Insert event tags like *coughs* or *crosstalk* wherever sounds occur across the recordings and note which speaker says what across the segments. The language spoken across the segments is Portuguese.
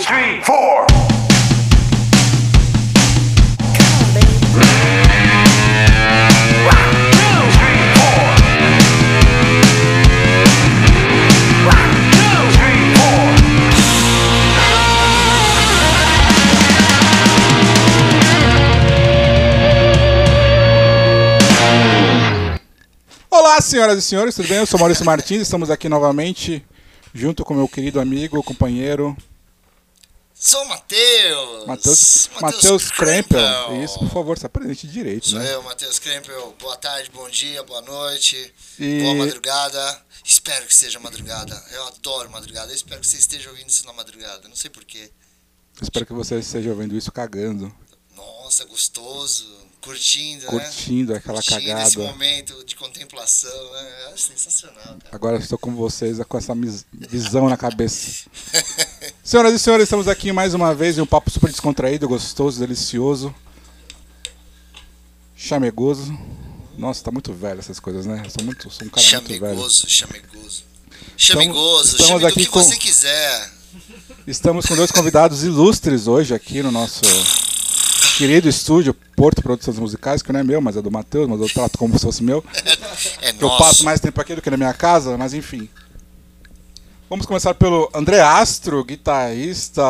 Speaker 1: three, four.
Speaker 2: Olá, senhoras e senhores, tudo bem? Eu sou Maurício Martins, estamos aqui novamente junto com meu querido amigo, companheiro
Speaker 3: Sou Matheus.
Speaker 2: Matheus Matheus Krempel. Isso, por favor, se apresente direito,
Speaker 3: Sou
Speaker 2: né?
Speaker 3: eu, Matheus Krempel. Boa tarde, bom dia, boa noite,
Speaker 2: E-
Speaker 3: boa madrugada. Espero que seja madrugada. Eu adoro madrugada. Eu espero que você esteja ouvindo isso na madrugada. Não sei porquê.
Speaker 2: Espero que você esteja ouvindo isso cagando,
Speaker 3: Nossa, gostoso. Curtindo, né?
Speaker 2: curtindo aquela
Speaker 3: Curtindo esse
Speaker 2: cagada.
Speaker 3: momento de contemplação. Né? É sensacional, cara.
Speaker 2: Agora estou com vocês com essa visão na cabeça. *laughs* Senhoras e senhores, estamos aqui mais uma vez em um papo super descontraído, gostoso, delicioso, chamegoso. Nossa, tá muito velho essas coisas, né? Eu sou, muito, sou um cara muito velho.
Speaker 3: Chamegoso, chamegoso. Chamegoso,
Speaker 2: estamos
Speaker 3: do
Speaker 2: aqui
Speaker 3: que
Speaker 2: com-
Speaker 3: você quiser.
Speaker 2: Estamos com dois convidados ilustres hoje aqui no nosso querido estúdio Porto Produções Musicais, que não é meu, mas é do Matheus, mas eu trato como se fosse meu. *laughs*
Speaker 3: É
Speaker 2: Eu
Speaker 3: nosso.
Speaker 2: passo mais tempo aqui do que na minha casa, mas enfim. Vamos começar pelo André Astro, guitarrista,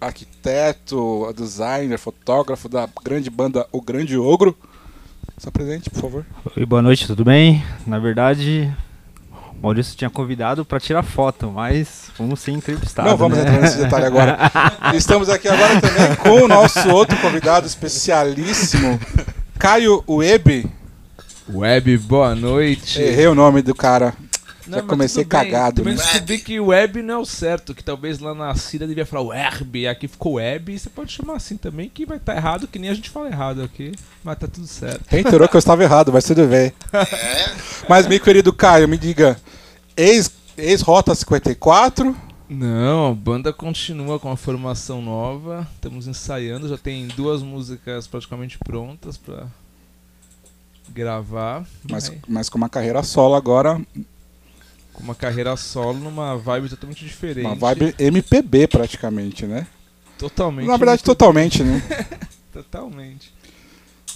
Speaker 2: arquiteto, designer, fotógrafo da grande banda O Grande Ogro. Se apresente, por favor.
Speaker 4: Oi, boa noite, tudo bem? Na verdade, Maurício tinha convidado para tirar foto, mas vamos ser entrevistados.
Speaker 2: Não vamos
Speaker 4: né?
Speaker 2: entrar nesse detalhe agora. *laughs* Estamos aqui agora também com o nosso outro convidado especialíssimo, Caio Web.
Speaker 5: Web, boa noite.
Speaker 2: Errei o nome do cara. Já
Speaker 5: mas
Speaker 2: comecei
Speaker 5: bem.
Speaker 2: cagado,
Speaker 5: Também
Speaker 2: né?
Speaker 5: descobri que web não é o certo, que talvez lá na Síria devia falar web, aqui ficou web, e você pode chamar assim também, que vai estar errado, que nem a gente fala errado aqui, mas tá tudo certo.
Speaker 2: Reiterou que eu estava errado, vai tudo bem.
Speaker 3: É?
Speaker 2: Mas, meu querido Caio, me diga, ex- ex-Rota 54,
Speaker 5: Não, a banda continua com a formação nova, estamos ensaiando, já tem duas músicas praticamente prontas pra gravar,
Speaker 2: mas,
Speaker 5: mas
Speaker 2: mas com uma carreira solo agora,
Speaker 5: com uma carreira solo numa vibe totalmente diferente.
Speaker 2: uma vibe MPB praticamente, né?
Speaker 5: totalmente.
Speaker 2: Na verdade,
Speaker 5: muito-
Speaker 2: totalmente, né? *laughs*
Speaker 5: Totalmente.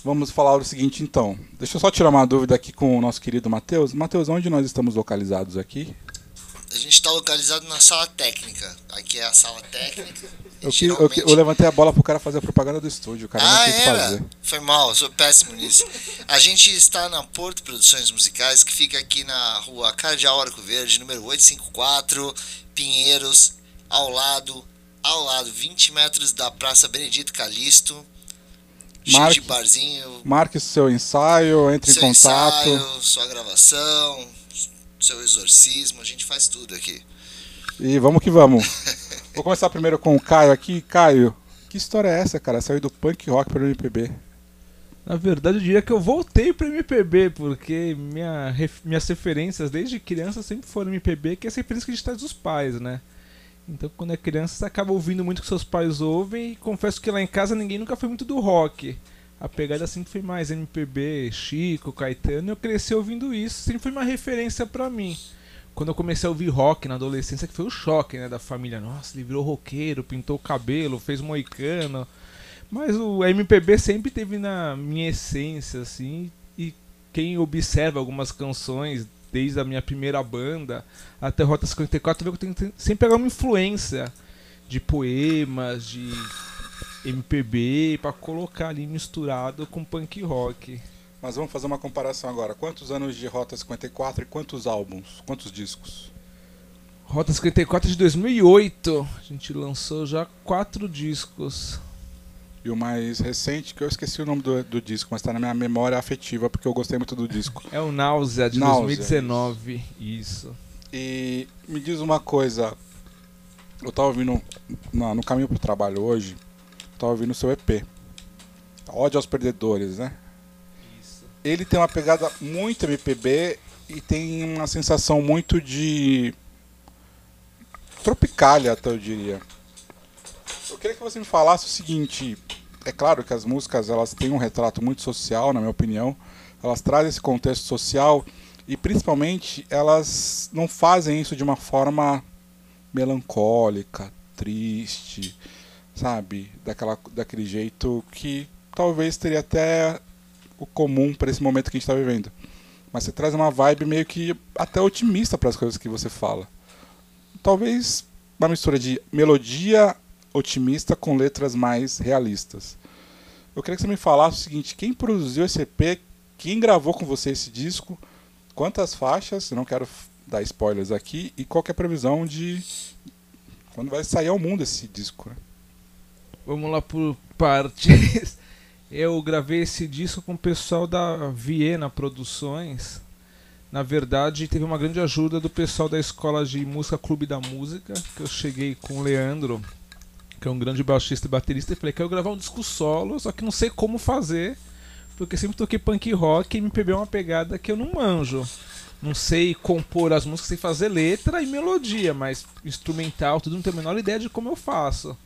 Speaker 2: Vamos falar o seguinte, então. Deixa eu só tirar uma dúvida aqui com o nosso querido Matheus. Matheus, onde nós estamos localizados aqui?
Speaker 3: A gente está localizado na sala técnica. Aqui é a sala técnica. *laughs*
Speaker 2: Eu, que- eu,
Speaker 3: geralmente-
Speaker 2: eu levantei a bola pro cara fazer a propaganda do estúdio, o cara não
Speaker 3: Ah,
Speaker 2: quis
Speaker 3: era?
Speaker 2: fazer.
Speaker 3: Foi mal, sou péssimo nisso. A gente está na Porto Produções Musicais, que fica aqui na rua Cardeal Arco Verde, número 854, Pinheiros, ao lado, ao lado, 20 metros da Praça Benedito Calixto. Cheio
Speaker 2: Marque-
Speaker 3: de barzinho,
Speaker 2: Marque seu ensaio, entre
Speaker 3: seu
Speaker 2: em contato.
Speaker 3: ensaio, sua gravação, seu exorcismo, a gente faz tudo aqui.
Speaker 2: E vamos que vamos. *laughs* Vou começar primeiro com o Caio aqui. Caio, que história é essa, cara? Saiu do punk rock para o MPB.
Speaker 5: Na verdade, eu diria que eu voltei pro MPB, porque minha, minhas referências desde criança sempre foram MPB, que é as referências que a gente traz dos pais, né? Então, quando é criança, você acaba ouvindo muito o que seus pais ouvem, e confesso que lá em casa ninguém nunca foi muito do rock. A pegada sempre foi mais MPB, Chico, Caetano, eu cresci ouvindo isso, sempre foi uma referência pra mim. Quando eu comecei a ouvir rock na adolescência, que foi o choque, né, da família. Nossa, ele virou roqueiro, pintou o cabelo, fez moicano. Mas o MPB sempre teve na minha essência, assim, e quem observa algumas canções, desde a minha primeira banda até Rota 54, vê que eu tenho sempre pegar uma influência de poemas, de MPB, pra colocar ali misturado com punk rock.
Speaker 2: Mas vamos fazer uma comparação agora. Quantos anos de Rota 54 e quantos álbuns? Quantos discos?
Speaker 5: Rota 54 de 2008, a gente lançou já quatro discos.
Speaker 2: E o mais recente, que eu esqueci o nome do, do disco, mas tá na minha memória afetiva, porque eu gostei muito do disco.
Speaker 5: É o Náusea de
Speaker 2: Náusea,
Speaker 5: 2019, isso.
Speaker 2: E me diz uma coisa. Eu tava ouvindo na- no caminho pro trabalho hoje, tava ouvindo o seu EP. Ódio aos Perdedores, né?
Speaker 5: Isso.
Speaker 2: Ele tem uma pegada muito MPB e tem uma sensação muito de tropicália, até eu diria. Eu queria que você me falasse o seguinte, é claro que as músicas elas têm um retrato muito social, na minha opinião. Elas trazem esse contexto social e principalmente elas não fazem isso de uma forma melancólica, triste, sabe? Daquela, daquele jeito que talvez teria até o comum para esse momento que a gente está vivendo. Mas você traz uma vibe meio que até otimista para as coisas que você fala. Talvez uma mistura de melodia otimista com letras mais realistas. Eu queria que você me falasse o seguinte: quem produziu esse EP, quem gravou com você esse disco, quantas faixas, não quero dar spoilers aqui, e qual é a previsão de quando vai sair ao mundo esse disco? Né?
Speaker 5: Vamos lá por partes. *laughs* Eu gravei esse disco com o pessoal da Viena Produções. Na verdade, teve uma grande ajuda do pessoal da escola de música Clube da Música, que eu cheguei com o Leandro, que é um grande baixista e baterista, e falei: quero gravar um disco solo, só que não sei como fazer, porque sempre toquei punk rock e me é uma pegada que eu não manjo. Não sei compor as músicas, sei fazer letra e melodia, mas instrumental, tudo não tenho a menor ideia de como eu faço.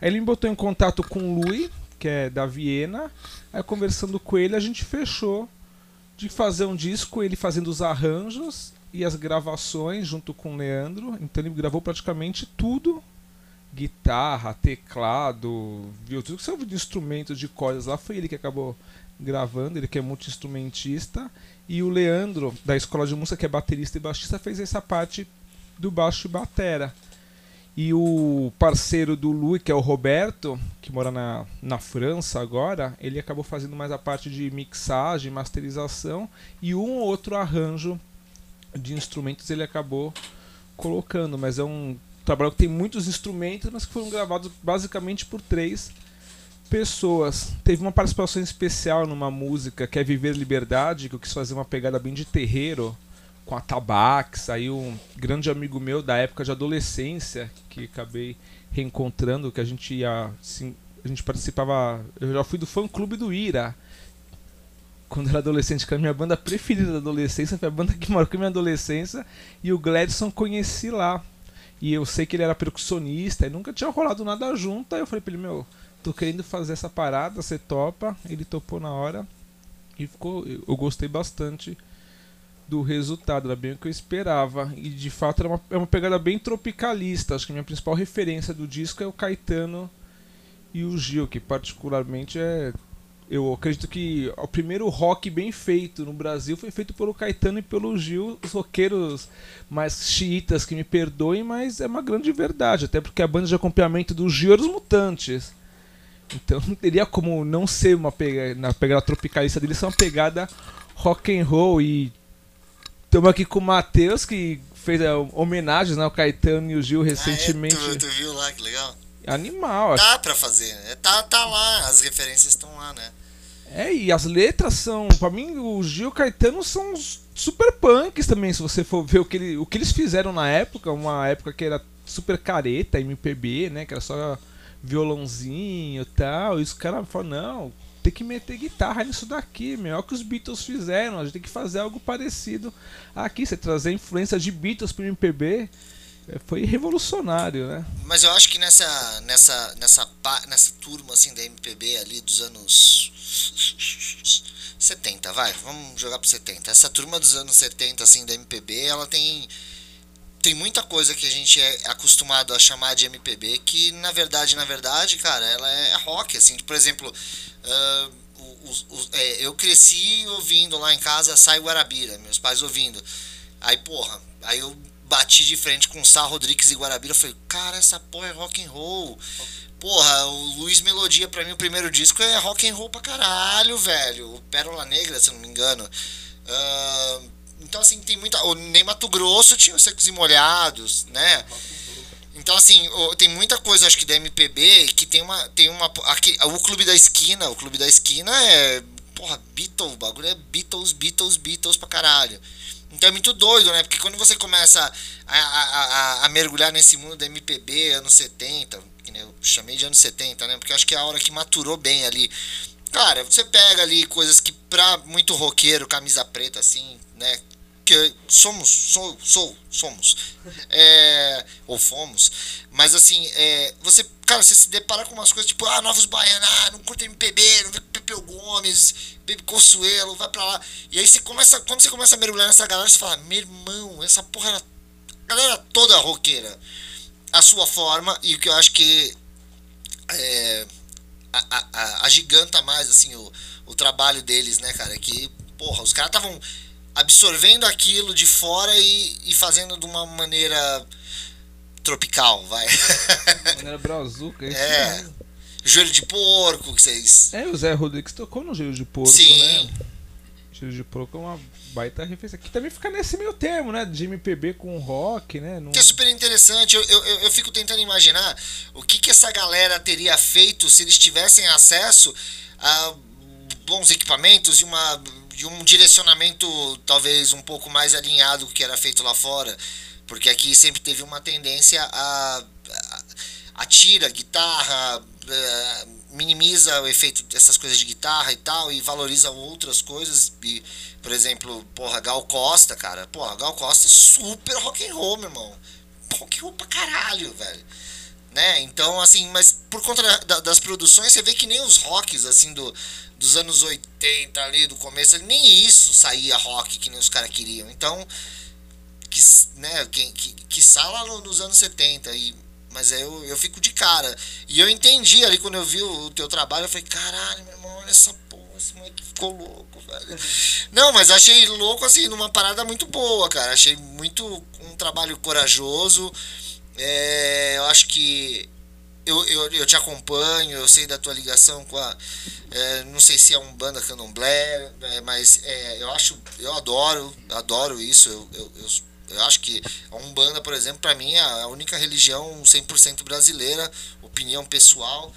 Speaker 5: Aí ele me botou em contato com o Lui, que é da Viena. Aí conversando com ele, a gente fechou de fazer um disco, ele fazendo os arranjos e as gravações junto com o Leandro. Então ele gravou praticamente tudo: guitarra, teclado, viu tudo que são de instrumentos de cordas lá. Foi ele que acabou gravando, ele que é multi-instrumentista. E o Leandro, da escola de música, que é baterista e baixista, fez essa parte do baixo e batera. E o parceiro do Lui, que é o Roberto, que mora na, na França agora, ele acabou fazendo mais a parte de mixagem, masterização e um ou outro arranjo de instrumentos ele acabou colocando. Mas é um trabalho que tem muitos instrumentos, mas que foram gravados basicamente por três pessoas. Teve uma participação especial numa música que é Viver Liberdade, que eu quis fazer uma pegada bem de terreiro com a Tabax, aí um grande amigo meu da época de adolescência, que acabei reencontrando, que a gente ia. Assim, a gente participava. Eu já fui do fã clube do Ira. Quando era adolescente, que era a minha banda preferida da adolescência, foi a banda que marcou minha adolescência, e o Gladson conheci lá. E eu sei que ele era percussionista, e nunca tinha rolado nada junto, aí eu falei pra ele, meu, tô querendo fazer essa parada, você topa? Ele topou na hora, e ficou. Eu gostei bastante do resultado, era bem o que eu esperava. E de fato era uma, é uma pegada bem tropicalista. Acho que a minha principal referência do disco é o Caetano e o Gil, que particularmente é. Eu acredito que o primeiro rock bem feito no Brasil foi feito pelo Caetano e pelo Gil, os roqueiros mais xiitas que me perdoem, mas é uma grande verdade, até porque a banda de acompanhamento do Gil era os Mutantes. Então não teria como não ser uma pegada, na pegada tropicalista dele, ser uma pegada rock and roll e Estamos aqui com o Matheus, que fez é, homenagens né, ao Caetano e o Gil recentemente. Ah,
Speaker 3: é? tu, tu, viu lá, que legal.
Speaker 5: Animal.
Speaker 3: Dá pra fazer, né? Tá, tá lá, as referências estão lá, né?
Speaker 5: É, e as letras são. Pra mim, o Gil Caetano são super punks também, se você for ver o que, ele, o que eles fizeram na época, uma época que era super careta, MPB, né? Que era só violãozinho e tal. E os caras falaram, não, tem que meter guitarra nisso daqui, meu. É que os Beatles fizeram. A gente tem que fazer algo parecido aqui. Você trazer influência de Beatles pro MPB é, foi revolucionário, né?
Speaker 3: Mas eu acho que nessa, nessa, nessa, nessa turma assim da MPB ali dos anos 70, vai, vamos jogar pro 70. Essa turma dos anos 70 assim da MPB, ela tem tem muita coisa que a gente é acostumado a chamar de MPB que na verdade, na verdade, cara, ela é rock assim, por exemplo, Uh, os, os, é, eu cresci ouvindo lá em casa Sai Guarabira, meus pais ouvindo. Aí, porra, aí eu bati de frente com Sá Rodrigues e Guarabira. Falei, cara, essa porra é rock and roll. Porra, o Luiz Melodia, pra mim, o primeiro disco é rock and roll pra caralho, velho. O Pérola Negra, se não me engano. Uh, então, assim, tem muita. O Nem Mato Grosso tinha os secos e molhados, né? Então, assim, tem muita coisa, acho que, da MPB que tem uma. Tem uma aqui, o Clube da Esquina, o Clube da Esquina é. Porra, Beatles, o bagulho é Beatles, Beatles, Beatles pra caralho. Então é muito doido, né? Porque quando você começa a, a, a, a mergulhar nesse mundo da MPB, anos 70, que eu chamei de anos 70, né? Porque acho que é a hora que maturou bem ali. Cara, você pega ali coisas que pra muito roqueiro, camisa preta, assim, né? que somos, sou, sou, somos, é, ou fomos, mas assim, é, você, cara, você se depara com umas coisas tipo, ah, Novos Baianos, ah, não curte MPB, não vê Pepeu Gomes, Bebe Consuelo, vai pra lá, e aí você começa, quando você começa a mergulhar nessa galera, você fala, meu irmão, essa porra era, galera toda roqueira, a sua forma e o que eu acho que é, a, a, a, giganta mais assim o, o trabalho deles, né, cara? Que, porra, os caras estavam absorvendo aquilo de fora e, e fazendo de uma maneira tropical, vai. *laughs*
Speaker 5: Maneira brazuca, isso
Speaker 3: É.
Speaker 5: mesmo.
Speaker 3: Joelho de porco, que vocês.
Speaker 5: É, o Zé Rodrigues tocou no Gelo de Porco,
Speaker 3: Sim.
Speaker 5: né? Gelo de Porco é uma baita referência. Que também fica nesse meio termo, né? De MPB com rock, né? Não...
Speaker 3: Que é super interessante. Eu, eu, eu- fico tentando imaginar o que, que essa galera teria feito se eles tivessem acesso a bons equipamentos e, uma, e um direcionamento talvez um pouco mais alinhado que era feito lá fora. Porque aqui sempre teve uma tendência a, a, a tira guitarra, eh, minimiza o efeito dessas coisas de guitarra e tal, e valoriza outras coisas. E, por exemplo, porra, Gal Costa, cara. Porra, Gal Costa é super rock and roll, meu irmão. Rock and roll pra caralho, velho. Né? Então, assim, mas por conta da- das produções, você vê que nem os rocks, assim, do, dos anos 80 ali, do começo, nem isso saía rock que nem os caras queriam. Então, que, né, que, que, que no- nos anos 70. E, mas eu, eu fico de cara. E eu entendi ali quando eu vi o, o teu trabalho, eu falei, caralho, meu irmão, olha essa porra, esse moleque ficou louco, velho. Não, mas achei louco assim, numa parada muito boa, cara. Achei muito um trabalho corajoso. É, eu acho que eu, eu, eu te acompanho, eu sei da tua ligação com a. é, não sei se é um banda candomblé, é, mas é, eu acho. Eu adoro, adoro isso. Eu, eu, eu, eu acho que a Umbanda, por exemplo, para mim é a única religião 100% brasileira, opinião pessoal.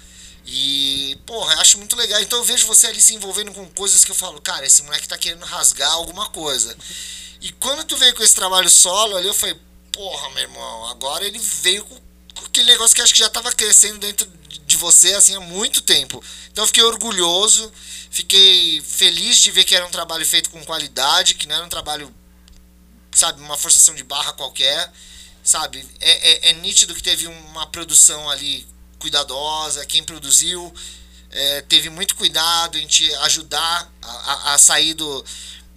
Speaker 3: E, porra, acho muito legal. Então eu vejo você ali se envolvendo com coisas que eu falo, cara, esse moleque tá querendo rasgar alguma coisa. E quando tu veio com esse trabalho solo ali, eu falei, porra, meu irmão, agora ele veio com, com aquele negócio que acho que já tava crescendo dentro de você, assim, há muito tempo. Então eu fiquei orgulhoso, fiquei feliz de ver que era um trabalho feito com qualidade, que não era um trabalho, sabe, uma forçação de barra qualquer, sabe? É, é, é nítido que teve uma produção ali cuidadosa, quem produziu é, teve muito cuidado em te ajudar a, a, a sair do,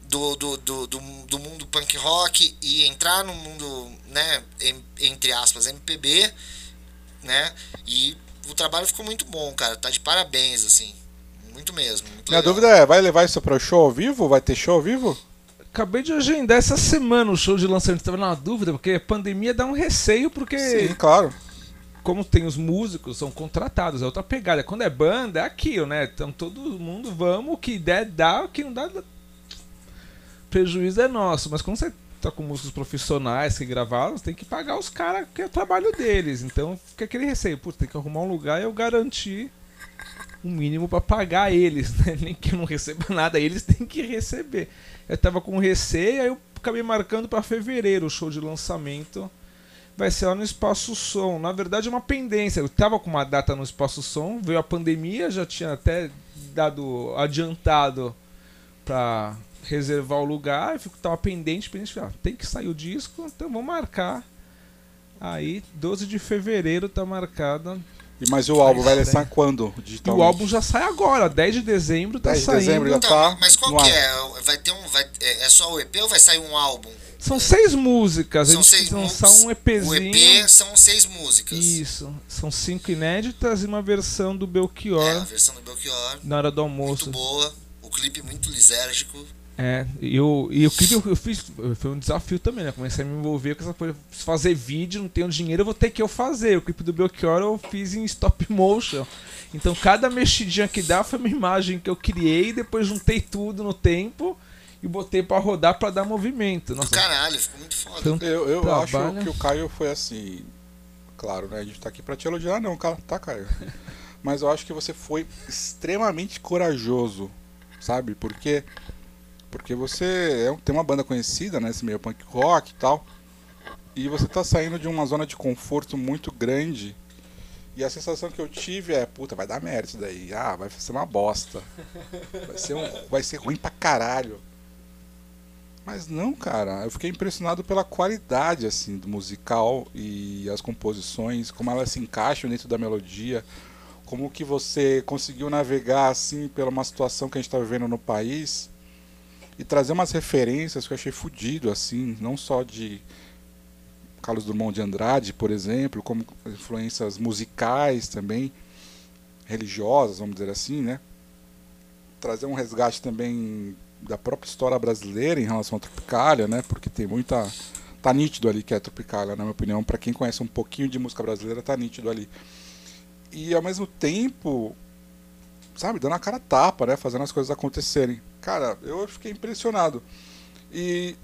Speaker 3: do, do, do, do, do mundo punk rock e entrar no mundo, né, em- entre aspas, MPB, né? E o trabalho ficou muito bom, cara. Tá de parabéns, assim. Muito mesmo. Muito
Speaker 2: Minha
Speaker 3: legal.
Speaker 2: dúvida é, vai levar isso para show ao vivo? Vai ter show ao vivo?
Speaker 5: Acabei de agendar essa semana o show de lançamento. Tava na dúvida, porque a pandemia dá um receio, porque
Speaker 2: Sim, claro.
Speaker 5: como tem os músicos, são contratados, é outra pegada. Quando é banda, é aquilo, né? Então todo mundo, vamos, o que der, dá, o que não dá, prejuízo é nosso. Mas quando você tá com músicos profissionais que gravaram, você tem que pagar os caras, que é o trabalho deles. Então fica aquele receio, putz, tem que arrumar um lugar e eu garantir um mínimo pra pagar eles, *laughs* né? Nem que eu não receba nada, eles têm que receber. Eu tava com receio, aí eu acabei marcando pra fevereiro o show de lançamento vai ser lá no Espaço Som. Na verdade é uma pendência. Eu tava com uma data no Espaço Som, veio a pandemia, já tinha até dado adiantado pra reservar o lugar, e fico tava pendente, pendente, ah, tem que sair o disco, então vamos marcar. Aí 12 de fevereiro tá marcada.
Speaker 2: E mas o álbum vai lançar quando?
Speaker 5: E o álbum já sai agora, 10 de dezembro tá
Speaker 2: 10 de
Speaker 5: saindo.
Speaker 2: dezembro já
Speaker 3: Então,
Speaker 2: tá
Speaker 3: mas qual
Speaker 2: no
Speaker 3: que
Speaker 2: ar.
Speaker 3: é? Vai ter um. Vai, é é só o EP ou vai sair um álbum?
Speaker 5: São seis músicas,
Speaker 3: São
Speaker 5: gente
Speaker 3: seis
Speaker 5: vai lançar
Speaker 3: músicas.
Speaker 5: um EPzinho.
Speaker 3: O EP são seis músicas.
Speaker 5: Isso, são cinco inéditas e uma versão do
Speaker 3: É, a
Speaker 5: Belchior
Speaker 3: versão do Belchior.
Speaker 5: na hora do
Speaker 3: Muito
Speaker 5: almoço.
Speaker 3: boa. O clipe muito lisérgico.
Speaker 5: É, e, eu, e o clipe eu, eu fiz, foi um desafio também, né? Comecei a me envolver com essa coisa, fazer vídeo, não tenho dinheiro, eu vou ter que eu fazer. O clipe do Belchior eu fiz em stop motion. Então cada mexidinha que dá foi uma imagem que eu criei, depois juntei tudo no tempo e botei pra rodar pra dar movimento. Nossa,
Speaker 3: caralho, ficou muito foda.
Speaker 5: um
Speaker 2: Eu, eu
Speaker 5: Trabalho.
Speaker 2: acho que o Caio foi assim. Claro, né? A gente tá aqui pra te elogiar, não, cara. Tá, Caio? *laughs* Mas eu acho que você foi extremamente corajoso, sabe? Porque. Porque você é tem uma banda conhecida, né? Esse meio punk rock e tal. E você tá saindo de uma zona de conforto muito grande. E a sensação que eu tive é, puta, vai dar merda isso daí. Ah, vai ser uma bosta. Vai ser, um, vai ser ruim pra caralho. Mas não, cara, eu fiquei impressionado pela qualidade assim do musical e as composições, como elas se encaixam dentro da melodia, como que você conseguiu navegar assim pela uma situação que a gente está vivendo no país e trazer umas referências que eu achei fudido assim, não só de Carlos Drummond de Andrade, por exemplo, como influências musicais também, religiosas, vamos dizer assim, né? Trazer um resgate também da própria história brasileira em relação à Tropicália, né? Porque tem muita tá nítido ali que é Tropicália, na minha opinião, para quem conhece um pouquinho de música brasileira, tá nítido ali. E ao mesmo tempo, sabe, dando a cara tapa, né, fazendo as coisas acontecerem. Cara, eu fiquei impressionado. E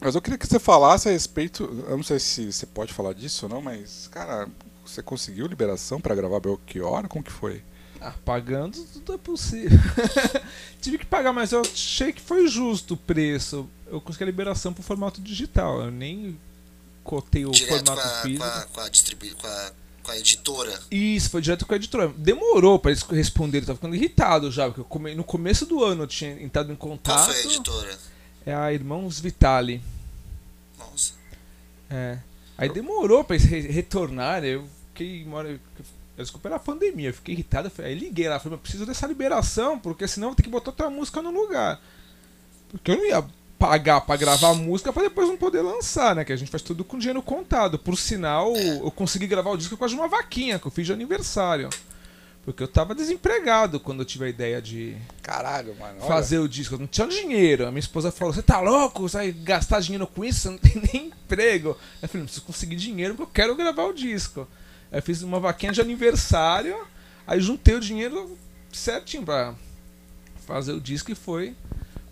Speaker 2: mas eu queria que você falasse a respeito, eu não sei se você pode falar disso ou não, mas cara, você conseguiu liberação para gravar Belchior? Como que foi?
Speaker 5: Ah, pagando tudo é possível. *laughs* Tive que pagar, mas eu achei que foi justo o preço. Eu consegui a liberação pro formato digital. Eu nem cotei o
Speaker 3: Direto
Speaker 5: formato
Speaker 3: com a,
Speaker 5: físico.
Speaker 3: com a, com a, distribu... com a, com a editora.
Speaker 5: Isso, foi direto com a editora. Demorou pra eles responderem, eu tava ficando irritado já, porque eu come- no começo do ano eu tinha entrado em
Speaker 3: Qual
Speaker 5: contato.
Speaker 3: foi a editora?
Speaker 5: É a Irmãos Vitali.
Speaker 3: Nossa.
Speaker 5: É. Aí demorou pra eles re retornarem. Eu fiquei. uma hora- Desculpa, era a pandemia, eu fiquei irritado. eu Aí liguei lá, falei, eu preciso dessa liberação, porque senão eu vou ter que botar outra música no lugar. Porque eu não ia pagar pra gravar música pra depois não poder lançar, né? Que a gente faz tudo com dinheiro contado. Por sinal, eu consegui gravar o disco com uma vaquinha que eu fiz de aniversário. Porque eu tava desempregado quando eu tive a ideia de
Speaker 2: Caralho, mano. olha.
Speaker 5: fazer o disco. Eu não tinha dinheiro. A minha esposa falou: Você tá louco? Você vai gastar dinheiro com isso? Você não tem *laughs* nem emprego. Eu falei: Não preciso conseguir dinheiro porque eu quero gravar o disco. Aí eu fiz uma vaquinha de aniversário. Aí juntei o dinheiro certinho pra fazer o disco e foi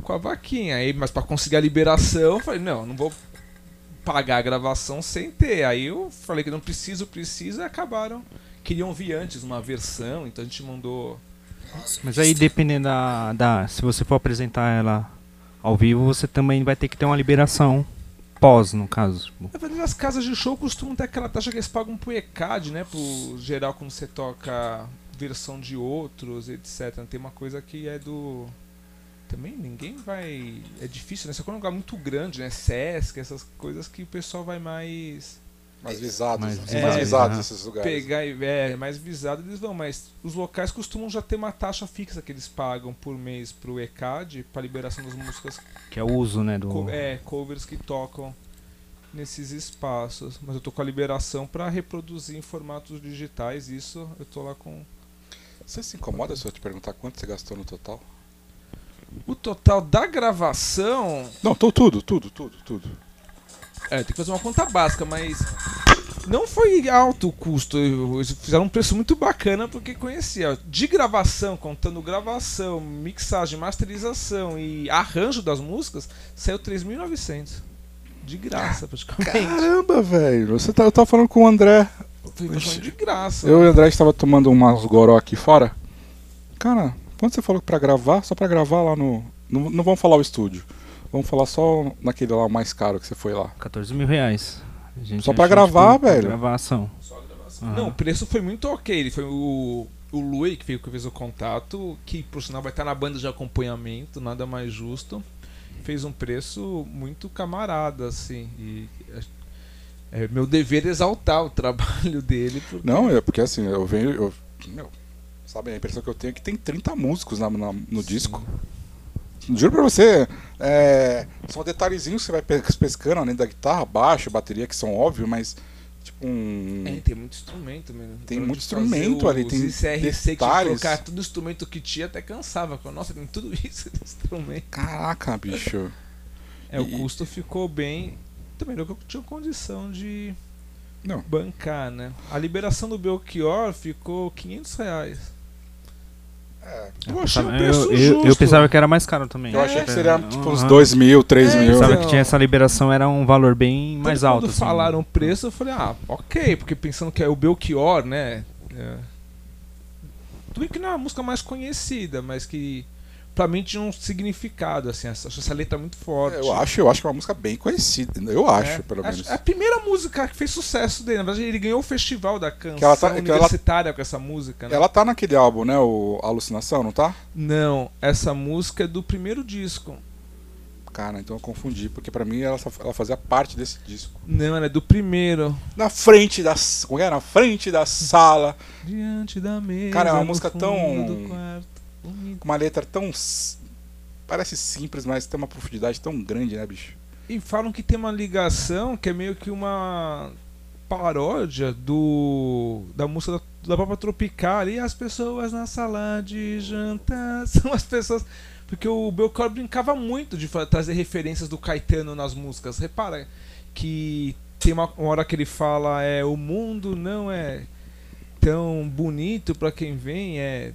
Speaker 5: com a vaquinha. Aí, mas pra conseguir a liberação, eu falei: Não, não vou pagar a gravação sem ter. Aí eu falei que não preciso, preciso. E acabaram. Queriam vir antes uma versão, então a gente mandou.
Speaker 4: Mas aí dependendo da, da. Se você for apresentar ela ao vivo, você também vai ter que ter uma liberação pós, no caso. tipo.
Speaker 5: Na verdade, as casas de show costumam ter aquela taxa que eles pagam pro ECAD, né? Pro geral, quando você toca versão de outros, etc. Tem uma coisa que é do. Também ninguém vai. É difícil, né? Só que é um lugar muito grande, né? Sesc, essas coisas que o pessoal vai mais
Speaker 2: Mais visados,
Speaker 4: Mais
Speaker 2: mais,
Speaker 5: visados,
Speaker 2: visados
Speaker 4: né?
Speaker 2: esses lugares.
Speaker 5: pegar e é mais visado, eles vão. Mas os locais costumam já ter uma taxa fixa que eles pagam por mês pro ECAD pra liberação das músicas
Speaker 4: Que é o uso, né? Do...
Speaker 5: co- é, covers que tocam nesses espaços. Mas eu tô com a liberação para reproduzir em formatos digitais. Isso eu tô lá com.
Speaker 2: Você se incomoda se eu te perguntar quanto você gastou no total?
Speaker 5: O total da gravação.
Speaker 2: Não, tô tudo, tudo, tudo, tudo.
Speaker 5: É, tem que fazer uma conta básica, mas. Não foi alto o custo. Eles fizeram um preço muito bacana porque conhecia. De gravação, contando gravação, mixagem, masterização e arranjo das músicas, saiu 3.900. De graça, praticamente.
Speaker 2: Caramba, velho. Você tá, eu tava falando com o André.
Speaker 5: Foi de graça.
Speaker 2: Eu e o André estava tomando umas goró aqui fora. Cara, quanto você falou pra gravar? Só pra gravar lá no. Não, não vamos falar o estúdio. Vamos falar só naquele lá mais caro que você foi lá.
Speaker 4: 14 mil reais. A gente
Speaker 2: Só pra
Speaker 4: achou,
Speaker 2: gravar,
Speaker 4: tipo,
Speaker 2: velho.
Speaker 4: Gravação. Aham.
Speaker 5: Não, o preço foi muito ok. Ele foi o, o Lui que veio que fez o contato, que por sinal vai estar na banda de acompanhamento, nada mais justo. Fez um preço muito camarada, assim. E é, é meu dever exaltar o *laughs* trabalho dele. Porque
Speaker 2: Não, é porque assim, eu venho. Eu, meu, sabe, a impressão que eu tenho é que tem 30 músicos na, na- no disco. Juro pra você, é, são detalhezinhos que você vai pe- pescando além da guitarra, baixo, bateria, que são óbvios, mas tipo um.
Speaker 5: É, tem muito instrumento mesmo.
Speaker 2: Tem
Speaker 5: Pra
Speaker 2: muito instrumento ali, tem
Speaker 5: CRC que tinha que
Speaker 2: detalhes.
Speaker 5: colocar tudo instrumento que tinha até cansava. Nossa, tem tudo *laughs* isso de instrumento.
Speaker 2: Caraca, bicho. *laughs*
Speaker 5: É, o
Speaker 2: E-
Speaker 5: custo ficou bem. Também não que eu tinha condição de
Speaker 2: Não.
Speaker 5: bancar, né? A liberação do Belchior ficou 500 reais.
Speaker 2: É,
Speaker 5: Eu achei um preço
Speaker 4: eu,
Speaker 5: justo.
Speaker 4: eu pensava que era mais caro também.
Speaker 2: eu achei que seria
Speaker 4: Aham.
Speaker 2: tipo uns 2 mil, 3
Speaker 5: É,
Speaker 2: mil.
Speaker 4: Eu pensava
Speaker 5: Então-
Speaker 4: que tinha essa liberação, era um valor bem mais
Speaker 5: Tanto
Speaker 4: alto.
Speaker 5: Quando
Speaker 4: assim.
Speaker 5: falaram o preço, eu falei, ah, ok, porque pensando que é o Belchior, né? É. Tudo bem que não é a música mais conhecida, mas que pra mim tinha um significado, assim, essa, essa letra muito forte.
Speaker 2: Eu acho, eu acho que é uma música bem conhecida. Eu acho,
Speaker 5: É,
Speaker 2: pelo menos.
Speaker 5: É a primeira música que fez sucesso dele. Na verdade, ele ganhou o festival da canção
Speaker 2: Que ela tá- que ela-
Speaker 5: universitária com essa música, né?
Speaker 2: Ela tá naquele álbum, né? O Alucinação, não tá?
Speaker 5: Não, essa música é do primeiro disco.
Speaker 2: Cara, então eu confundi, porque pra mim ela, ela fazia parte desse disco.
Speaker 5: Não, ela é do primeiro.
Speaker 2: Na frente da. Como é? Na frente da sala.
Speaker 5: Diante da mesa.
Speaker 2: Cara, é uma música tão- uma letra tão. s- Parece simples, mas tem uma profundidade tão grande, né, bicho?
Speaker 5: E falam que tem uma ligação que é meio que uma paródia do da música da, da própria Tropical e as pessoas na sala de jantar *laughs* são as pessoas porque o Belchior brincava muito de trazer referências do Caetano nas músicas. Repara que tem uma, uma hora que ele fala é o mundo não é tão bonito pra quem vem é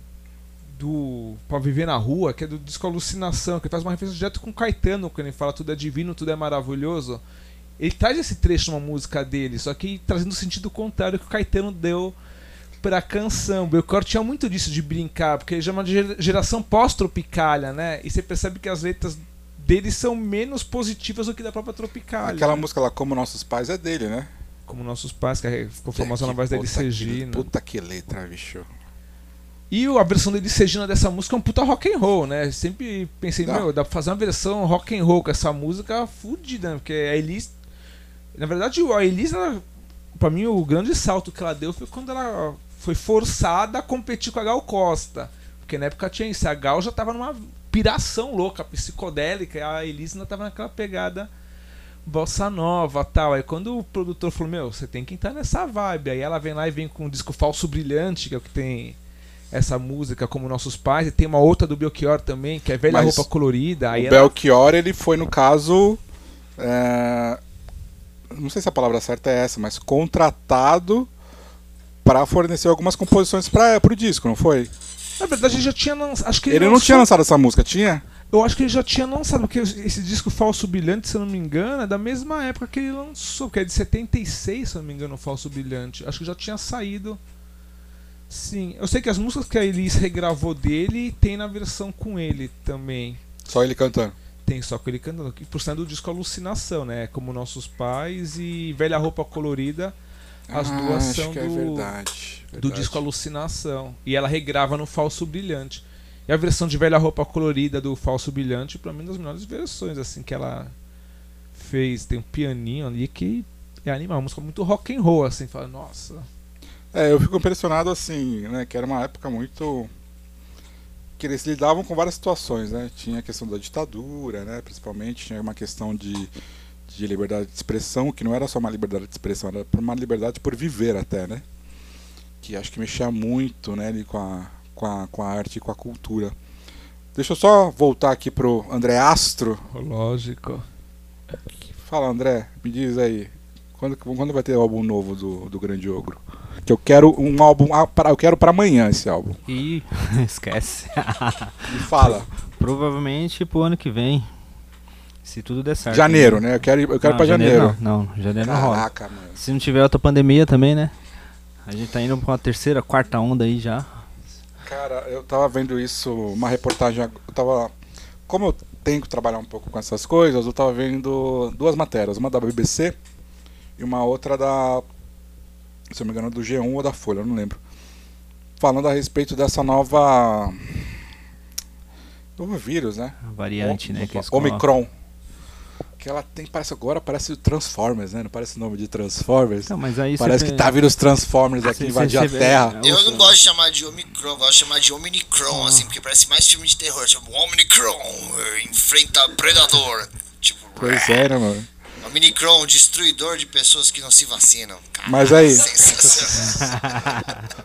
Speaker 5: do para viver na rua, que é do disco Alucinação, que faz uma referência direto com Caetano, quando ele fala tudo é divino, tudo é maravilhoso. Ele traz esse trecho numa música dele, só que trazendo o sentido contrário que o Caetano deu pra canção. O Belchior tinha muito disso de brincar, porque ele já é uma gera- geração pós-tropicalha, né? E você percebe que as letras dele são menos positivas do que da própria Tropicália.
Speaker 2: Aquela
Speaker 5: né?
Speaker 2: música lá, Como Nossos Pais, é dele, né?
Speaker 5: Como nossos pais, que ficou famosa na voz da Regina.
Speaker 2: Puta que letra, bicho.
Speaker 5: E a versão da Elis Regina dessa música é um puta rock and roll, né? Sempre pensei,
Speaker 2: Dá.
Speaker 5: meu, dá pra fazer uma versão rock and roll com essa música fudida, né? porque a Elis. Na verdade, a Elis, ela, pra mim, o grande salto que ela deu foi quando ela foi forçada a competir com a Gal Costa. Porque na época tinha isso, a Gal já tava numa piração louca, psicodélica, e a Elis ainda tava naquela pegada bossa nova tal. Aí quando o produtor falou, meu, você tem que entrar nessa vibe. Aí ela vem lá e vem com um disco falso brilhante, que é o que tem essa música como Nossos Pais, e tem uma outra do Belchior também, que é Velha
Speaker 2: Mas
Speaker 5: Roupa Colorida. Aí
Speaker 2: o
Speaker 5: ela-
Speaker 2: Belchior, ele foi, no caso. é, Não sei se a palavra certa é essa, mas contratado para fornecer algumas composições para o disco, não foi?
Speaker 5: Na verdade, ele já tinha lançado. Acho que
Speaker 2: Ele não
Speaker 5: lançou-
Speaker 2: tinha lançado essa música, tinha?
Speaker 5: Eu acho que ele já tinha lançado, porque esse disco Falso Brilhante, se eu não me engano, é da mesma época que ele lançou, que é de 76, se eu não me engano, o Falso Brilhante. Acho que já tinha saído. Sim, eu sei que as músicas que a Elis regravou dele tem na versão com ele também.
Speaker 2: Só ele cantando.
Speaker 5: Tem só com ele cantando. que Por sendo do disco Alucinação, né? Como Nossos Pais e Velha Roupa Colorida. As
Speaker 2: Ah,
Speaker 5: duas são
Speaker 2: é
Speaker 5: do,
Speaker 2: verdade,
Speaker 5: do
Speaker 2: verdade.
Speaker 5: disco Alucinação. E ela regrava no Falso Brilhante. E a versão de Velha Roupa Colorida do Falso Brilhante, pra mim, é das melhores versões, assim, que ela fez. Tem um pianinho ali que é animal. Uma música muito rock and roll, assim. Fala, nossa.
Speaker 2: É, eu fico impressionado assim, né? Que era uma época muito. que eles lidavam com várias situações, né? Tinha a questão da ditadura, né? Principalmente, tinha uma questão de, de liberdade de expressão, que não era só uma liberdade de expressão, era uma liberdade por viver até, né? Que acho que mexia muito, né, ali com a, com a, com a arte e com a cultura. Deixa eu só voltar aqui pro André Astro.
Speaker 5: Lógico.
Speaker 2: Fala, André, me diz aí, quando, quando vai ter o álbum novo do, do Grande Ogro? Que eu quero um álbum, ah, eu quero pra amanhã esse álbum. *laughs*
Speaker 4: E esquece.
Speaker 2: Me fala.
Speaker 4: Provavelmente pro ano que vem. Se tudo der certo.
Speaker 2: Janeiro, né? Eu quero, eu quero
Speaker 4: Não,
Speaker 2: pra janeiro.
Speaker 4: Não, não, janeiro não rola.
Speaker 2: Caraca, mano.
Speaker 4: Se não tiver outra pandemia também, né? A gente tá indo pra uma terceira, quarta onda aí já.
Speaker 2: Cara, eu tava vendo isso, uma reportagem. Eu tava. Como eu tenho que trabalhar um pouco com essas coisas, eu tava vendo duas matérias, uma da BBC e uma outra da. Se eu não me engano, do G1 ou da Folha, eu não lembro. Falando a respeito dessa nova. Novo vírus, né?
Speaker 4: A variante,
Speaker 2: O-
Speaker 4: né? Que colocam.
Speaker 2: Omicron. Que ela tem, parece agora, parece o Transformers, né? Não parece o nome de Transformers.
Speaker 4: Então, mas aí
Speaker 2: parece que tá vindo os Transformers aqui
Speaker 4: Cê-
Speaker 2: invadir a Terra.
Speaker 3: Eu
Speaker 4: Ouça.
Speaker 3: não gosto de chamar de Omicron, gosto de chamar de Omnicron,
Speaker 4: Ah.
Speaker 3: assim, porque parece mais filme de terror. Tipo, Omnicron enfrenta Predador. Tipo,
Speaker 2: Pois é, né, mano?
Speaker 3: Omnicron, destruidor de pessoas que não se vacinam. Cara,
Speaker 2: Mas aí, *laughs*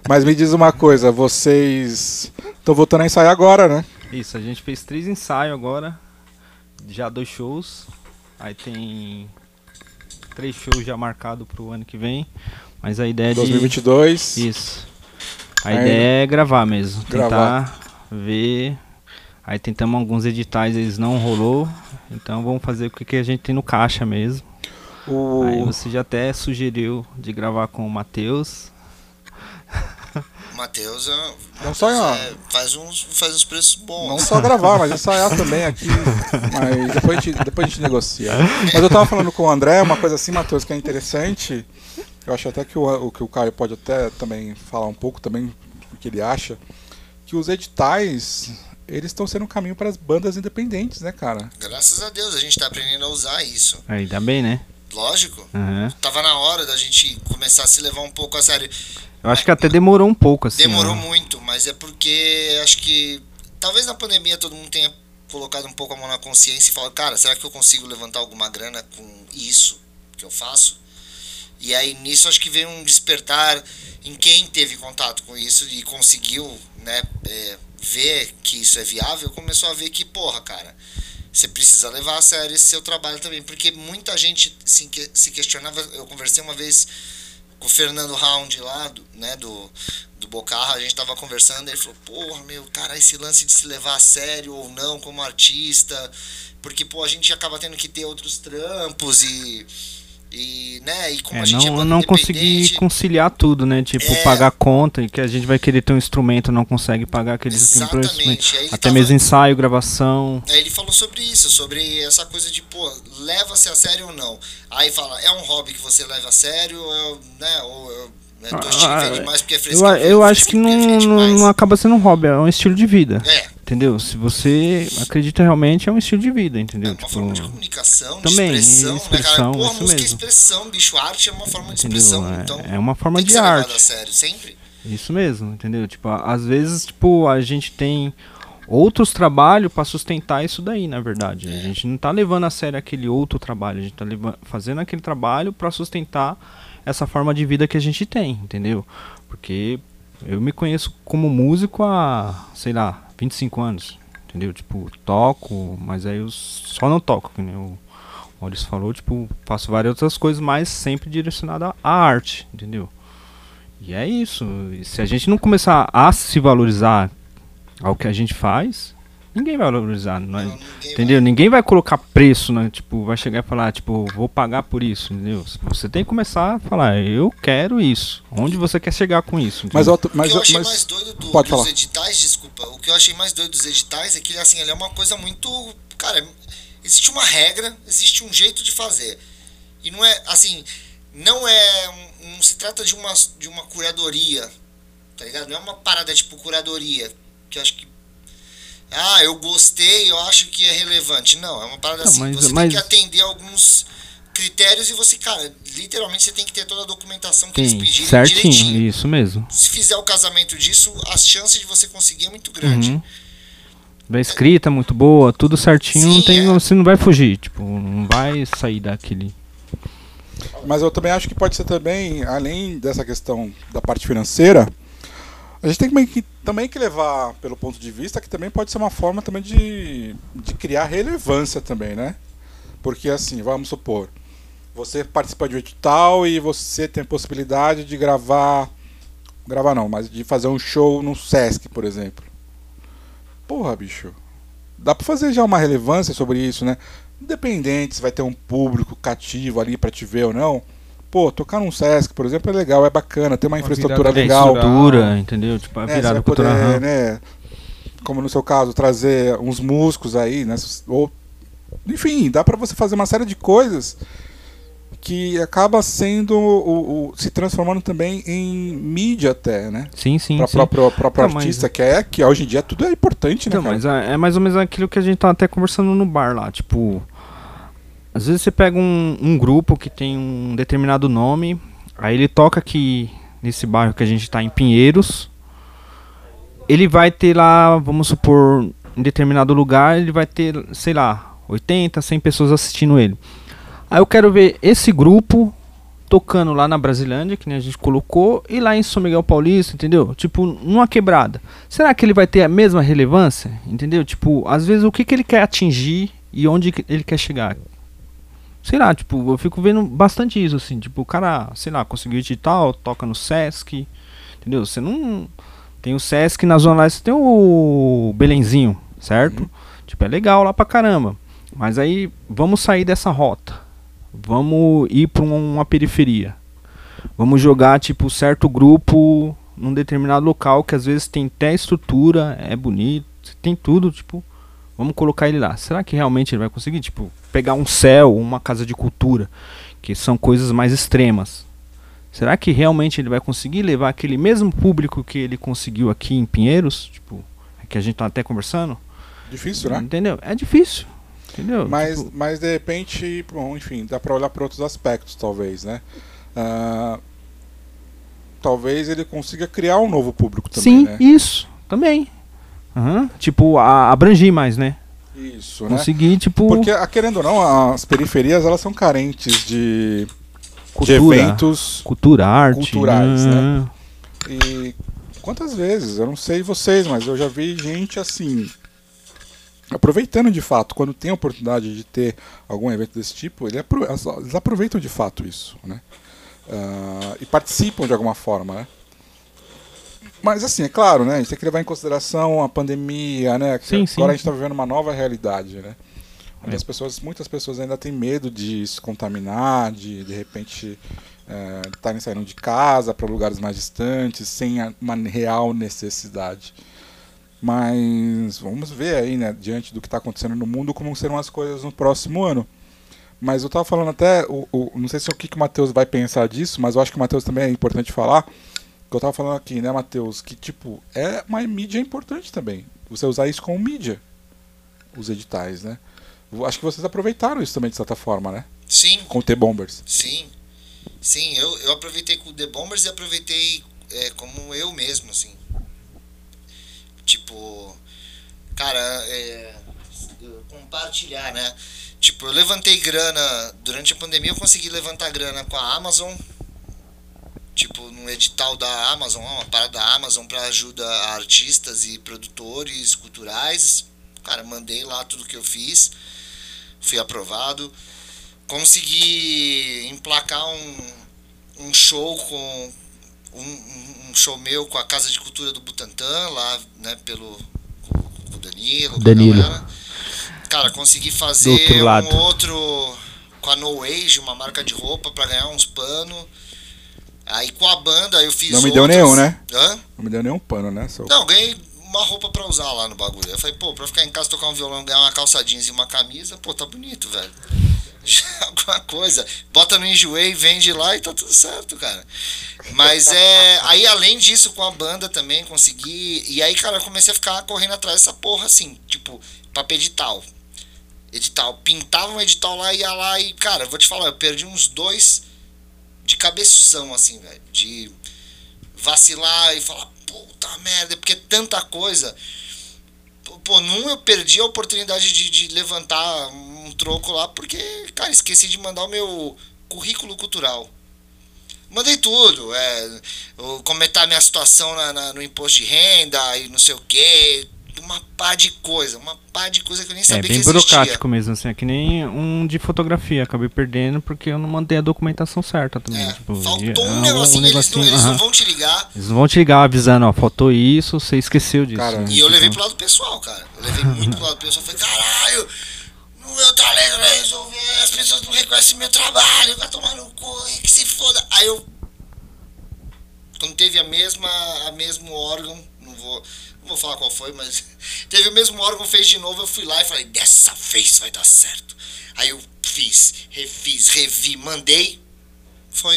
Speaker 2: mas me diz uma coisa, vocês estão voltando a ensaiar agora, né?
Speaker 4: Isso, a gente fez três ensaios agora. Já dois shows. Aí tem três shows já marcados pro ano que vem. Mas a ideia é de.
Speaker 2: 2022.
Speaker 4: Isso. A
Speaker 2: Aí-
Speaker 4: ideia é gravar mesmo.
Speaker 2: Gravar.
Speaker 4: Tentar ver. Aí tentamos alguns editais, eles não rolou. Então vamos fazer o que a gente tem no caixa mesmo.
Speaker 2: O...
Speaker 4: Aí você já até sugeriu de gravar com o Matheus. *laughs*
Speaker 3: Matheus é-
Speaker 2: Não só,
Speaker 3: é, faz, uns, faz uns preços bons.
Speaker 2: não só gravar, mas ensaiar também aqui. *laughs* Mas depois a, gente, depois a gente negocia. Mas eu tava falando com o André, uma coisa assim, Matheus, que é interessante. Eu acho até que o, o que o Caio pode até também falar um pouco também o que ele acha. Que os editais, eles estão sendo um caminho para as bandas independentes, né, cara?
Speaker 3: Graças a Deus a gente tá aprendendo a usar isso.
Speaker 4: Ainda bem, né?
Speaker 3: Lógico.
Speaker 4: Aham.
Speaker 3: Tava na hora da gente começar a se levar um pouco a sério.
Speaker 4: Eu acho que até demorou um pouco, assim.
Speaker 3: Demorou
Speaker 4: ó.
Speaker 3: muito, mas é porque acho que talvez na pandemia todo mundo tenha colocado um pouco a mão na consciência e falado, cara, será que eu consigo levantar alguma grana com isso que eu faço? E aí nisso acho que veio um despertar em quem teve contato com isso e conseguiu né, é, ver que isso é viável, começou a ver que, porra, cara, você precisa levar a sério esse seu trabalho também. Porque muita gente se, se questionava. Eu conversei uma vez com o Fernando Round lá, do, né, do, do Bocarra, a gente tava conversando, ele falou, porra, meu, cara, esse lance de se levar a sério ou não como artista, porque, pô, a gente acaba tendo que ter outros trampos e e, né, e como
Speaker 4: É,
Speaker 3: a gente
Speaker 4: não,
Speaker 3: é
Speaker 4: não
Speaker 3: independente,
Speaker 4: conciliar tudo, né? Tipo,
Speaker 3: É.
Speaker 4: pagar conta e que a gente vai querer ter um instrumento não consegue pagar aqueles
Speaker 3: Exatamente,
Speaker 4: instrumentos. Até
Speaker 3: tava-
Speaker 4: mesmo ensaio, gravação.
Speaker 3: Aí ele falou sobre isso, sobre essa coisa de, pô, leva-se a sério ou não. Aí fala, é um hobby que você leva a sério, eu, né, ou eu tô
Speaker 4: Ah,
Speaker 3: é
Speaker 4: Eu, eu acho que não, não, não acaba sendo um hobby, é um estilo de vida.
Speaker 3: É,
Speaker 4: Entendeu? Se você acredita realmente, é um estilo de vida,
Speaker 3: é
Speaker 4: entendeu?
Speaker 3: uma
Speaker 4: tipo,
Speaker 3: forma de comunicação,
Speaker 4: também,
Speaker 3: de expressão, né,
Speaker 4: expressão,
Speaker 3: Pô, a
Speaker 4: isso
Speaker 3: música é
Speaker 4: mesmo.
Speaker 3: expressão, bicho, arte é uma forma de
Speaker 4: entendeu?
Speaker 3: expressão,
Speaker 4: É-
Speaker 3: então
Speaker 4: é, uma forma de
Speaker 3: ser levado a
Speaker 4: arte.
Speaker 3: sério, sempre.
Speaker 4: Isso mesmo, entendeu? Tipo, às vezes, tipo, a gente tem outros trabalhos pra sustentar isso daí, na verdade. A gente não tá levando a sério aquele outro trabalho, a gente tá leva- fazendo aquele trabalho pra sustentar essa forma de vida que a gente tem, entendeu? Porque eu me conheço como músico há, sei lá, 25 anos, entendeu? Tipo, toco, mas aí eu só não toco, que nem o Maurício falou, tipo, faço várias outras coisas, mas sempre direcionada à arte, entendeu? E é isso. E se a gente não começar a se valorizar ao que a gente faz, ninguém vai valorizar, não é?
Speaker 3: Não, ninguém
Speaker 4: Entendeu? Ninguém vai colocar preço, né? Tipo, vai chegar e falar, tipo, vou pagar por isso, entendeu? Você tem que começar a falar, eu quero isso. Onde você quer chegar com isso?
Speaker 2: Mas,
Speaker 4: entendeu?
Speaker 2: outro-
Speaker 3: O
Speaker 2: mas,
Speaker 3: que eu achei
Speaker 2: mas
Speaker 3: mais doido do-
Speaker 2: pode
Speaker 3: dos
Speaker 2: falar.
Speaker 3: editais, desculpa, o que eu achei mais doido dos editais é que assim, ele é uma coisa muito. Cara, existe uma regra, existe um jeito de fazer. E não é assim, não é. um- Não se trata de uma, de uma curadoria, tá ligado? Não é uma parada tipo curadoria, que eu acho que. Ah, eu gostei, eu acho que é relevante. Não, é uma parada
Speaker 4: Não,
Speaker 3: assim.
Speaker 4: mas-
Speaker 3: você
Speaker 4: mas-
Speaker 3: tem que atender alguns critérios e você, cara, literalmente você tem que ter toda a documentação que eles
Speaker 4: Sim,
Speaker 3: pedirem
Speaker 4: certinho,
Speaker 3: direitinho
Speaker 4: isso mesmo.
Speaker 3: se fizer o casamento disso, as chances de você conseguir é muito grande.
Speaker 4: Uhum. Da escrita muito boa, tudo certinho, não
Speaker 3: Sim,
Speaker 4: tem,
Speaker 3: é.
Speaker 4: você não vai fugir, tipo, não vai sair daquele.
Speaker 2: Mas eu também acho que pode ser também, além dessa questão da parte financeira, a gente tem também que, também que levar pelo ponto de vista que também pode ser uma forma também de, de criar relevância também, né? Porque assim, vamos supor, você participa de um edital e você tem a possibilidade de gravar, gravar não, mas de fazer um show no Sesc, por exemplo. Porra, bicho. Dá pra fazer já uma relevância sobre isso, né? Independente se vai ter um público cativo ali pra te ver ou não. Pô, tocar num Sesc, por exemplo, é legal, é bacana, tem uma,
Speaker 5: Uma
Speaker 2: infraestrutura legal.
Speaker 4: Cultura, entendeu? Tipo, a
Speaker 2: né?
Speaker 4: Virada cultural.
Speaker 2: poder, né? Como no seu caso, trazer uns músicos aí, né? Ou, enfim, dá pra você fazer uma série de coisas que acaba sendo o, o- se transformando também em mídia até, né?
Speaker 4: Sim, sim,
Speaker 2: Para
Speaker 4: sim.
Speaker 2: próprio, próprio
Speaker 4: Não, mas-
Speaker 2: artista, que é que hoje em dia tudo é importante, né?
Speaker 4: Então, mas é, é mais ou menos aquilo que a gente tá até conversando no bar lá, tipo. Às vezes você pega um, um grupo que tem um determinado nome, aí ele toca aqui nesse bairro que a gente tá em Pinheiros. Ele vai ter lá, vamos supor, em determinado lugar, ele vai ter, sei lá, 80, 100 pessoas assistindo ele. Aí eu quero ver esse grupo tocando lá na Brasilândia, que nem a gente colocou, e lá em São Miguel Paulista, entendeu? Tipo, numa quebrada. Será que ele vai ter a mesma relevância? Entendeu? Tipo, às vezes o que, que ele quer atingir e onde ele quer chegar. Sei lá, tipo, eu fico vendo bastante isso, assim, tipo, o cara, sei lá, conseguiu edital, toca no Sesc, entendeu? Você não. Tem o Sesc na Zona Leste, tem o Belenzinho, certo? Tipo, é legal lá pra caramba. Mas aí, vamos sair dessa rota. Vamos ir pra um- uma periferia. Vamos jogar, tipo, certo grupo num determinado local que às vezes tem até estrutura, é bonito, tem tudo, tipo, vamos colocar ele lá. Será que realmente ele vai conseguir, tipo, pegar um céu, uma casa de cultura, que são coisas mais extremas? Será que realmente ele vai conseguir levar aquele mesmo público que ele conseguiu aqui em Pinheiros, tipo, que a gente tá até conversando?
Speaker 2: Difícil, né?
Speaker 4: Entendeu? É difícil. Entendeu?
Speaker 2: Mas,
Speaker 4: Tipo,
Speaker 2: mas de repente, bom, enfim, dá pra olhar para outros aspectos, talvez, né? Ah, talvez ele consiga criar um novo público também,
Speaker 4: Sim,
Speaker 2: né?
Speaker 4: isso, também. Aham. Tipo, a, abrangir mais, né?
Speaker 2: Isso, né?
Speaker 4: Conseguir, tipo,
Speaker 2: Porque, querendo ou não, as periferias elas são carentes de, de
Speaker 4: cultura,
Speaker 2: eventos
Speaker 4: cultura, arte.
Speaker 2: culturais,
Speaker 4: né?
Speaker 2: E quantas vezes? Eu não sei vocês, mas eu já vi gente assim. Aproveitando de fato, quando tem a oportunidade de ter algum evento desse tipo, eles aproveitam de fato isso, né? Ah, e participam de alguma forma, né? Mas assim, é claro, né? A gente tem que levar em consideração a pandemia, né? Que
Speaker 4: Sim,
Speaker 2: agora
Speaker 4: sim.
Speaker 2: a gente está vivendo uma nova realidade, né? Onde
Speaker 4: É.
Speaker 2: as pessoas, muitas pessoas ainda têm medo de se contaminar, de de repente é, estarem saindo de casa para lugares mais distantes, sem a- uma real necessidade. Mas vamos ver aí, né, diante do que está acontecendo no mundo, como serão as coisas no próximo ano. Mas eu estava falando até, o, o- não sei se é o que, que o Matheus vai pensar disso, mas eu acho que o Matheus também é importante falar. Que eu estava falando aqui, né, Matheus, que tipo, é uma mídia importante também. Você usar isso como mídia, os editais, né? Acho que vocês aproveitaram isso também de certa forma, né?
Speaker 3: Sim,
Speaker 2: Com o T-Bombers.
Speaker 3: sim. Sim, eu, eu aproveitei com o The Bombers e aproveitei é, como eu mesmo, assim. Tipo, cara, é, compartilhar, né? Tipo, eu levantei grana durante a pandemia, eu consegui levantar grana com a Amazon. Tipo, no edital da Amazon, uma parada da Amazon para ajuda a artistas e produtores culturais. Cara, mandei lá tudo que eu fiz. Fui aprovado. Consegui emplacar um, um show com um, um- show meu com a Casa de Cultura do Butantã, lá, né, pelo com o Danilo. com a
Speaker 4: Danilo.
Speaker 3: Cara, consegui fazer
Speaker 4: outro
Speaker 3: um outro com a No Age, uma marca de roupa para ganhar uns panos. Aí com a banda eu fiz
Speaker 2: Não me deu
Speaker 3: outros.
Speaker 2: nenhum, né?
Speaker 3: Hã?
Speaker 2: Não me deu nenhum pano, né? Seu...
Speaker 3: Não, ganhei uma roupa pra usar lá no bagulho. Eu falei, pô, pra ficar em casa tocar um violão, ganhar uma calça jeans e uma camisa, pô, tá bonito, velho. *laughs* É alguma coisa. Bota no Enjoei, vende lá e tá tudo certo, cara. Mas é. Aí além disso, com a banda também consegui. E aí, cara, eu comecei a ficar correndo atrás dessa porra assim, tipo, papel edital. Edital. Pintava um edital lá, ia lá e, cara, vou te falar, eu perdi uns dois de cabeção, assim, velho. De vacilar e falar, puta merda, porque é tanta coisa. Pô, num eu perdi a oportunidade de, de levantar um troco lá, porque, cara, esqueci de mandar o meu currículo cultural. Mandei tudo, é, comentar minha situação na, na- no imposto de renda e não sei o que, uma pá de coisa, uma pá de coisa que eu nem
Speaker 4: É
Speaker 3: sabia
Speaker 4: bem
Speaker 3: que existia.
Speaker 4: burocrático mesmo, assim. É que nem um de fotografia. Acabei perdendo porque eu não mandei a documentação certa também.
Speaker 3: É,
Speaker 4: tipo,
Speaker 3: faltou
Speaker 4: e-
Speaker 3: um
Speaker 4: ah,
Speaker 3: negocinho, eles, não,
Speaker 4: negocinho,
Speaker 3: eles não
Speaker 4: aham.
Speaker 3: vão te ligar.
Speaker 4: Eles não vão te ligar avisando, ó, faltou isso, você esqueceu disso.
Speaker 2: Cara,
Speaker 4: né?
Speaker 3: E eu levei
Speaker 4: Tipo,
Speaker 3: pro lado pessoal, cara. Eu levei muito pro lado pessoal. Falei, caralho, o meu talento não é resolver, as pessoas não reconhecem meu trabalho, vai tomar no cu, e que se foda. Aí eu. Quando teve a mesma, a mesmo órgão, não vou, não vou falar qual foi, mas *laughs* teve o mesmo órgão, fez de novo, eu fui lá e falei, dessa vez vai dar certo. Aí eu fiz, refiz, revi, mandei, foi.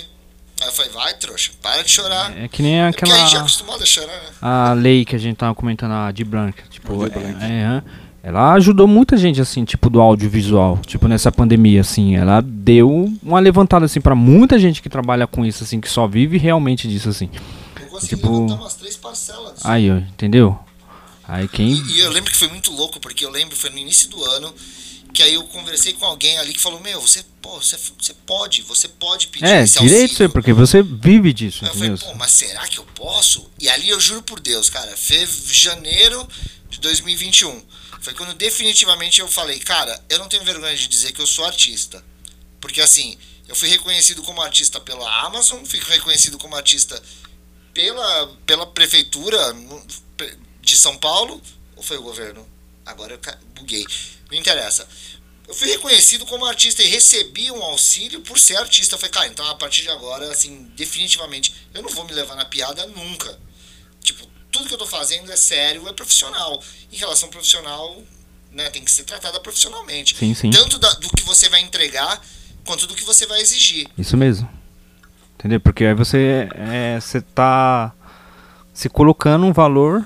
Speaker 3: Aí eu falei, vai trouxa, para de chorar.
Speaker 4: É que nem
Speaker 3: É porque a gente é
Speaker 4: aquela
Speaker 3: acostumado a chorar, né?
Speaker 4: a lei que a gente tava comentando, a de Blanca. Tipo, é,
Speaker 2: de
Speaker 4: é, aham. ela ajudou muita gente, assim, tipo, do audiovisual. Tipo, nessa pandemia, assim. Ela deu uma levantada, assim, pra muita gente que trabalha com isso, assim, que só vive realmente disso, assim. Tipo-
Speaker 3: levantar umas três parcelas.
Speaker 4: Aí, entendeu? Aí quem.
Speaker 3: E, e eu lembro que foi muito louco, porque eu lembro, foi no início do ano, que aí eu conversei com alguém ali que falou, meu, você, pô, você, você pode, você pode pedir
Speaker 4: É,
Speaker 3: esse
Speaker 4: direito
Speaker 3: auxílio.
Speaker 4: porque você vive disso,
Speaker 3: Aí eu falei, pô, mas será que eu posso? E ali eu juro por Deus, cara, foi janeiro de 2021. Foi quando definitivamente eu falei, cara, eu não tenho vergonha de dizer que eu sou artista. Porque assim, eu fui reconhecido como artista pela Amazon, fui reconhecido como artista pela, pela prefeitura de São Paulo, ou foi o governo? Agora eu buguei. Não interessa. Eu fui reconhecido como artista e recebi um auxílio por ser artista. Eu falei, cara, então a partir de agora, assim, definitivamente, eu não vou me levar na piada nunca. Tipo, tudo que eu tô fazendo é sério, é profissional. Em relação profissional, né, tem que ser tratada profissionalmente.
Speaker 4: Sim, sim.
Speaker 3: Tanto da- do que você vai entregar, quanto do que você vai exigir.
Speaker 4: Isso mesmo. Entendeu? Porque aí você é, você tá se colocando um valor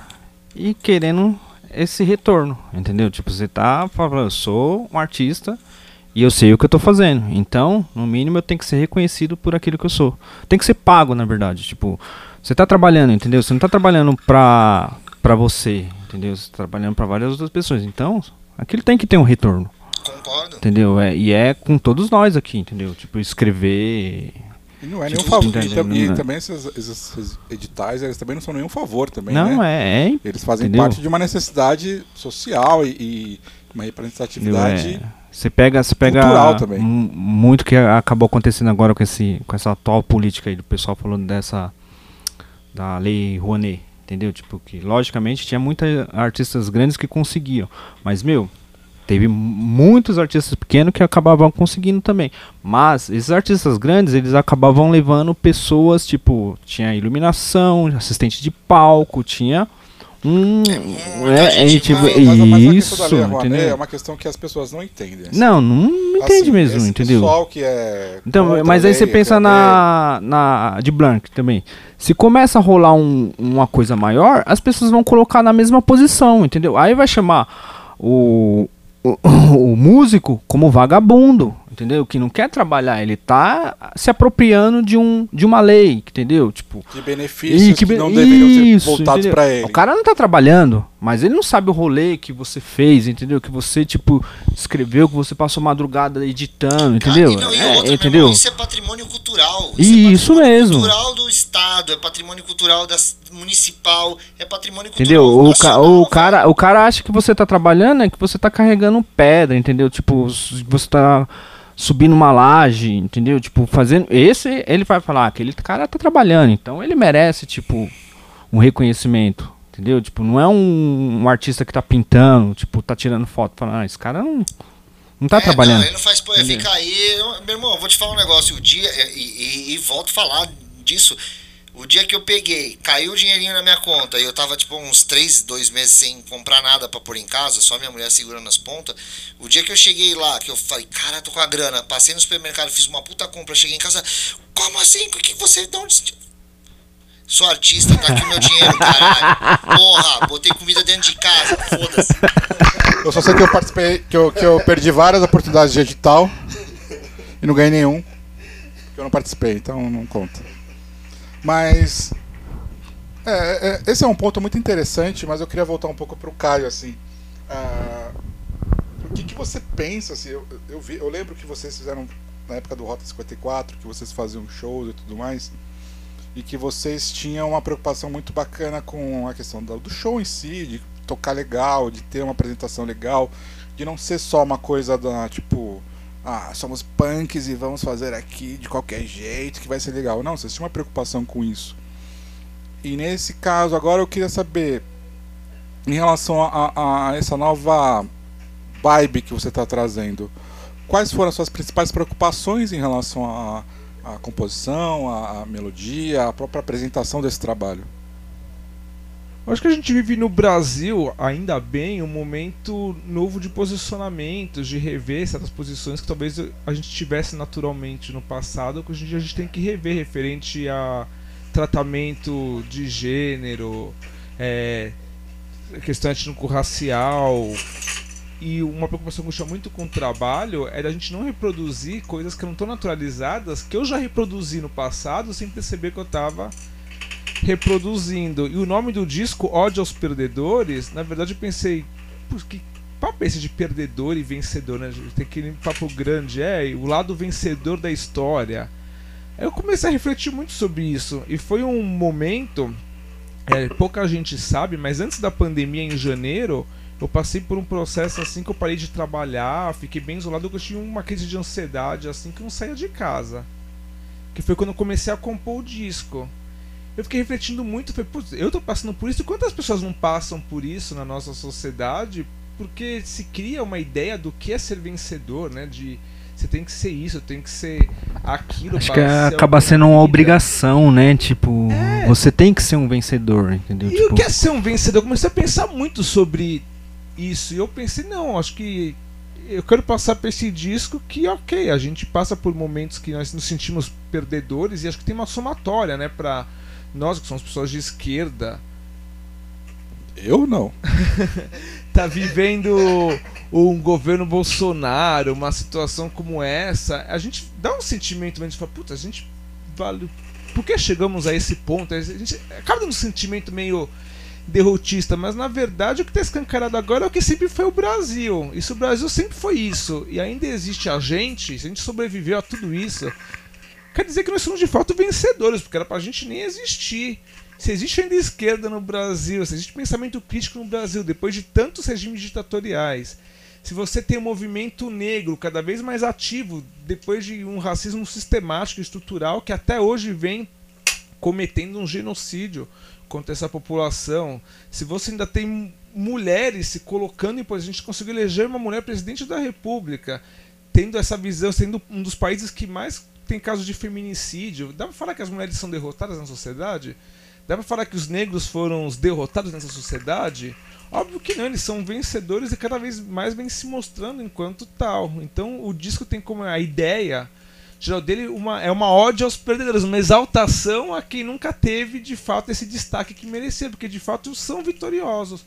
Speaker 4: e querendo esse retorno, entendeu? Tipo, você tá falando, eu sou um artista e eu sei o que eu tô fazendo. Então, no mínimo eu tenho que ser reconhecido por aquilo que eu sou. Tem que ser pago, na verdade. Tipo, você tá trabalhando, entendeu? Você não tá trabalhando pra, pra você, entendeu? Você tá trabalhando pra várias outras pessoas. Então, Aquilo tem que ter um retorno,
Speaker 3: Concordo.
Speaker 4: entendeu? É, e é com todos nós aqui, entendeu? Tipo, escrever.
Speaker 2: E não é nenhum favor. E, e
Speaker 4: é.
Speaker 2: também esses, esses- editais, eles também não são nenhum favor também,
Speaker 4: Não,
Speaker 2: né?
Speaker 4: é, é
Speaker 2: Eles fazem
Speaker 4: entendeu?
Speaker 2: parte de uma necessidade social e, e uma representatividade.
Speaker 4: É, Você pega, você pega muito que acabou acontecendo agora com esse com essa atual política aí do pessoal falando dessa da lei Rouanet, entendeu? Tipo que logicamente tinha muitos artistas grandes que conseguiam, mas meu, teve mu- muitos artistas pequenos que acabavam conseguindo também. Mas esses artistas grandes, eles acabavam levando pessoas, tipo, tinha iluminação, assistente de palco, tinha um
Speaker 3: muita
Speaker 4: é, é,
Speaker 3: gente
Speaker 4: tipo,
Speaker 3: mais-
Speaker 2: Mas, a
Speaker 4: isso, entendeu?
Speaker 2: é uma questão que as pessoas não entendem. assim.
Speaker 4: Não, não entende
Speaker 2: Assim,
Speaker 4: mesmo, entendeu?
Speaker 2: pessoal que é
Speaker 4: Então, mas aí você pensa
Speaker 2: é
Speaker 4: na, na de Blanc também. Se começa a rolar um- uma coisa maior, as pessoas vão colocar na mesma posição, entendeu? Aí vai chamar o, o, *coughs* o músico como vagabundo, entendeu? Que não quer trabalhar, ele tá se apropriando de, um, de uma lei, entendeu? Tipo,
Speaker 2: de benefícios que,
Speaker 4: be-
Speaker 2: não deveriam ser voltados para ele.
Speaker 4: O cara não tá trabalhando, mas ele não sabe o rolê que você fez, entendeu? Que você, tipo, escreveu, que você passou madrugada editando, entendeu?
Speaker 3: E, não, e
Speaker 4: É,
Speaker 3: outra, meu
Speaker 4: entendeu?
Speaker 3: irmão, isso é patrimônio cultural.
Speaker 4: Isso
Speaker 3: é patrimônio
Speaker 4: mesmo.
Speaker 3: cultural do Estado, é patrimônio cultural da municipal, é patrimônio cultural
Speaker 4: Entendeu? O, ca o, cara, o cara acha que você tá trabalhando, é que você tá carregando pedra, entendeu? Tipo, você tá subindo uma laje, entendeu? Tipo, fazendo. Esse, ele vai falar, "Ah, aquele cara tá trabalhando, então ele merece, tipo, um reconhecimento. Entendeu? Tipo, não é um, um artista que tá pintando, tipo, tá tirando foto, falando, ah, esse cara não, não tá
Speaker 3: É,
Speaker 4: trabalhando.
Speaker 3: Não, ele não faz. Pô,
Speaker 4: Entendeu?
Speaker 3: fica aí. eu- meu irmão, eu vou te falar um negócio. O dia. E, e- e volto a falar disso. O dia que eu peguei, caiu o dinheirinho na minha conta e eu tava tipo uns 3, 2 meses sem comprar nada pra pôr em casa, só minha mulher segurando as pontas. O dia que eu cheguei lá, que eu falei, cara, tô com a grana, passei no supermercado, fiz uma puta compra, cheguei em casa, como assim? Por que você de onde. Sou artista, tá aqui o meu dinheiro, caralho. Porra, botei comida dentro de casa, foda-se.
Speaker 2: Eu só sei que eu participei, que eu, que eu perdi várias oportunidades de edital e não ganhei nenhum. Que eu não participei, então não conta. Mas. é, é, esse é um ponto muito interessante, mas eu queria voltar um pouco pro Caio, assim. Ah, o que, que você pensa, assim, eu, eu, vi, eu lembro que vocês fizeram na época do Rota 54, que vocês faziam shows e tudo mais, e que vocês tinham uma preocupação muito bacana com a questão do show em si, de tocar legal, de ter uma apresentação legal, de não ser só uma coisa da tipo, ah, somos punks e vamos fazer aqui de qualquer jeito que vai ser legal. Não, vocês tinham uma preocupação com isso. E nesse caso, agora eu queria saber, em relação a, a- a essa nova vibe que você está trazendo, quais foram as suas principais preocupações em relação à à composição, à, à melodia, à própria apresentação desse trabalho?
Speaker 5: Acho que a gente vive no Brasil, ainda bem, um momento novo de posicionamentos, de rever certas posições que talvez a gente tivesse naturalmente no passado, que hoje em dia a gente tem que rever referente a tratamento de gênero, é, questão étnico-racial. E uma preocupação que eu chamo muito com o trabalho é da gente não reproduzir coisas que não estão naturalizadas, que eu já reproduzi no passado sem perceber que eu estava reproduzindo. E o nome do disco, Ódio aos Perdedores, na verdade eu pensei, "Putz, que papo é esse de perdedor e vencedor, né? Tem aquele papo grande, é, o lado vencedor da história. Eu comecei a refletir muito sobre isso. E foi um momento, é, pouca gente sabe, mas antes da pandemia, em janeiro, eu passei por um processo assim que eu parei de trabalhar, fiquei bem isolado, eu tive uma crise de ansiedade assim que eu não saía de casa. Que foi quando eu comecei a compor o disco eu fiquei refletindo muito, falei, putz, eu tô passando por isso, e quantas pessoas não passam por isso na nossa sociedade? Porque se cria uma ideia do que é ser vencedor, né? De você tem que ser isso, tem que ser aquilo.
Speaker 4: Acho que é- acaba sendo uma
Speaker 5: vida.
Speaker 4: obrigação, né? Tipo,
Speaker 5: É.
Speaker 4: você tem que ser um vencedor, entendeu?
Speaker 5: E
Speaker 4: tipo,
Speaker 5: o que é ser um vencedor? Eu comecei a pensar muito sobre isso. E eu pensei, não, acho que eu quero passar por esse disco que, ok, a gente passa por momentos que nós nos sentimos perdedores e acho que tem uma somatória, né? Pra nós que somos pessoas de esquerda,
Speaker 2: Eu não. *laughs*
Speaker 5: tá vivendo um governo Bolsonaro, uma situação como essa, a gente dá um sentimento, a gente fala, puta, a gente vale. Por que chegamos a esse ponto? A gente acaba dando um sentimento meio derrotista, mas na verdade o que está escancarado agora é o que sempre foi o Brasil. Isso o Brasil sempre foi isso. E ainda existe a gente, se a gente sobreviveu a tudo isso, quer dizer que nós somos de fato vencedores, porque era pra gente nem existir. Se existe ainda esquerda no Brasil, se existe pensamento crítico no Brasil, depois de tantos regimes ditatoriais, se você tem um movimento negro cada vez mais ativo, depois de um racismo sistemático e estrutural que até hoje vem cometendo um genocídio contra essa população, se você ainda tem mulheres se colocando em posição, a gente conseguiu eleger uma mulher presidente da República, tendo essa visão, sendo um dos países que mais tem casos de feminicídio, dá pra falar que as mulheres são derrotadas na sociedade? Dá pra falar que os negros foram os derrotados nessa sociedade? Óbvio que não, eles são vencedores e cada vez mais vem se mostrando enquanto tal. Então o disco tem como a ideia geral dele uma, é uma ódio aos perdedores, uma exaltação a quem nunca teve de fato esse destaque que merecia, porque de fato são vitoriosos.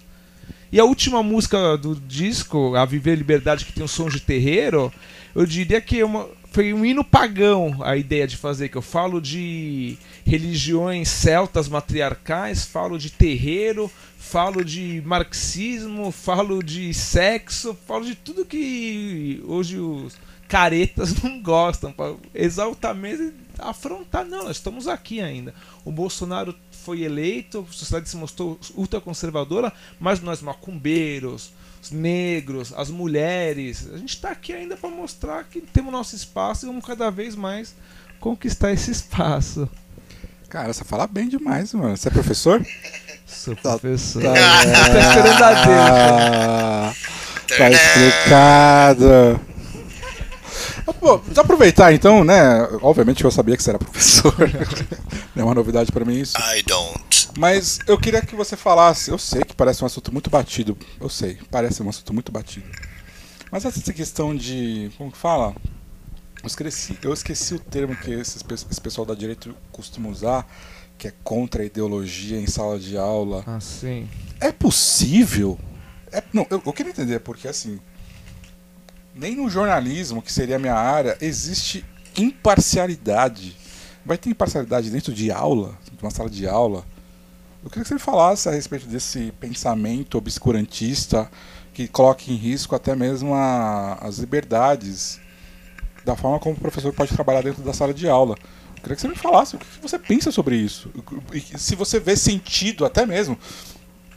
Speaker 5: E a última música do disco, A Viver Liberdade, que tem um som de terreiro, eu diria que é uma, foi um hino pagão a ideia de fazer, que eu falo de religiões celtas matriarcais, falo de terreiro, falo de marxismo, falo de sexo, falo de tudo que hoje os caretas *laughs* não gostam, para exaltar mesmo e afrontar. Não, nós estamos aqui ainda. O Bolsonaro foi eleito, a sociedade se mostrou ultraconservadora, mas nós macumbeiros, os negros, as mulheres, a gente está aqui ainda para mostrar que temos nosso espaço e vamos cada vez mais conquistar esse espaço.
Speaker 2: Cara, você fala bem demais, mano. Você é professor? *laughs*
Speaker 5: Sou professor.
Speaker 2: Tá, *laughs*
Speaker 5: Tá esperando a.
Speaker 2: Ah, tá explicado. Ah, Pô, vamos aproveitar então, né? Obviamente que eu sabia que você era professor. *laughs* Não é uma novidade pra mim isso.
Speaker 3: I don't.
Speaker 2: Mas eu queria que você falasse. Eu sei que parece um assunto muito batido. Eu sei, parece um assunto muito batido. Mas essa questão de. Como que fala? Eu esqueci, eu esqueci o termo que esses pe- esse pessoal da direita costuma usar, que é contra a ideologia em sala de aula.
Speaker 5: Assim.
Speaker 2: É possível? É, não, eu, eu queria entender, porque assim. Nem no jornalismo, que seria a minha área, existe imparcialidade. Vai ter imparcialidade dentro de aula, de uma sala de aula. Eu queria que você falasse a respeito desse pensamento obscurantista que coloca em risco até mesmo a- as liberdades da forma como o professor pode trabalhar dentro da sala de aula. Eu queria que você me falasse o que você pensa sobre isso. E se você vê sentido até mesmo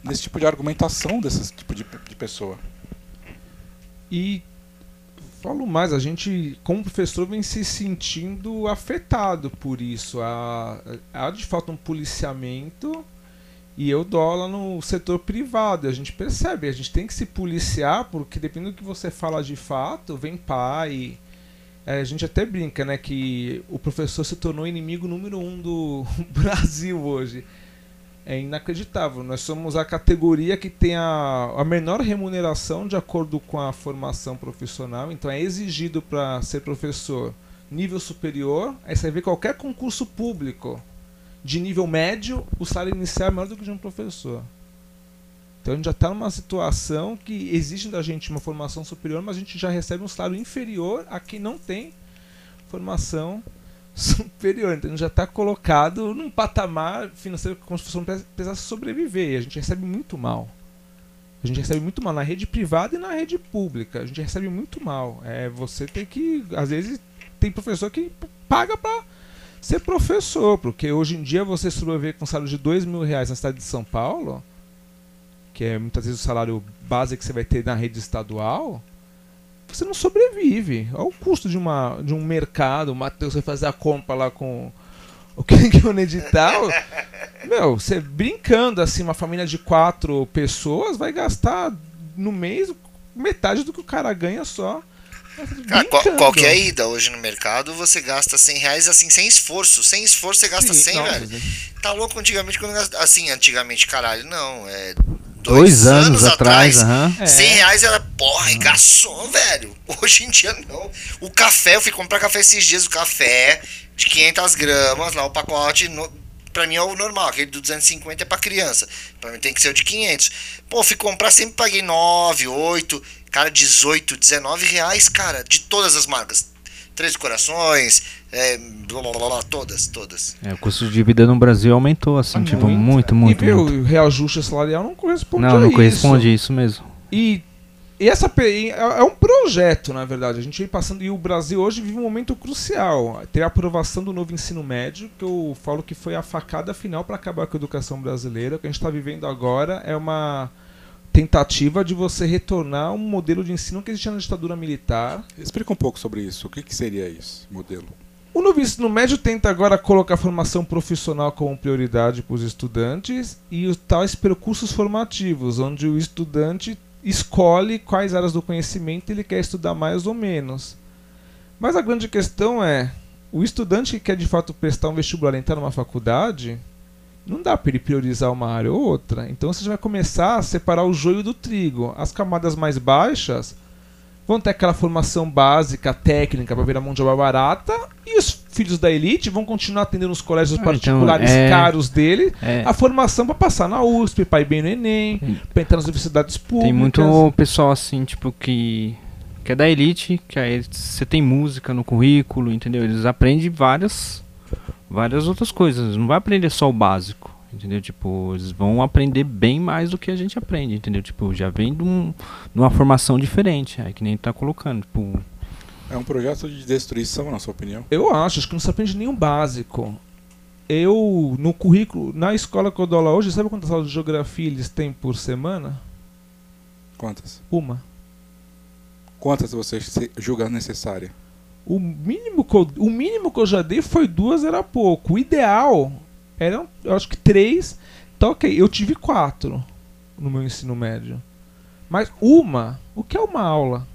Speaker 2: nesse tipo de argumentação desse tipo de, de pessoa.
Speaker 5: E falo mais, a gente, como professor, vem se sentindo afetado por isso. Há, há de fato um policiamento e eu dou aula no setor privado. A gente percebe, a gente tem que se policiar, porque dependendo do que você fala de fato, vem pai. É, a gente até brinca, né, que o professor se tornou inimigo número um do *laughs* Brasil hoje. É inacreditável. Nós somos a categoria que tem a, a menor remuneração de acordo com a formação profissional. Então é exigido para ser professor nível superior. Aí você vê qualquer concurso público de nível médio, o salário inicial é maior do que de um professor. Então a gente já está numa situação que exige da gente uma formação superior, mas a gente já recebe um salário inferior a quem não tem formação. Então a gente já está colocado num patamar financeiro que a construção precisasse sobreviver. E a gente recebe muito mal. A gente recebe muito mal na rede privada e na rede pública. A gente recebe muito mal. É, você tem que. Às vezes tem professor que paga para ser professor, porque hoje em dia você sobreviver com um salário de dois mil reais na cidade de São Paulo, que é muitas vezes o salário base que você vai ter na rede estadual, você não sobrevive. Olha o custo de, uma, de um mercado. O Matheus vai fazer a compra lá com o *laughs* que é edital. Meu, você brincando assim, uma família de quatro pessoas vai gastar no mês metade do que o cara ganha só.
Speaker 3: Cara, qual- qualquer ida hoje no mercado, você gasta 100 reais assim, sem esforço. Sem esforço você gasta
Speaker 5: Sim,
Speaker 3: 100,
Speaker 5: não,
Speaker 3: velho. Tá louco antigamente quando gasta... Assim, antigamente, caralho, não. É.
Speaker 4: Dois anos atrás, aham.
Speaker 5: É.
Speaker 3: 100 reais era, porra, garçom, velho. Hoje em dia não. O café, eu fui comprar café esses dias, o café de 500 gramas, lá o pacote, no, pra mim é o normal, aquele do 250 é pra criança. Pra mim tem que ser o de 500. Pô, fui comprar, sempre paguei 9, 8, cara, 18, 19 reais, cara, de todas as marcas. Três Corações, é, blá, blá, blá, blá, todas, todas.
Speaker 4: É, o custo de vida no Brasil aumentou, assim,
Speaker 5: Ah,
Speaker 4: tipo,
Speaker 5: muito.
Speaker 4: muito, muito,
Speaker 5: e
Speaker 4: muito.
Speaker 5: o reajuste salarial não corresponde a
Speaker 4: Não, não
Speaker 5: isso.
Speaker 4: corresponde isso mesmo.
Speaker 5: E, e essa pe- é é um projeto, na verdade. A gente vem passando e o Brasil hoje vive um momento crucial. Tem a aprovação do novo ensino médio, que eu falo que foi a facada final para acabar com a educação brasileira. O que a gente está vivendo agora é uma tentativa de você retornar um modelo de ensino que existia na ditadura militar.
Speaker 2: Explica um pouco sobre isso. O que, que seria isso, modelo?
Speaker 5: O novo ensino médio tenta agora colocar a formação profissional como prioridade para os estudantes e os tais percursos formativos, onde o estudante escolhe quais áreas do conhecimento ele quer estudar mais ou menos. Mas a grande questão é, o estudante que quer de fato prestar um vestibular e entrar numa faculdade, não dá para ele priorizar uma área ou outra. Então você já vai começar a separar o joio do trigo. As camadas mais baixas vão ter aquela formação básica, técnica, para virar mão de obra barata, e os filhos da elite vão continuar atendendo os colégios
Speaker 4: Ah, então,
Speaker 5: particulares
Speaker 4: é-
Speaker 5: caros dele,
Speaker 4: É,
Speaker 5: a formação para passar na USP, para ir bem no Enem, para entrar nas universidades públicas.
Speaker 4: tem muito pessoal assim, tipo, que, que é da elite, que aí você tem música no currículo, entendeu? Eles aprendem várias, várias outras coisas, não vai aprender só o básico, entendeu? Tipo, eles vão aprender bem mais do que a gente aprende, entendeu? Tipo, já vem de, um, de uma formação diferente, aí que nem tá colocando, tipo,
Speaker 2: É um projeto de destruição, na sua opinião?
Speaker 5: Eu acho, acho que não se aprende nenhum básico. Eu, no currículo, na escola que eu dou aula hoje, sabe quantas aulas de geografia eles têm por semana?
Speaker 2: Quantas?
Speaker 5: Uma.
Speaker 2: Quantas você julga necessária?
Speaker 5: O mínimo, que eu, o mínimo que eu já dei foi duas, era pouco. O ideal eram, eu acho que três. Então, ok, eu tive quatro no meu ensino médio. Mas uma, o que é uma aula?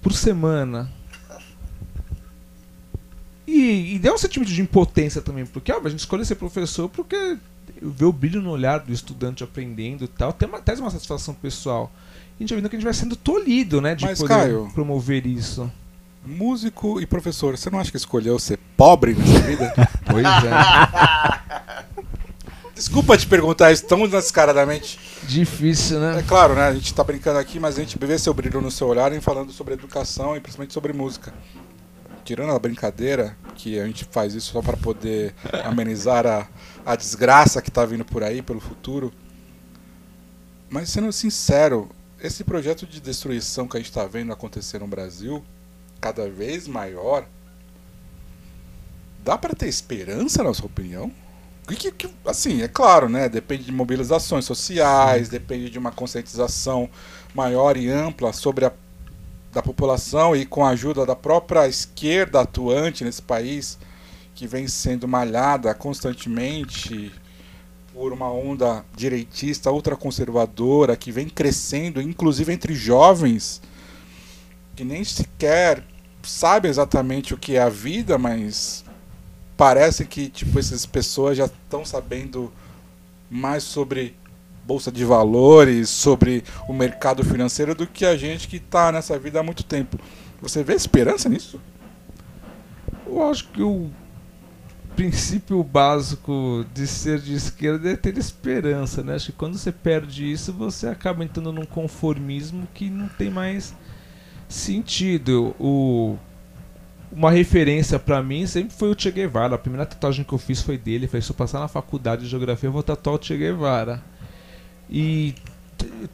Speaker 5: Por semana. E, e dá um sentimento de impotência também, porque ó, a gente escolhe ser professor porque vê o brilho no olhar do estudante aprendendo e tal, tem uma, traz uma satisfação pessoal. E a gente vai vendo que a gente vai sendo tolhido, né, de
Speaker 2: Mas,
Speaker 5: poder
Speaker 2: Caio,
Speaker 5: promover isso.
Speaker 2: Músico e professor, você não acha que escolheu ser pobre nessa vida? *laughs*
Speaker 5: Pois é.
Speaker 2: Desculpa te perguntar isso tão descaradamente.
Speaker 5: Difícil,
Speaker 2: É
Speaker 5: né?
Speaker 2: claro, né? A gente tá brincando aqui, mas a gente vê seu brilho no seu olhar em falando sobre educação e principalmente sobre música. Tirando a brincadeira, que a gente faz isso só para poder amenizar a, a desgraça que tá vindo por aí, pelo futuro. Mas sendo sincero, esse projeto de destruição que a gente tá vendo acontecer no Brasil, cada vez maior, dá para ter esperança, na sua opinião? Que- que- assim, é claro, né? Depende de mobilizações sociais, depende de uma conscientização maior e ampla sobre a da população e com a ajuda da própria esquerda atuante nesse país, que vem sendo malhada constantemente por uma onda direitista ultraconservadora que vem crescendo, inclusive entre jovens, que nem sequer sabem exatamente o que é a vida, mas parece que tipo essas pessoas já estão sabendo mais sobre bolsa de valores, sobre o mercado financeiro do que a gente que está nessa vida há muito tempo. Você vê esperança nisso?
Speaker 5: Eu acho que o princípio básico de ser de esquerda é ter esperança, né? Acho que quando você perde isso, você acaba entrando num conformismo que não tem mais sentido. O uma referência pra mim sempre foi o Che Guevara. A primeira tatuagem que eu fiz foi dele. Falei, se eu passar na faculdade de geografia, eu vou tatuar o Che Guevara. E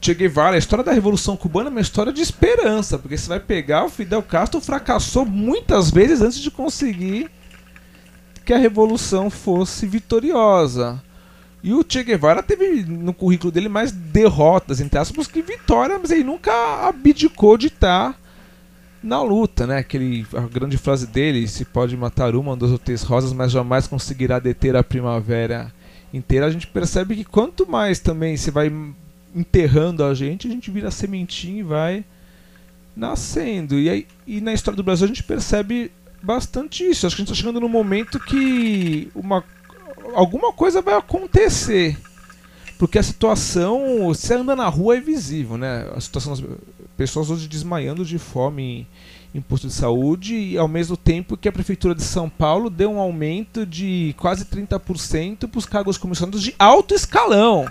Speaker 5: Che Guevara, a história da Revolução Cubana é uma história de esperança, porque você vai pegar o Fidel Castro fracassou muitas vezes antes de conseguir que a revolução fosse vitoriosa. E o Che Guevara teve no currículo dele mais derrotas, entre aspas, que vitórias, mas ele nunca abdicou de estar na luta, né? Aquele, a grande frase dele, se pode matar uma, duas ou três rosas, mas jamais conseguirá deter a primavera inteira. A gente percebe que quanto mais também você vai enterrando a gente, a gente vira sementinha e vai nascendo. E, aí, e na história do Brasil a gente percebe bastante isso. Acho que a gente está chegando num momento que uma, alguma coisa vai acontecer. Porque a situação, você anda na rua é visível, né? A situação pessoas hoje desmaiando de fome em, em posto de saúde e ao mesmo tempo que a prefeitura de São Paulo deu um aumento de quase 30% para os cargos comissionados de alto escalão.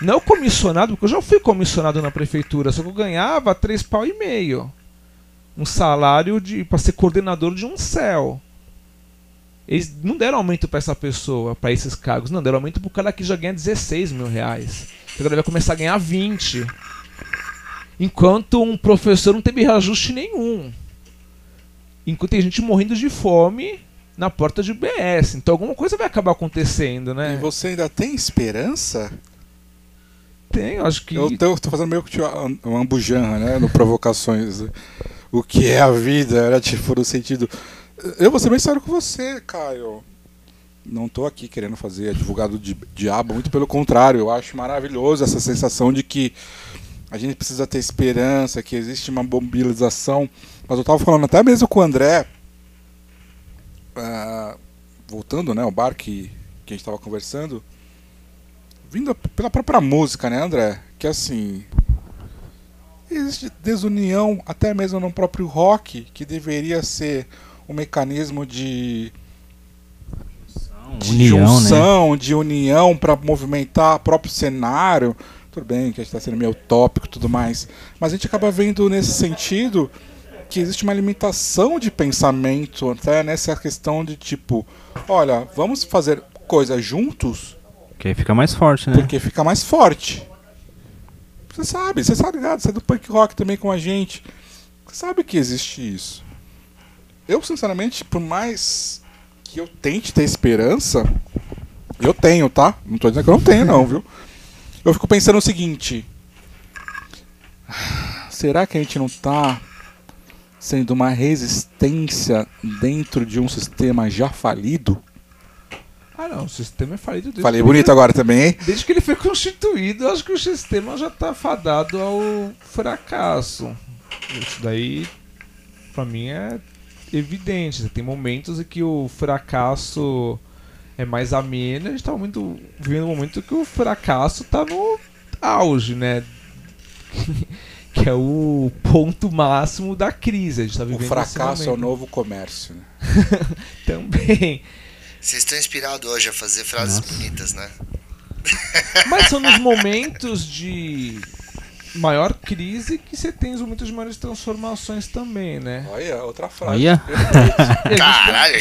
Speaker 5: Não comissionado, porque eu já fui comissionado na prefeitura, só que eu ganhava três pau e meio. um salário de para ser coordenador de um céu. Eles não deram aumento para essa pessoa, para esses cargos. Não, deram aumento pro cara que já ganha 16 mil reais. Agora vai começar a ganhar 20. Enquanto um professor não teve reajuste nenhum. Enquanto tem gente morrendo de fome na porta de BS. Então alguma coisa vai acabar acontecendo, né?
Speaker 2: E você ainda tem esperança?
Speaker 5: Tem, acho que.
Speaker 2: Eu tô, tô fazendo meio que uma ambujanra, né? No Provocações. *laughs* o que é a vida? Era tipo no sentido. Eu vou ser bem sério com você, Caio. Não tô aqui querendo fazer advogado de diabo, muito pelo contrário. Eu acho maravilhoso essa sensação de que a gente precisa ter esperança, que existe uma mobilização. Mas eu tava falando até mesmo com o André, uh, voltando, né, ao bar que, que a gente tava conversando vindo pela própria música, né, André? Que assim. Existe desunião até mesmo no próprio rock, que deveria ser um mecanismo de.
Speaker 4: de união,
Speaker 2: junção,
Speaker 4: né?
Speaker 2: de união para movimentar o próprio cenário. Tudo bem que a gente está sendo meio tópico e tudo mais. Mas a gente acaba vendo nesse sentido que existe uma limitação de pensamento, até nessa questão de tipo, olha, vamos fazer coisas juntos
Speaker 4: porque aí fica mais forte, né?
Speaker 2: Porque fica mais forte. Você sabe, você sabe ligado, você é do punk rock também com a gente. Você sabe que existe isso. Eu, sinceramente, por mais que eu tente ter esperança, eu tenho, tá? Não tô dizendo que eu não tenho, não, viu? Eu fico pensando o seguinte: será que a gente não tá sendo uma resistência dentro de um sistema já falido?
Speaker 5: Ah, não, o sistema é falido desde
Speaker 2: Falei bonito agora também, hein?
Speaker 5: Desde que ele foi constituído, eu acho que o sistema já está fadado ao fracasso. Isso daí, para mim, é evidente. Tem momentos em que o fracasso é mais ameno, a gente está muito, vivendo um momento que o fracasso está no auge, né? *laughs* que é o ponto máximo da crise. A gente tá vivendo
Speaker 2: o fracasso é o novo comércio. Né? *laughs*
Speaker 5: Também.
Speaker 3: Vocês estão inspirados hoje a fazer frases Nossa. bonitas, né?
Speaker 5: Mas são nos momentos de maior crise que você tem de maiores transformações também, né?
Speaker 2: Olha, outra frase.
Speaker 4: Olha. *laughs*
Speaker 3: Caralho,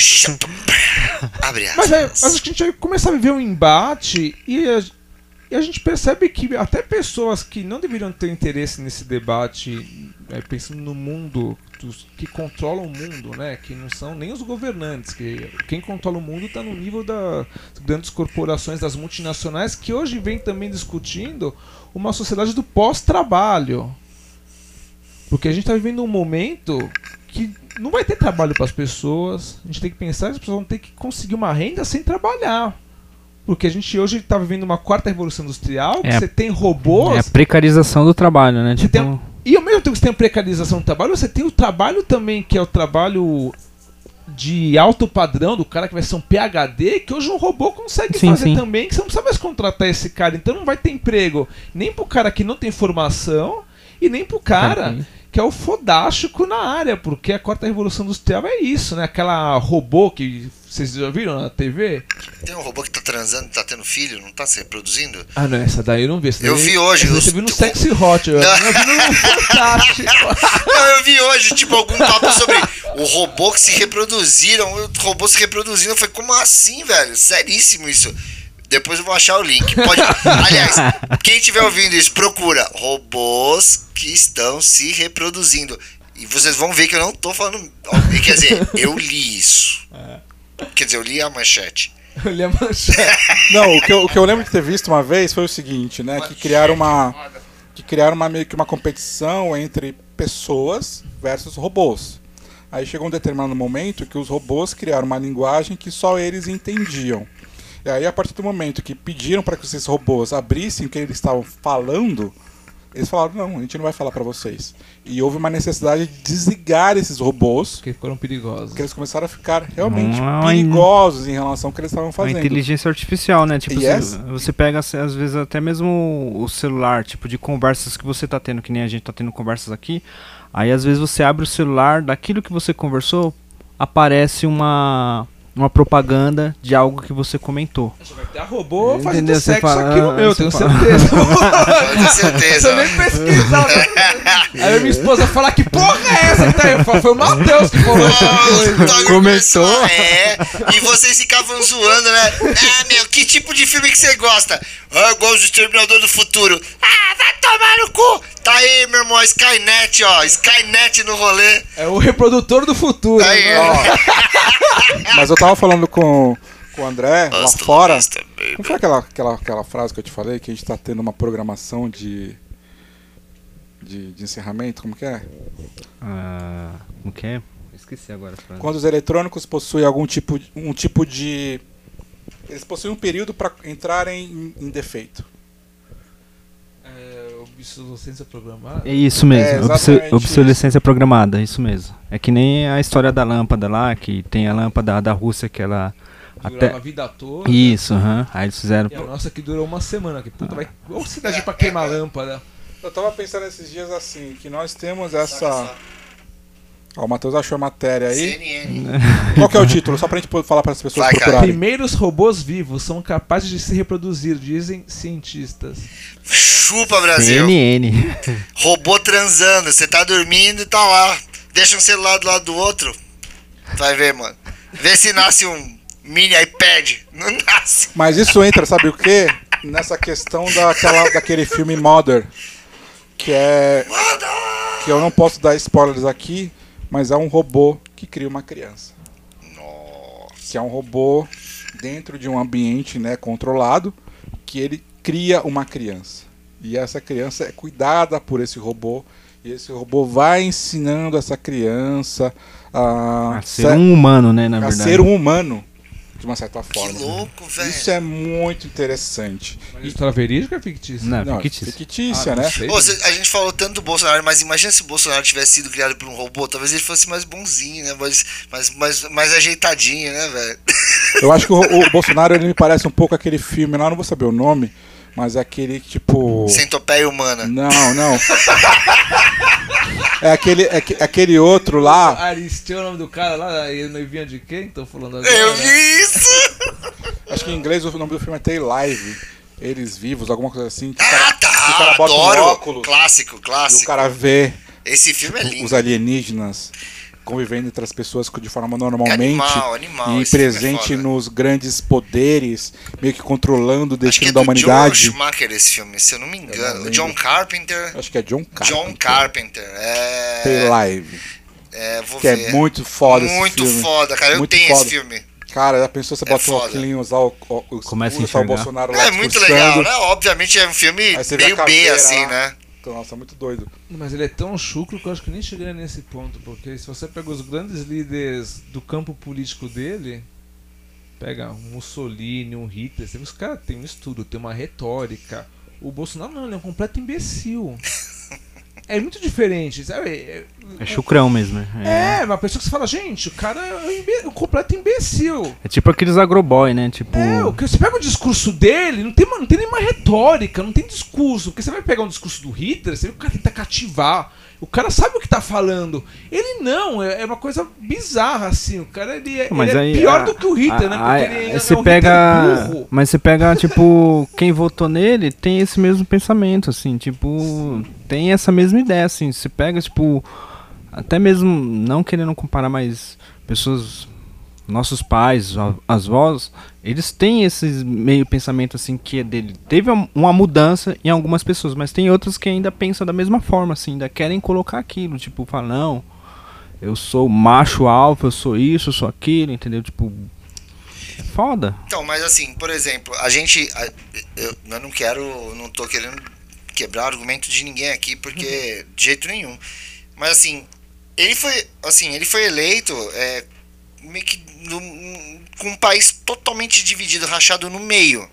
Speaker 5: abre Mas, é, mas acho que a gente vai começar a viver um embate e a, e a gente percebe que até pessoas que não deveriam ter interesse nesse debate, é, pensando no mundo dos que controlam o mundo, né? Que não são nem os governantes, que quem controla o mundo está no nível das grandes corporações, das multinacionais, que hoje vem também discutindo uma sociedade do pós-trabalho. Porque a gente está vivendo um momento que não vai ter trabalho para as pessoas. A gente tem que pensar que as pessoas vão ter que conseguir uma renda sem trabalhar. Porque a gente hoje está vivendo uma quarta revolução industrial, é, você tem robôs. É
Speaker 4: a precarização do trabalho, né? Tipo...
Speaker 5: Tem, e ao mesmo tempo que você tem a precarização do trabalho, você tem o trabalho também, que é o trabalho de alto padrão, do cara que vai ser um PHD, que hoje um robô consegue sim, fazer sim. também, que você não precisa mais contratar esse cara. Então não vai ter emprego nem pro cara que não tem formação e nem pro cara que é o fodástico na área, porque a quarta revolução industrial é isso, né? Aquela robô que vocês já viram na TV?
Speaker 3: Tem um robô que tá transando, tá tendo filho, não tá se reproduzindo?
Speaker 5: Ah, não, essa daí eu não vi.
Speaker 3: eu
Speaker 5: daí,
Speaker 3: vi hoje.
Speaker 5: Você viu no Sexy Hot, eu, eu vi no *laughs* Fantástico.
Speaker 3: não, eu vi hoje, tipo, algum papo sobre o robô que se reproduziram, o robô se reproduzindo. Eu falei, como assim, velho? Seríssimo isso. Depois eu vou achar o link. Pode... *laughs* Aliás, quem estiver ouvindo isso, procura robôs que estão se reproduzindo. E vocês vão ver que eu não tô falando. Quer dizer, eu li isso. É. Quer dizer, eu li a manchete. *laughs*
Speaker 5: Eu li a manchete.
Speaker 2: não, o que, eu, o que eu lembro de ter visto uma vez foi o seguinte, né? Que criaram uma. Que criaram uma, meio que uma competição entre pessoas versus robôs. Aí chegou um determinado momento que os robôs criaram uma linguagem que só eles entendiam. E aí, a partir do momento que pediram para que esses robôs abrissem o que eles estavam falando, eles falaram: não, a gente não vai falar para vocês. E houve uma necessidade de desligar esses robôs.
Speaker 5: Que foram perigosos.
Speaker 2: Porque eles começaram a ficar realmente perigosos em relação ao que eles estavam fazendo.
Speaker 4: A inteligência artificial, né? Tipo, yes. você pega, às vezes, até mesmo o celular, tipo, de conversas que você tá tendo, que nem a gente tá tendo conversas aqui. Aí, às vezes, você abre o celular, daquilo que você conversou, aparece uma uma propaganda de algo que você comentou.
Speaker 5: Vai ter a robô
Speaker 4: Entendeu?
Speaker 5: fazendo
Speaker 4: Você
Speaker 5: sexo
Speaker 4: fala-
Speaker 5: aqui no meu,
Speaker 4: você
Speaker 5: tenho
Speaker 4: fala-
Speaker 5: certeza. *laughs* Se
Speaker 3: certeza.
Speaker 5: eu nem pesquisar. Aí minha esposa fala, que porra é essa que tá aí? Falo, Foi o Matheus que falou essa
Speaker 3: Oh, começou- É, e vocês ficavam zoando, né? Ah, meu, que tipo de filme que você gosta? Ah, eu gosto do Exterminador do Futuro. Ah, vai tomar no cu! Tá aí, meu irmão, Skynet, ó. Skynet no rolê.
Speaker 5: É o reprodutor do futuro.
Speaker 3: Aí,
Speaker 5: né?
Speaker 3: ó.
Speaker 2: Mas eu tava falando com, com o André lá fora.
Speaker 3: vista.
Speaker 2: Como foi aquela, aquela, aquela frase que eu te falei? Que a gente tá tendo uma programação de. de, de encerramento? Como que é?
Speaker 4: Ah, como que é? Esqueci agora a frase.
Speaker 2: Quando os eletrônicos possuem algum tipo, de- um tipo de. Eles possuem um período para entrarem em, em defeito.
Speaker 5: Obsolescência programada.
Speaker 4: É isso mesmo,
Speaker 2: É,
Speaker 4: obsolescência programada, isso mesmo. É que nem a história da lâmpada lá, que tem a lâmpada da Rússia que ela.
Speaker 5: Durava
Speaker 4: Até...
Speaker 5: a vida toda.
Speaker 4: Isso, aham. Aí eles fizeram.
Speaker 5: E a nossa que durou uma semana. Que puta, vai. Ou cidade pra queimar lâmpada.
Speaker 2: Eu tava pensando esses dias assim, que nós temos essa. Ó, o Matheus achou a matéria aí.
Speaker 3: CNN.
Speaker 2: Qual que é o título? Só pra gente poder falar para as pessoas
Speaker 3: Vai, cara.
Speaker 2: procurarem.
Speaker 5: Primeiros robôs vivos são capazes de se reproduzir, dizem cientistas.
Speaker 3: Chupa, Brasil.
Speaker 4: CNN.
Speaker 3: Robô transando. Você tá dormindo e tá lá. Deixa um celular do lado do outro. Vai ver, mano. Vê se nasce um mini iPad. Não nasce.
Speaker 2: Mas isso entra, sabe o quê? Nessa questão daquela, daquele filme Mother. Que é. Que eu não posso dar spoilers aqui, mas é um robô que cria uma criança.
Speaker 3: Nossa.
Speaker 2: Que é um robô dentro de um ambiente né, controlado, que ele cria uma criança. E essa criança é cuidada por esse robô. E esse robô vai ensinando essa criança a,
Speaker 4: A ser um humano, né, na
Speaker 2: a
Speaker 4: verdade.
Speaker 2: ser um humano, de uma certa
Speaker 3: Que
Speaker 2: forma.
Speaker 3: louco, velho.
Speaker 2: Isso é muito interessante.
Speaker 5: Mas história verídica ou fictícia?
Speaker 4: Não,
Speaker 2: Não,
Speaker 4: fictício.
Speaker 2: fictícia,
Speaker 5: Ah, não
Speaker 2: né?
Speaker 5: sei.
Speaker 3: Ô, cê- a gente falou tanto do Bolsonaro, mas imagina se o Bolsonaro tivesse sido criado por um robô, talvez ele fosse mais bonzinho, né? Mais, mais, mais, mais ajeitadinho, né, velho?
Speaker 2: Eu acho que o, o Bolsonaro ele me parece um pouco aquele filme, lá não vou saber o nome, mas é aquele tipo.
Speaker 3: Centopeia humana.
Speaker 2: Não, não. É aquele, é que- aquele outro lá.
Speaker 5: Aristeu é o nome do cara lá, e noivinha de quem? Tô falando agora.
Speaker 3: Eu vi isso!
Speaker 2: Acho que em inglês o nome do filme é Tay Live. Eles vivos, alguma coisa assim.
Speaker 3: Ah,
Speaker 2: cara, que o
Speaker 3: tá!
Speaker 2: cara bota um
Speaker 3: Adoro!
Speaker 2: óculos
Speaker 3: Clássico,
Speaker 2: e o
Speaker 3: clássico.
Speaker 2: cara vê
Speaker 3: Esse filme é
Speaker 2: os
Speaker 3: lindo.
Speaker 2: alienígenas convivendo entre as pessoas de forma normalmente.
Speaker 3: Animal, animal,
Speaker 2: E
Speaker 3: é
Speaker 2: presente
Speaker 3: foda.
Speaker 2: nos grandes poderes, meio que controlando o
Speaker 3: Acho que
Speaker 2: destino
Speaker 3: é
Speaker 2: da humanidade.
Speaker 3: Joel Schumacher esse filme, se eu não me engano.
Speaker 2: lembro.
Speaker 3: o John Carpenter.
Speaker 2: Acho que é John Carpenter.
Speaker 3: John Carpenter. É.
Speaker 2: Live.
Speaker 3: É, vou
Speaker 2: Que
Speaker 3: ver.
Speaker 2: é muito foda
Speaker 3: Muito
Speaker 2: esse filme.
Speaker 3: foda, cara. Eu
Speaker 2: Muito
Speaker 3: tenho
Speaker 2: foda.
Speaker 3: esse filme.
Speaker 2: Cara, já pensou você
Speaker 3: É
Speaker 2: bota o óculos, usar o, o, o
Speaker 4: Começa a
Speaker 2: usar o
Speaker 4: enxergar.
Speaker 2: Bolsonaro lá
Speaker 3: É muito legal, né? Obviamente é um filme meio B, assim,
Speaker 2: lá.
Speaker 3: Né?
Speaker 2: Nossa, muito doido.
Speaker 5: Mas ele é tão chucro que eu acho que nem chegaria nesse ponto, porque se você pega os grandes líderes do campo político dele, pega um Mussolini, um Hitler, os caras têm um estudo, tem uma retórica. O Bolsonaro não, ele é um completo imbecil. *laughs* É muito diferente, sabe? É,
Speaker 4: chucrão mesmo. É,
Speaker 5: é uma pessoa que você fala, gente, o cara é um, imbe- um completo imbecil.
Speaker 4: é tipo aqueles agroboy, né? Tipo.
Speaker 5: É, o que você pega o discurso dele, não tem, uma- não tem nenhuma retórica, não tem discurso. Porque você vai pegar um discurso do Hitler, você vê que o cara tenta cativar. O cara sabe o que tá falando. Ele não, é, é uma coisa bizarra, assim. O cara ele é, ele é
Speaker 4: aí,
Speaker 5: pior
Speaker 4: a-
Speaker 5: do que o Hitler, né? Porque
Speaker 4: a-
Speaker 5: ele é,
Speaker 4: você
Speaker 5: é um
Speaker 4: pega, mas você pega tipo quem votou nele tem esse mesmo pensamento, assim, tipo tem essa mesma ideia, assim. Você pega tipo até mesmo não querendo comparar, mas pessoas nossos pais, as vós, eles têm esse meio pensamento assim que é dele. Teve um- uma mudança em algumas pessoas, mas tem outras que ainda pensam da mesma forma, assim, ainda querem colocar aquilo, tipo, falar, não, eu sou macho alfa, eu sou isso, eu sou aquilo, entendeu? Tipo, é foda.
Speaker 3: Então, mas assim, por exemplo, a gente. a- eu, eu não quero. Não tô querendo quebrar o argumento de ninguém aqui, porque. De jeito nenhum. Mas assim, ele foi. Assim, ele foi eleito é, meio que num- com um país totalmente dividido, rachado no meio.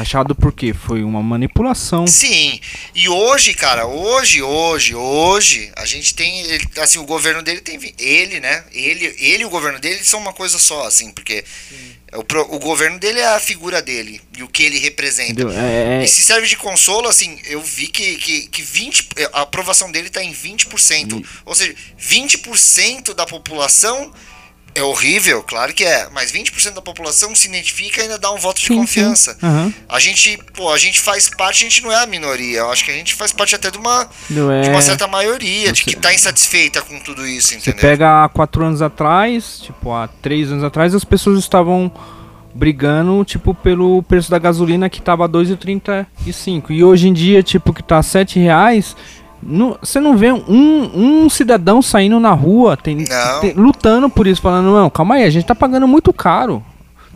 Speaker 4: Achado porque foi uma manipulação.
Speaker 3: Sim. E hoje, cara, hoje, hoje, hoje, a gente tem. ele- Assim, o governo dele tem. Ele, né? Ele, ele e o governo dele são uma coisa só, assim, porque. O, o governo dele é a figura dele e o que ele representa.
Speaker 4: Entendeu? É, é-
Speaker 3: E se serve de consolo, assim, eu vi que, que, que 20, a aprovação dele está em 20%. Ou seja, 20% da população É horrível, claro que é. Mas 20% da população se identifica e ainda dá um voto de
Speaker 4: Sim, sim.
Speaker 3: confiança.
Speaker 4: Aham.
Speaker 3: A gente, pô, a gente faz parte, a gente não é a minoria. Eu acho que a gente faz parte até de uma,
Speaker 4: é-
Speaker 3: de uma certa maioria, de
Speaker 4: Você-
Speaker 3: que tá insatisfeita com tudo isso,
Speaker 4: Você
Speaker 3: entendeu?
Speaker 4: pega há quatro anos atrás, tipo, há três anos atrás, as pessoas estavam brigando, tipo, pelo preço da gasolina que tava R$ 2,35. E hoje em dia, tipo, que tá 7 reais, não- você não vê um, um cidadão saindo na rua tem, tem- lutando por isso, falando, não, calma aí, a gente tá pagando muito caro.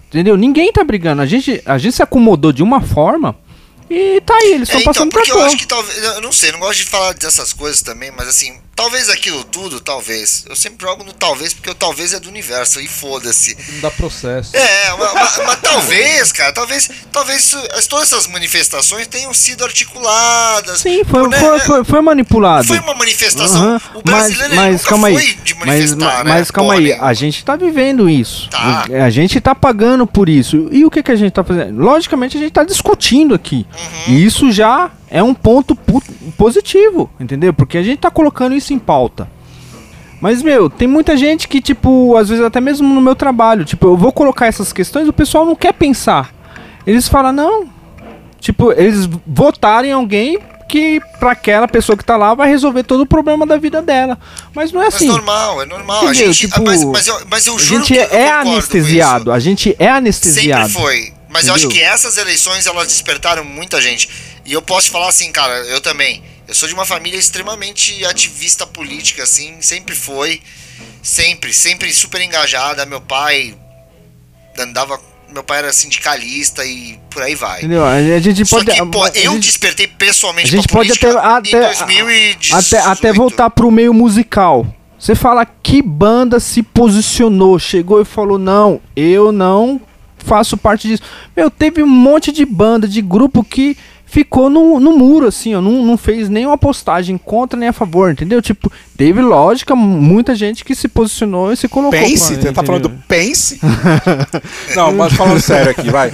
Speaker 4: Entendeu? Ninguém tá brigando. A gente, a gente se acomodou de uma forma e tá aí, eles
Speaker 3: É,
Speaker 4: estão
Speaker 3: então,
Speaker 4: passando
Speaker 3: porque eu acho que talvez. Eu não sei, não gosto de falar dessas coisas também, mas assim, talvez aquilo tudo, talvez. Eu sempre jogo no talvez, porque o talvez é do universo, e foda-se.
Speaker 5: Não dá processo.
Speaker 3: É, mas, mas- mas talvez, cara, talvez, talvez isso- todas essas manifestações tenham sido articuladas.
Speaker 4: Sim, foi,
Speaker 3: né?
Speaker 4: foi, foi, foi manipulado.
Speaker 3: Foi uma manifestação.
Speaker 4: Aham,
Speaker 3: O brasileiro ele nunca
Speaker 4: calma
Speaker 3: foi
Speaker 4: aí.
Speaker 3: de
Speaker 4: Mas,
Speaker 3: manifestar, né?
Speaker 4: mas calma
Speaker 3: Porra
Speaker 4: aí, a gente tá vivendo isso.
Speaker 3: Tá.
Speaker 4: A gente tá pagando por isso. E o que, que a gente tá fazendo? Logicamente a gente tá discutindo aqui.
Speaker 3: Uhum.
Speaker 4: E isso já é um ponto positivo, entendeu? Porque a gente tá colocando isso em pauta. Mas, meu, tem muita gente que, tipo, às vezes até mesmo no meu trabalho, tipo, eu vou colocar essas questões, o pessoal não quer pensar. Eles falam, não. Tipo, eles votarem em alguém que, pra aquela pessoa que tá lá, vai resolver todo o problema da vida dela. Mas não é
Speaker 3: Mas
Speaker 4: assim.
Speaker 3: normal, é normal. A
Speaker 4: Entendeu?
Speaker 3: gente,
Speaker 4: Tipo,
Speaker 3: mas, mas eu, mas eu
Speaker 4: A
Speaker 3: juro
Speaker 4: gente
Speaker 3: que
Speaker 4: é anestesiado. A gente é anestesiado.
Speaker 3: Sempre foi. Mas eu acho
Speaker 4: Entendeu?
Speaker 3: que essas eleições elas despertaram muita gente. E eu posso te falar assim, cara, eu também. Eu sou de uma família extremamente ativista política, assim, sempre foi. Sempre, sempre super engajada. Meu pai andava. Meu pai era sindicalista e por aí vai.
Speaker 4: Entendeu? A gente
Speaker 3: Só
Speaker 4: pode.
Speaker 3: que, pô,
Speaker 4: a
Speaker 3: eu
Speaker 4: gente-
Speaker 3: despertei pessoalmente
Speaker 4: A gente pode até,
Speaker 3: em
Speaker 4: até,
Speaker 3: 2018.
Speaker 4: até, até voltar pro meio musical. Você fala que banda se posicionou, chegou e falou: Não, eu não faço parte disso. Meu, teve um monte de banda, de grupo que ficou no, no muro, assim, ó, não, não fez nenhuma postagem contra nem a favor, entendeu? Tipo, teve lógica, muita gente que se posicionou e se colocou.
Speaker 2: Pense, você tá falando do? Pense? *laughs* não, mas falando sério aqui, vai.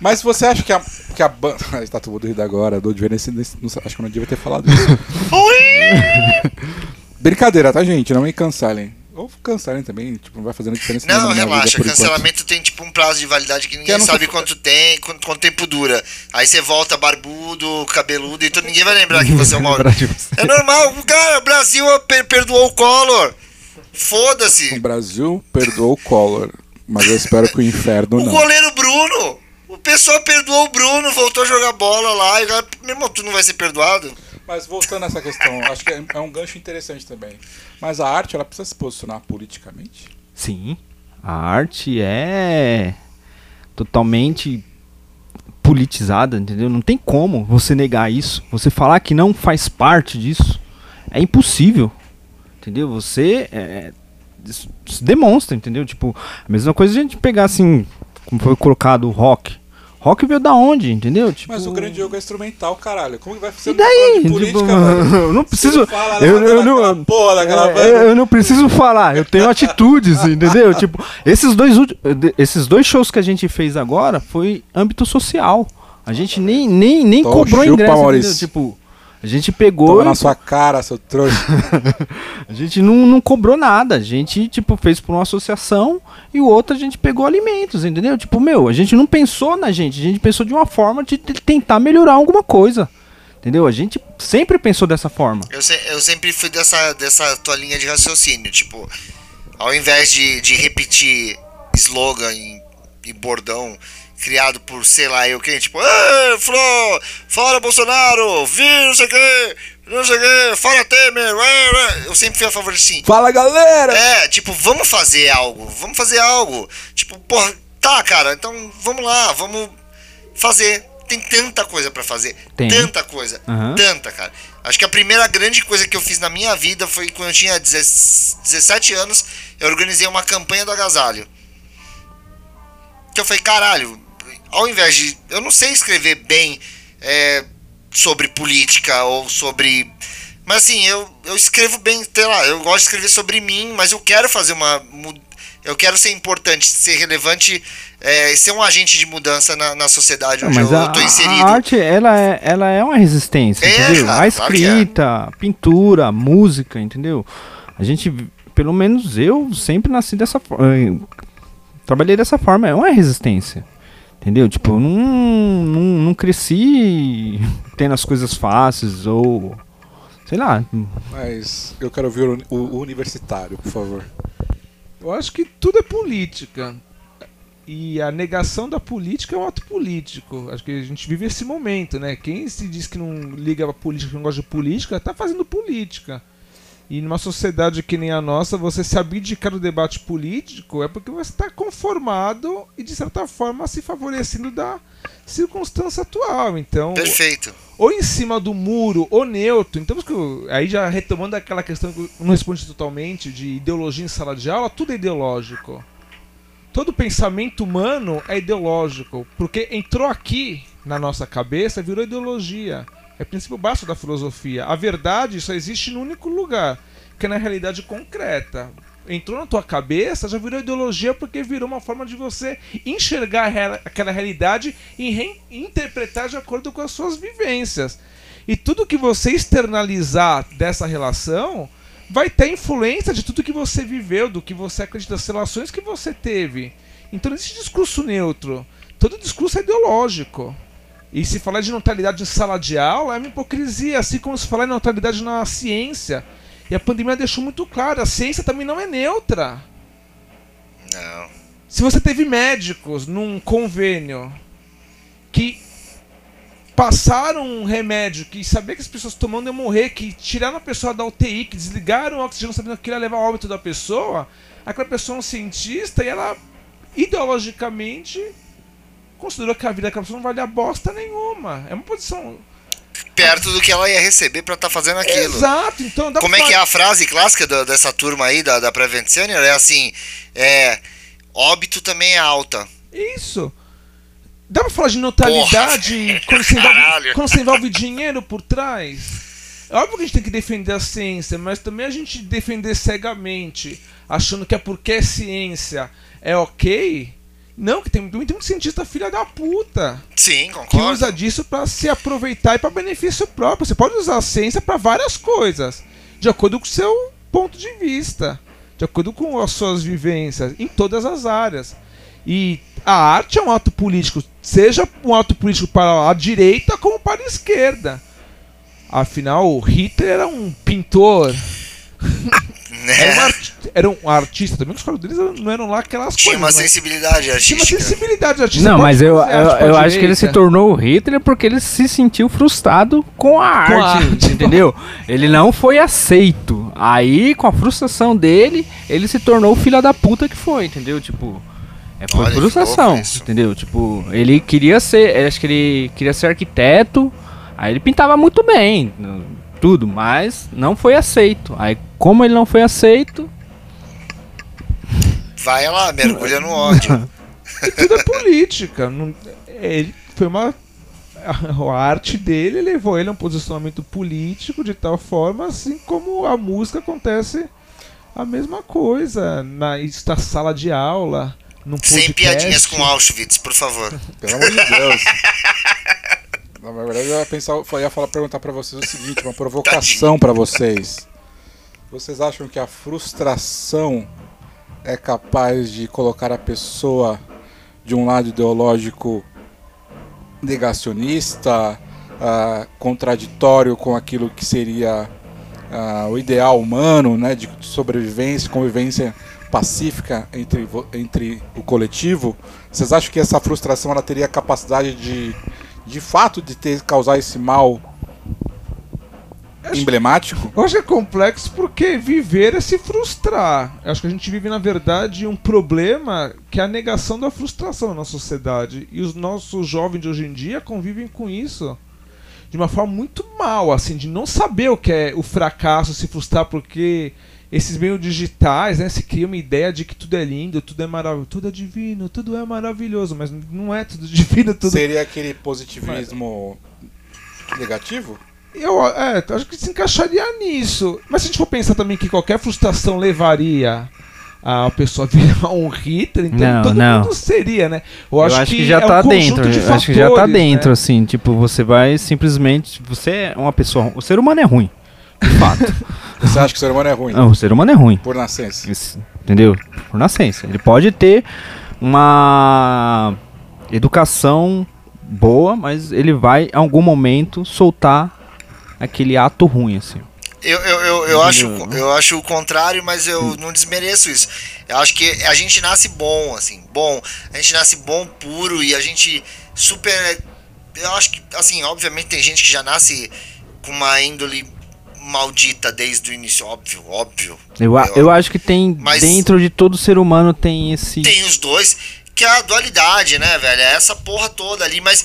Speaker 2: Mas você acha que a, que a banda. *laughs* Tá todo mundo rindo agora, eu dou de ver nesse, nesse- não sei, Acho que eu não devia ter falado isso. *laughs* Brincadeira, tá, gente? Não me cancelem. Ou cancelem também, tipo, não vai fazendo diferença
Speaker 3: Não, relaxa.
Speaker 2: por enquanto.
Speaker 3: Cancelamento tem tipo um prazo de validade que
Speaker 2: Que
Speaker 3: ninguém
Speaker 2: não
Speaker 3: sabe quanto tem, quanto, quanto tempo dura. Aí você volta barbudo, cabeludo e tudo, ninguém vai lembrar que você é o Mauro. É normal, cara, o Brasil per- perdoou o Collor.
Speaker 2: O
Speaker 3: Foda-se.
Speaker 2: Brasil perdoou o Collor, mas eu espero que o inferno
Speaker 3: O
Speaker 2: não.
Speaker 3: goleiro Bruno. O pessoal perdoou o Bruno, voltou a jogar bola lá. E meu irmão, tu não vai ser perdoado?
Speaker 2: Mas voltando nessa questão, acho que é é um gancho interessante também. Mas a arte, ela precisa se posicionar politicamente?
Speaker 4: Sim, a arte é totalmente politizada, entendeu? Não tem como você negar isso. Você falar que não faz parte disso é impossível, entendeu? Você é, isso demonstra, entendeu? Tipo, a mesma coisa a gente pegar assim, como foi colocado o rock. Rock veio da onde, entendeu? Tipo,
Speaker 2: Mas o grande jogo é instrumental, caralho. Como que vai ser
Speaker 4: E daí?
Speaker 2: de política,
Speaker 4: Tipo, *laughs* eu não preciso.
Speaker 2: fala
Speaker 4: eu, eu
Speaker 2: daquela
Speaker 4: não,
Speaker 2: porra daquela
Speaker 4: é,
Speaker 2: banda.
Speaker 4: eu não preciso falar, eu tenho atitudes, *laughs* entendeu? Tipo, esses dois, esses dois shows que a gente fez agora foi âmbito social. A gente nem, nem, nem
Speaker 2: Então,
Speaker 4: cobrou
Speaker 2: chupa,
Speaker 4: ingresso,
Speaker 2: Maurício.
Speaker 4: entendeu? Tipo, a gente pegou.
Speaker 2: Toma
Speaker 4: e-
Speaker 2: na sua cara, seu trouxa. *laughs*
Speaker 4: A gente não, não cobrou nada. A gente, tipo, fez por uma associação e o outro a gente pegou alimentos, entendeu? Tipo, meu, a gente não pensou na gente, a gente pensou de uma forma de te- tentar melhorar alguma coisa. Entendeu? A gente sempre pensou dessa forma.
Speaker 3: Eu, se- eu sempre fui dessa, dessa tua linha de raciocínio. Tipo, ao invés de, de repetir slogan e, e bordão criado por sei lá eu quem, tipo, Flo, fora Bolsonaro, vi não sei o que, não sei o que, fora Temer, ué, ué." eu sempre fui a favor de sim.
Speaker 2: Fala, galera!
Speaker 3: É, tipo, vamos fazer algo, vamos fazer algo. Tipo, porra, tá, cara, então vamos lá, vamos fazer. Tem tanta coisa pra fazer.
Speaker 4: Tem.
Speaker 3: Tanta coisa.
Speaker 4: Aham.
Speaker 3: Tanta, cara. Acho que a primeira grande coisa que eu fiz na minha vida foi quando eu tinha 10 17 anos, eu organizei uma campanha do agasalho. Que eu falei, caralho, ao invés de. Eu não sei escrever bem é, sobre política ou sobre. Mas assim, eu, eu escrevo bem, sei lá, eu gosto de escrever sobre mim, mas eu quero fazer uma. Eu quero ser importante, ser relevante, é, ser um agente de mudança na, na sociedade onde
Speaker 4: Mas
Speaker 3: eu,
Speaker 4: a,
Speaker 3: tô
Speaker 4: a
Speaker 3: inserido.
Speaker 4: arte, ela é, ela é uma resistência,
Speaker 3: É,
Speaker 4: entendeu? a
Speaker 3: claro que é.
Speaker 4: escrita, pintura, música, entendeu? A gente pelo menos eu sempre nasci dessa forma. Trabalhei dessa forma, é uma resistência. Entendeu? Tipo, não, não, não cresci *laughs* tendo as coisas fáceis ou. Sei lá.
Speaker 2: Mas eu quero ouvir o, o universitário, por favor.
Speaker 5: Eu acho que tudo é política. E a negação da política é um ato político. Acho que a gente vive esse momento, né? Quem se diz que não liga pra política, que não gosta de política, tá fazendo política. E numa sociedade que nem a nossa, você se abdicar do debate político é porque você está conformado e, de certa forma, se favorecendo da circunstância atual. Então,
Speaker 3: Perfeito.
Speaker 5: ou em cima do muro, ou neutro. Então, aí já retomando aquela questão que eu não respondi totalmente de ideologia em sala de aula, tudo é ideológico. Todo pensamento humano é ideológico, porque entrou aqui na nossa cabeça, virou ideologia. É princípio básico da filosofia. A verdade só existe num único lugar, que é na realidade concreta. Entrou na tua cabeça, já virou ideologia porque virou uma forma de você enxergar aquela realidade e reinterpretar de acordo com as suas vivências. E tudo que você externalizar dessa relação vai ter influência de tudo que você viveu, do que você acredita, das relações que você teve. Então, nesse discurso neutro, todo discurso é ideológico. E se falar de neutralidade em sala de aula é uma hipocrisia, assim como se falar de neutralidade na ciência. E a pandemia deixou muito claro, a ciência também não é neutra.
Speaker 3: Não.
Speaker 5: Se você teve médicos num convênio que passaram um remédio que sabia que as pessoas tomando iam morrer, que tiraram a pessoa da UTI, que desligaram o oxigênio sabendo que ia levar ao óbito da pessoa, aquela pessoa é um cientista e ela ideologicamente considerou que a vida daquela pessoa não valia bosta nenhuma. É uma posição.
Speaker 3: Perto do que ela ia receber pra estar tá fazendo aquilo.
Speaker 5: Exato, então
Speaker 3: Como é que é a frase clássica do, dessa turma aí, da, da Prevent Senior? É assim: é. Óbito também é alta.
Speaker 5: Isso. Dá pra falar de neutralidade *laughs* quando você, envolve, quando você envolve dinheiro por trás? É óbvio que a gente tem que defender a ciência, mas também a gente defender cegamente, achando que é porque é ciência é ok, não, que tem, tem muito cientista filha da puta.
Speaker 3: Sim, concordo.
Speaker 5: Que usa disso para se aproveitar e para benefício próprio. Você pode usar a ciência para várias coisas, de acordo com o seu ponto de vista, de acordo com as suas vivências, em todas as áreas. E a arte é um ato político, seja um ato político para a direita como para a esquerda. Afinal, Hitler era um pintor. *laughs*
Speaker 3: Né?
Speaker 5: Era, um era, um artista também, os quadros deles não eram lá aquelas
Speaker 3: Tinha
Speaker 5: coisas.
Speaker 3: Tinha uma sensibilidade artística.
Speaker 5: Tinha uma sensibilidade artística.
Speaker 4: Não, mas eu, eu, eu acho que ele se tornou o Hitler porque ele se sentiu frustrado com a com arte, a arte, entendeu? ele não foi aceito. Aí, com a frustração dele, ele se tornou o filho da puta que foi, entendeu? Tipo. É por Olha, frustração, entendeu? Tipo, ele queria ser, acho que ele queria ser arquiteto, aí ele pintava muito bem, tudo, mas não foi aceito. Aí, como ele não foi aceito.
Speaker 3: Vai lá, mergulha no ódio. *laughs*
Speaker 5: tudo é política. Não, ele foi uma. A arte dele levou ele a um posicionamento político de tal forma, assim como a música acontece a mesma coisa na esta sala de aula. Num
Speaker 3: Sem piadinhas com Auschwitz, por favor.
Speaker 2: Pelo amor de Deus. *laughs* Na verdade, eu ia, pensar, eu ia falar, perguntar para vocês o seguinte, uma provocação para vocês. Vocês acham que a frustração é capaz de colocar a pessoa de um lado ideológico negacionista, uh, contraditório com aquilo que seria uh, o ideal humano, né, de sobrevivência, convivência pacífica entre, entre o coletivo? Vocês acham que essa frustração ela teria a capacidade de de fato de ter causar esse mal emblemático?
Speaker 5: Eu acho que é complexo porque viver é se frustrar. Eu acho que a gente vive, na verdade, um problema que é a negação da frustração na sociedade. E os nossos jovens de hoje em dia convivem com isso de uma forma muito mal, assim, de não saber o que é o fracasso, se frustrar porque esses meios digitais, né, se cria uma ideia de que tudo é lindo, tudo é maravilhoso, tudo é divino, tudo é maravilhoso, mas não é tudo *laughs* divino, tudo.
Speaker 2: Seria aquele positivismo mas... negativo?
Speaker 5: Eu é, acho que se encaixaria nisso. Mas se a gente for pensar também que qualquer frustração levaria a pessoa virar um Hitler, então não, todo não. mundo seria, né?
Speaker 4: Eu acho, eu acho que, que, já é tá um dentro. De eu acho que já tá dentro, né? assim, tipo, você vai simplesmente. Você é uma pessoa. O ser humano é ruim. De fato. *laughs*
Speaker 2: Você acha que o ser humano é ruim?
Speaker 4: Não, o ser humano é ruim.
Speaker 2: Por nascença.
Speaker 4: Isso, entendeu? Por nascença. Ele pode ter uma educação boa, mas ele vai, em algum momento, soltar aquele ato ruim, assim.
Speaker 3: Eu, eu, eu, eu, acho,
Speaker 4: Entendeu?
Speaker 3: eu acho o contrário, mas eu não desmereço isso. Eu acho que a gente nasce bom, assim, bom. A gente nasce bom, puro e a gente super. Eu acho que, assim, obviamente tem gente que já nasce com uma índole maldita desde o início, óbvio, óbvio.
Speaker 4: Eu, a- eu acho que tem,
Speaker 3: Mas-
Speaker 4: dentro de todo ser humano, tem esse...
Speaker 3: Tem os dois, que é a dualidade, né, velho? É essa porra toda ali, mas.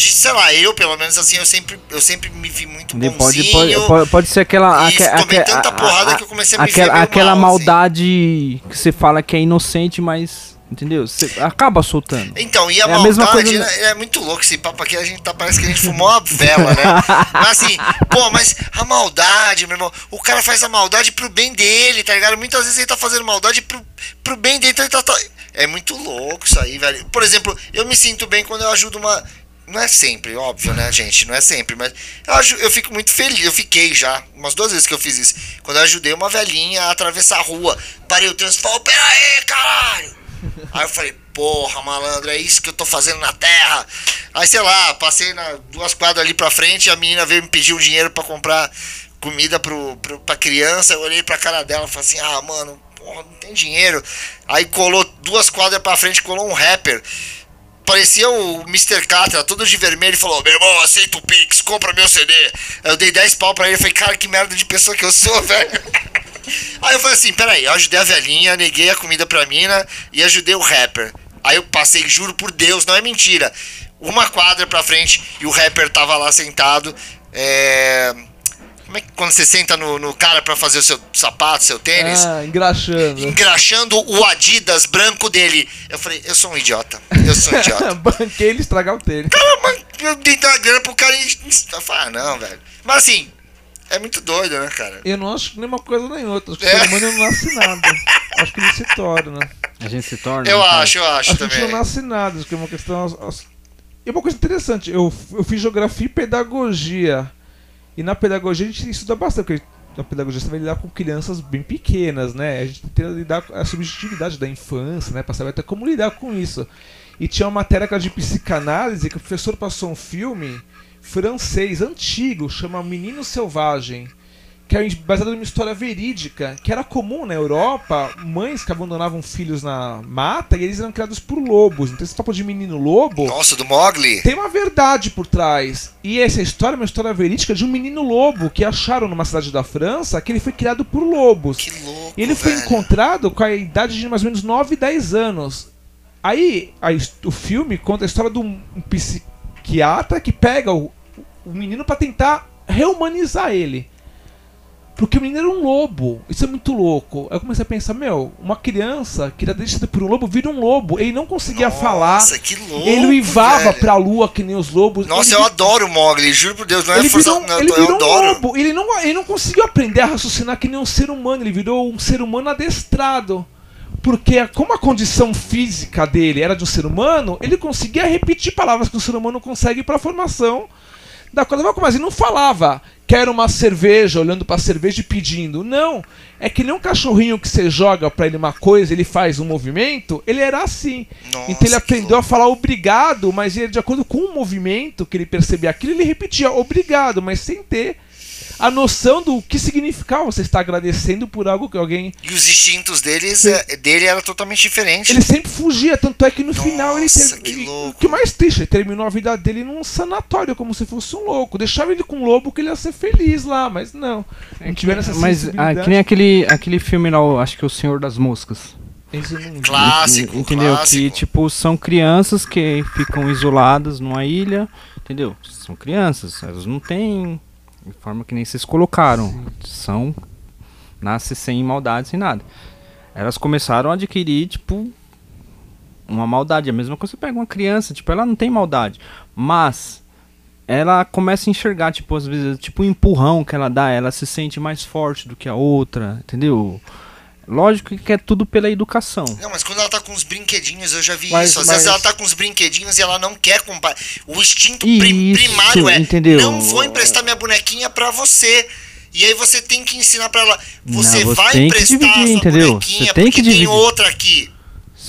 Speaker 3: Sei lá, eu, pelo menos assim, eu sempre, eu sempre me vi muito bonzinho.
Speaker 4: pode, pode, pode, ser aquela. Aque-
Speaker 3: tomei
Speaker 4: aque-
Speaker 3: tanta porrada
Speaker 4: a-
Speaker 3: que eu comecei a me ver
Speaker 4: aquela,
Speaker 3: meio
Speaker 4: aquela
Speaker 3: mal, assim.
Speaker 4: maldade que você fala que é inocente, mas. Entendeu? Você acaba soltando.
Speaker 3: Então, e a
Speaker 4: É a mesma
Speaker 3: maldade,
Speaker 4: coisa-
Speaker 3: né, é muito louco esse papo aqui, a gente tá, parece que a gente fumou uma vela, né? *laughs* Mas assim, pô, mas a maldade, meu irmão, o cara faz a maldade pro bem dele, tá ligado? Muitas vezes ele tá fazendo maldade pro, pro bem dele, então ele tá, tá- É muito louco isso aí, velho. Por exemplo, eu me sinto bem quando eu ajudo uma... Não é sempre, óbvio, né, gente? Não é sempre, mas eu, eu fico muito feliz. Eu fiquei já, umas duas vezes que eu fiz isso. Quando eu ajudei uma velhinha a atravessar a rua. Parei o trânsito e falei, pera aí, caralho! *laughs* Aí eu falei, porra, malandro, é isso que eu tô fazendo na terra. Aí, sei lá, passei na, duas quadras ali pra frente, a menina veio me pedir um dinheiro pra comprar comida pro, pro, pra criança. Eu olhei pra cara dela e falei assim, ah, mano, porra, não tem dinheiro. Aí colou duas quadras pra frente, colou um rapper. Parecia o Mr. Catra, todo de vermelho, e falou: Meu irmão, aceita o Pix, compra meu CD. Aí eu dei 10 pau pra ele, falei: Cara, que merda de pessoa que eu sou, *laughs* velho. Aí eu falei assim: Peraí, eu ajudei a velhinha, neguei a comida pra mina e ajudei o rapper. Aí eu passei, juro por Deus, não é mentira, uma quadra pra frente e o rapper tava lá sentado. É. Como é que quando você senta no, no cara pra fazer o seu sapato, seu tênis?
Speaker 5: Ah, engraxando.
Speaker 3: engraxando o Adidas branco dele. Eu falei, eu sou um idiota. Eu sou um idiota. *laughs*
Speaker 5: Banquei ele estragar o tênis.
Speaker 3: Ah, mas eu dei da grana pro cara e. Eu falei, ah, não, velho. Mas assim, é muito doido, né, cara?
Speaker 5: Eu não acho nem uma coisa nem outra. Acho que
Speaker 3: É.
Speaker 5: o ser humano não nasce nada. Acho que ele se torna.
Speaker 4: A gente se torna.
Speaker 3: Eu
Speaker 4: né, cara?
Speaker 3: acho, eu acho
Speaker 5: Acho que a gente
Speaker 3: também.
Speaker 5: não nasce nada. Acho que é uma questão. E uma coisa interessante, eu, eu fiz geografia e pedagogia. E na pedagogia a gente estuda bastante, porque na pedagogia você vai lidar com crianças bem pequenas, né? A gente que lidar com a subjetividade da infância, né? Pra saber até como lidar com isso. E tinha uma matéria que era de psicanálise que o professor passou um filme francês antigo, chama Menino Selvagem, que é baseado numa história verídica, que era comum na Europa, mães que abandonavam filhos na mata e eles eram criados por lobos. Então esse papo de menino lobo
Speaker 3: Nossa, do Mogli.
Speaker 5: tem uma verdade por trás. E essa história é uma história verídica de um menino lobo que acharam numa cidade da França que ele foi criado por lobos.
Speaker 3: Que louco.
Speaker 5: E ele foi
Speaker 3: velho.
Speaker 5: encontrado com a idade de mais ou menos 9, 10 anos. Aí a o filme conta a história de um um psiquiatra que pega o, o menino pra tentar reumanizar ele. Porque o menino era um lobo. Isso é muito louco. Aí eu comecei a pensar, meu, uma criança que era deixada por um lobo vira um lobo. Ele não conseguia falar.
Speaker 3: Nossa, que louco.
Speaker 5: Ele uivava
Speaker 3: velho.
Speaker 5: pra lua que nem os lobos.
Speaker 3: Nossa,
Speaker 5: ele
Speaker 3: eu adoro o Mogli, juro por Deus, não é
Speaker 5: ele
Speaker 3: força.
Speaker 5: virou,
Speaker 3: não,
Speaker 5: ele
Speaker 3: eu
Speaker 5: virou um
Speaker 3: adoro.
Speaker 5: lobo. Ele não, ele não conseguiu aprender a raciocinar que nem um ser humano. Ele virou um ser humano adestrado. Porque como a condição física dele era de um ser humano, ele conseguia repetir palavras que um ser humano consegue para a formação da coisa. Mas ele não falava, quero uma cerveja, olhando para a cerveja e pedindo. Não. É que nem um cachorrinho que você joga para ele uma coisa, ele faz um movimento, ele era assim.
Speaker 3: Nossa,
Speaker 5: então ele aprendeu a
Speaker 3: louco.
Speaker 5: falar obrigado, mas ele, de acordo com o movimento que ele percebia aquilo, ele repetia obrigado, mas sem ter a noção do que significava você estar agradecendo por algo que alguém.
Speaker 3: E os instintos deles, é, dele era totalmente diferente.
Speaker 5: Ele sempre fugia, tanto é que no final ele
Speaker 3: Nossa,
Speaker 5: teve.
Speaker 3: que
Speaker 5: ele-
Speaker 3: louco.
Speaker 5: O que mais triste, ele terminou a vida dele num sanatório, como se fosse um louco. Deixava ele com um lobo que ele ia ser feliz lá, mas não. Não tiveram essa
Speaker 4: Mas ah, que nem aquele, aquele filme lá, o- acho que é O Senhor das Moscas.
Speaker 3: Clássico,
Speaker 4: entendeu?
Speaker 3: clássico.
Speaker 4: Que tipo, são crianças que ficam isoladas numa ilha, entendeu? São crianças, elas não têm de forma que nem vocês colocaram. São nasce sem maldade, sem nada. Elas começaram a adquirir, tipo, uma maldade. A mesma coisa você pega uma criança, tipo, ela não tem maldade, mas ela começa a enxergar, tipo, às vezes, tipo, o empurrão que ela dá, ela se sente mais forte do que a outra, entendeu? Lógico que é tudo pela educação.
Speaker 3: Não, mas quando ela tá com os brinquedinhos, eu já vi
Speaker 4: Mas-
Speaker 3: isso. Às
Speaker 4: mas-
Speaker 3: vezes ela tá com os brinquedinhos e ela não quer comprar. O instinto prim-
Speaker 4: Isso,
Speaker 3: primário é:
Speaker 4: entendeu?
Speaker 3: não vou emprestar minha bonequinha pra você. E aí você tem que ensinar pra ela. Você
Speaker 4: Não, você
Speaker 3: vai
Speaker 4: tem
Speaker 3: emprestar
Speaker 4: dividir, entendeu?
Speaker 3: bonequinha
Speaker 4: Você tem que
Speaker 3: tem
Speaker 4: dividir.
Speaker 3: outra aqui.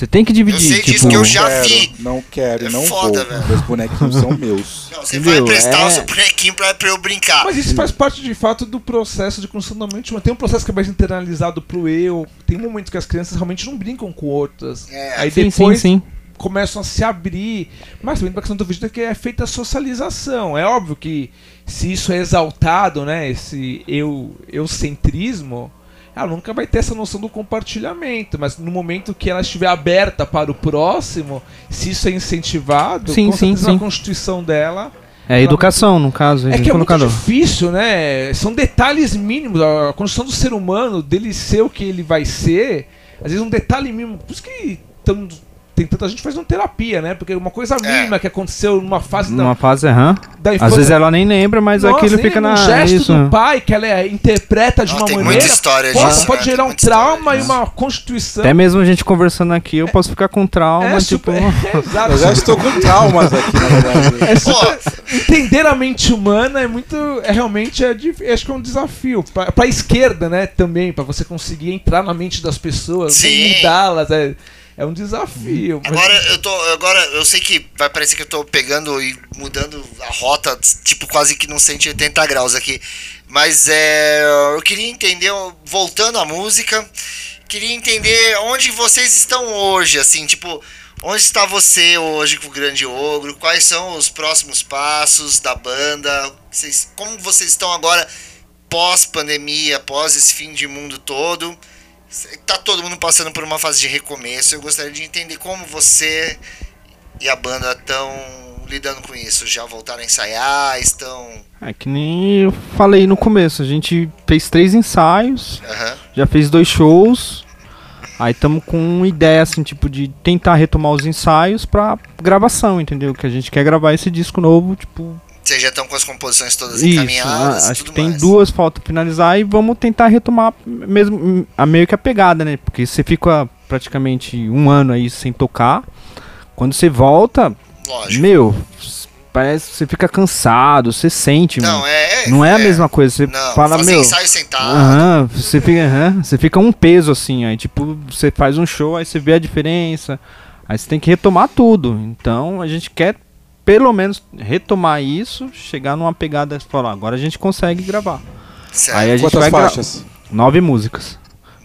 Speaker 4: Você tem que dividir,
Speaker 3: sei disso
Speaker 4: tipo,
Speaker 3: que eu já
Speaker 2: quero,
Speaker 3: vi.
Speaker 2: Não quero
Speaker 3: É
Speaker 2: não
Speaker 3: foda,
Speaker 2: vou.
Speaker 3: velho.
Speaker 2: Meus bonequinhos são *laughs* meus.
Speaker 3: Não, você
Speaker 4: Entendeu?
Speaker 3: vai emprestar
Speaker 4: É.
Speaker 3: o seu bonequinho pra, pra eu brincar.
Speaker 5: Mas isso faz parte de fato do processo de construção da mente. Tem um processo que é mais internalizado pro eu. Tem momentos que as crianças realmente não brincam com outras.
Speaker 3: É.
Speaker 5: Aí
Speaker 4: sim,
Speaker 5: depois
Speaker 4: sim, sim.
Speaker 5: começam a se abrir. Mas também a questão do vídeo é que é feita a socialização. É óbvio que se isso é exaltado, né? Esse eu, eucentrismo, ela nunca vai ter essa noção do compartilhamento. Mas no momento que ela estiver aberta para o próximo, se isso é incentivado,
Speaker 4: Sim,
Speaker 5: com
Speaker 4: sim,
Speaker 5: certeza
Speaker 4: sim.
Speaker 5: na constituição dela.
Speaker 4: É a educação, no caso,
Speaker 5: É que é muito
Speaker 4: colocado.
Speaker 5: difícil, né? São detalhes mínimos. A construção do ser humano, dele ser o que ele vai ser, às vezes um detalhe mínimo. Por isso que tamo- tem tanta gente fazendo terapia, né? Porque uma coisa
Speaker 3: É.
Speaker 5: mínima que aconteceu numa fase
Speaker 4: Numa
Speaker 5: da,
Speaker 4: fase, aham.
Speaker 5: da
Speaker 4: Às vezes ela nem lembra, mas
Speaker 5: Nossa,
Speaker 4: aquilo fica
Speaker 5: um
Speaker 4: na.
Speaker 5: gesto
Speaker 4: isso.
Speaker 5: do pai que ela é- interpreta de
Speaker 3: Nossa,
Speaker 5: uma
Speaker 3: tem
Speaker 5: maneira.
Speaker 3: muita história
Speaker 5: pode,
Speaker 3: disso,
Speaker 5: pode
Speaker 3: né?
Speaker 5: gerar
Speaker 3: Tem
Speaker 5: um trauma e uma constituição.
Speaker 4: Até mesmo a gente conversando aqui, eu posso ficar com trauma,
Speaker 5: é
Speaker 4: tipo. *laughs*
Speaker 5: super, é, exato.
Speaker 2: Eu já estou com traumas aqui, na verdade.
Speaker 5: É super- entender a mente humana é muito é realmente é, dif- acho que é um desafio pra, pra esquerda né também pra você conseguir entrar na mente das pessoas
Speaker 3: Sim.
Speaker 5: mudá-las é, é um desafio mas-
Speaker 3: Agora eu tô. Agora eu sei que vai parecer que eu tô pegando e mudando a rota, tipo, quase que num 180 graus aqui. Mas é. Eu queria entender, voltando à música, queria entender onde vocês estão hoje, assim, tipo. Onde está você hoje com o Grande Ogro? Quais são os próximos passos da banda? Vocês, como vocês estão agora pós-pandemia, pós esse fim de mundo todo? Tá todo mundo passando por uma fase de recomeço. Eu gostaria de entender como você e a banda estão lidando com isso. Já voltaram a ensaiar? Estão.
Speaker 4: É que nem eu falei no começo, a gente fez três ensaios,
Speaker 3: Aham.
Speaker 4: já fez dois shows. Aí estamos com ideia, assim, tipo, de tentar retomar os ensaios pra gravação, entendeu? Que a gente quer gravar esse disco novo, tipo.
Speaker 3: Vocês já estão com as composições todas encaminhadas?
Speaker 4: acho que tem
Speaker 3: mais.
Speaker 4: duas faltas finalizar e vamos tentar retomar mesmo a meio que a pegada, né? Porque você fica praticamente um ano aí sem tocar. Quando você volta,
Speaker 3: Lógico.
Speaker 4: meu, parece que você fica cansado, você sente,
Speaker 3: Não,
Speaker 4: mano.
Speaker 3: é.
Speaker 4: Não é a mesma coisa, você
Speaker 3: Não,
Speaker 4: fala,
Speaker 3: fazer
Speaker 4: meu.
Speaker 3: ensaio sentado.
Speaker 4: Aham, você fica, aham, você fica um peso assim, aí tipo, você faz um show, aí você vê a diferença, aí você tem que retomar tudo. Então a gente quer pelo menos retomar isso, chegar numa pegada e falar, agora a gente consegue gravar.
Speaker 3: Certo.
Speaker 4: Aí a gente
Speaker 2: Quantas
Speaker 4: vai gra-
Speaker 2: faixas?
Speaker 4: nove músicas.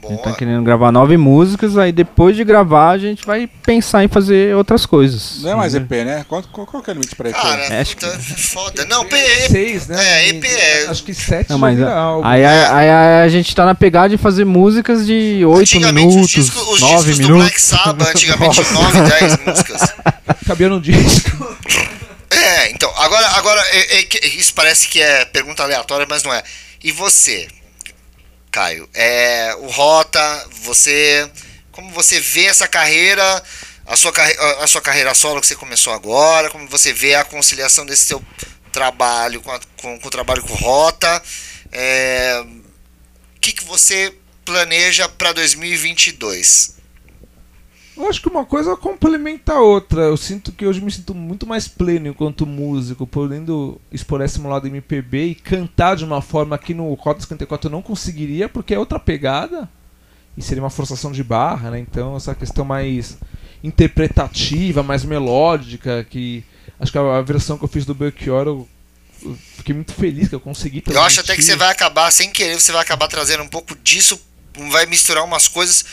Speaker 4: A gente
Speaker 3: Boa.
Speaker 4: tá querendo gravar nove músicas, aí depois de gravar a gente vai pensar em fazer outras coisas.
Speaker 2: Não é mais
Speaker 4: Uhum.
Speaker 2: EP, né? Qual, qual, qual que é o limite pra EP?
Speaker 3: Cara,
Speaker 4: É, acho que-
Speaker 3: é foda. Não, P-
Speaker 5: seis né
Speaker 3: É, EP é-
Speaker 5: acho que sete
Speaker 4: Não, mas aí, aí- aí- a gente tá na pegada de fazer músicas de oito minutos,
Speaker 3: os discos, os
Speaker 4: nove
Speaker 3: discos do
Speaker 4: minutos.
Speaker 3: Black Sabbath, *laughs* antigamente 9, 10 músicas.
Speaker 5: cabia no disco
Speaker 3: É, então, agora, agora é- é isso parece que é pergunta aleatória, mas não é. E você, Caio? É, o Rota, você. Como você vê essa carreira, a sua, a sua carreira solo que você começou agora, como você vê a conciliação desse seu trabalho com, a- com- com o trabalho com o Rota? É, o que, que você planeja para 2022?
Speaker 5: Eu acho que uma coisa complementa a outra. Eu sinto que hoje me sinto muito mais pleno enquanto músico, podendo expor esse meu lado MPB e cantar de uma forma que no Rota 54 eu não conseguiria, porque é outra pegada. E seria uma forçação de barra, né? Então essa questão mais interpretativa, mais melódica, que acho que a, versão que eu fiz do Belchior eu, fiquei muito feliz que eu consegui
Speaker 3: Eu acho até que
Speaker 5: transmitir.
Speaker 3: você vai acabar, sem querer, você vai acabar trazendo um pouco disso, vai misturar umas coisas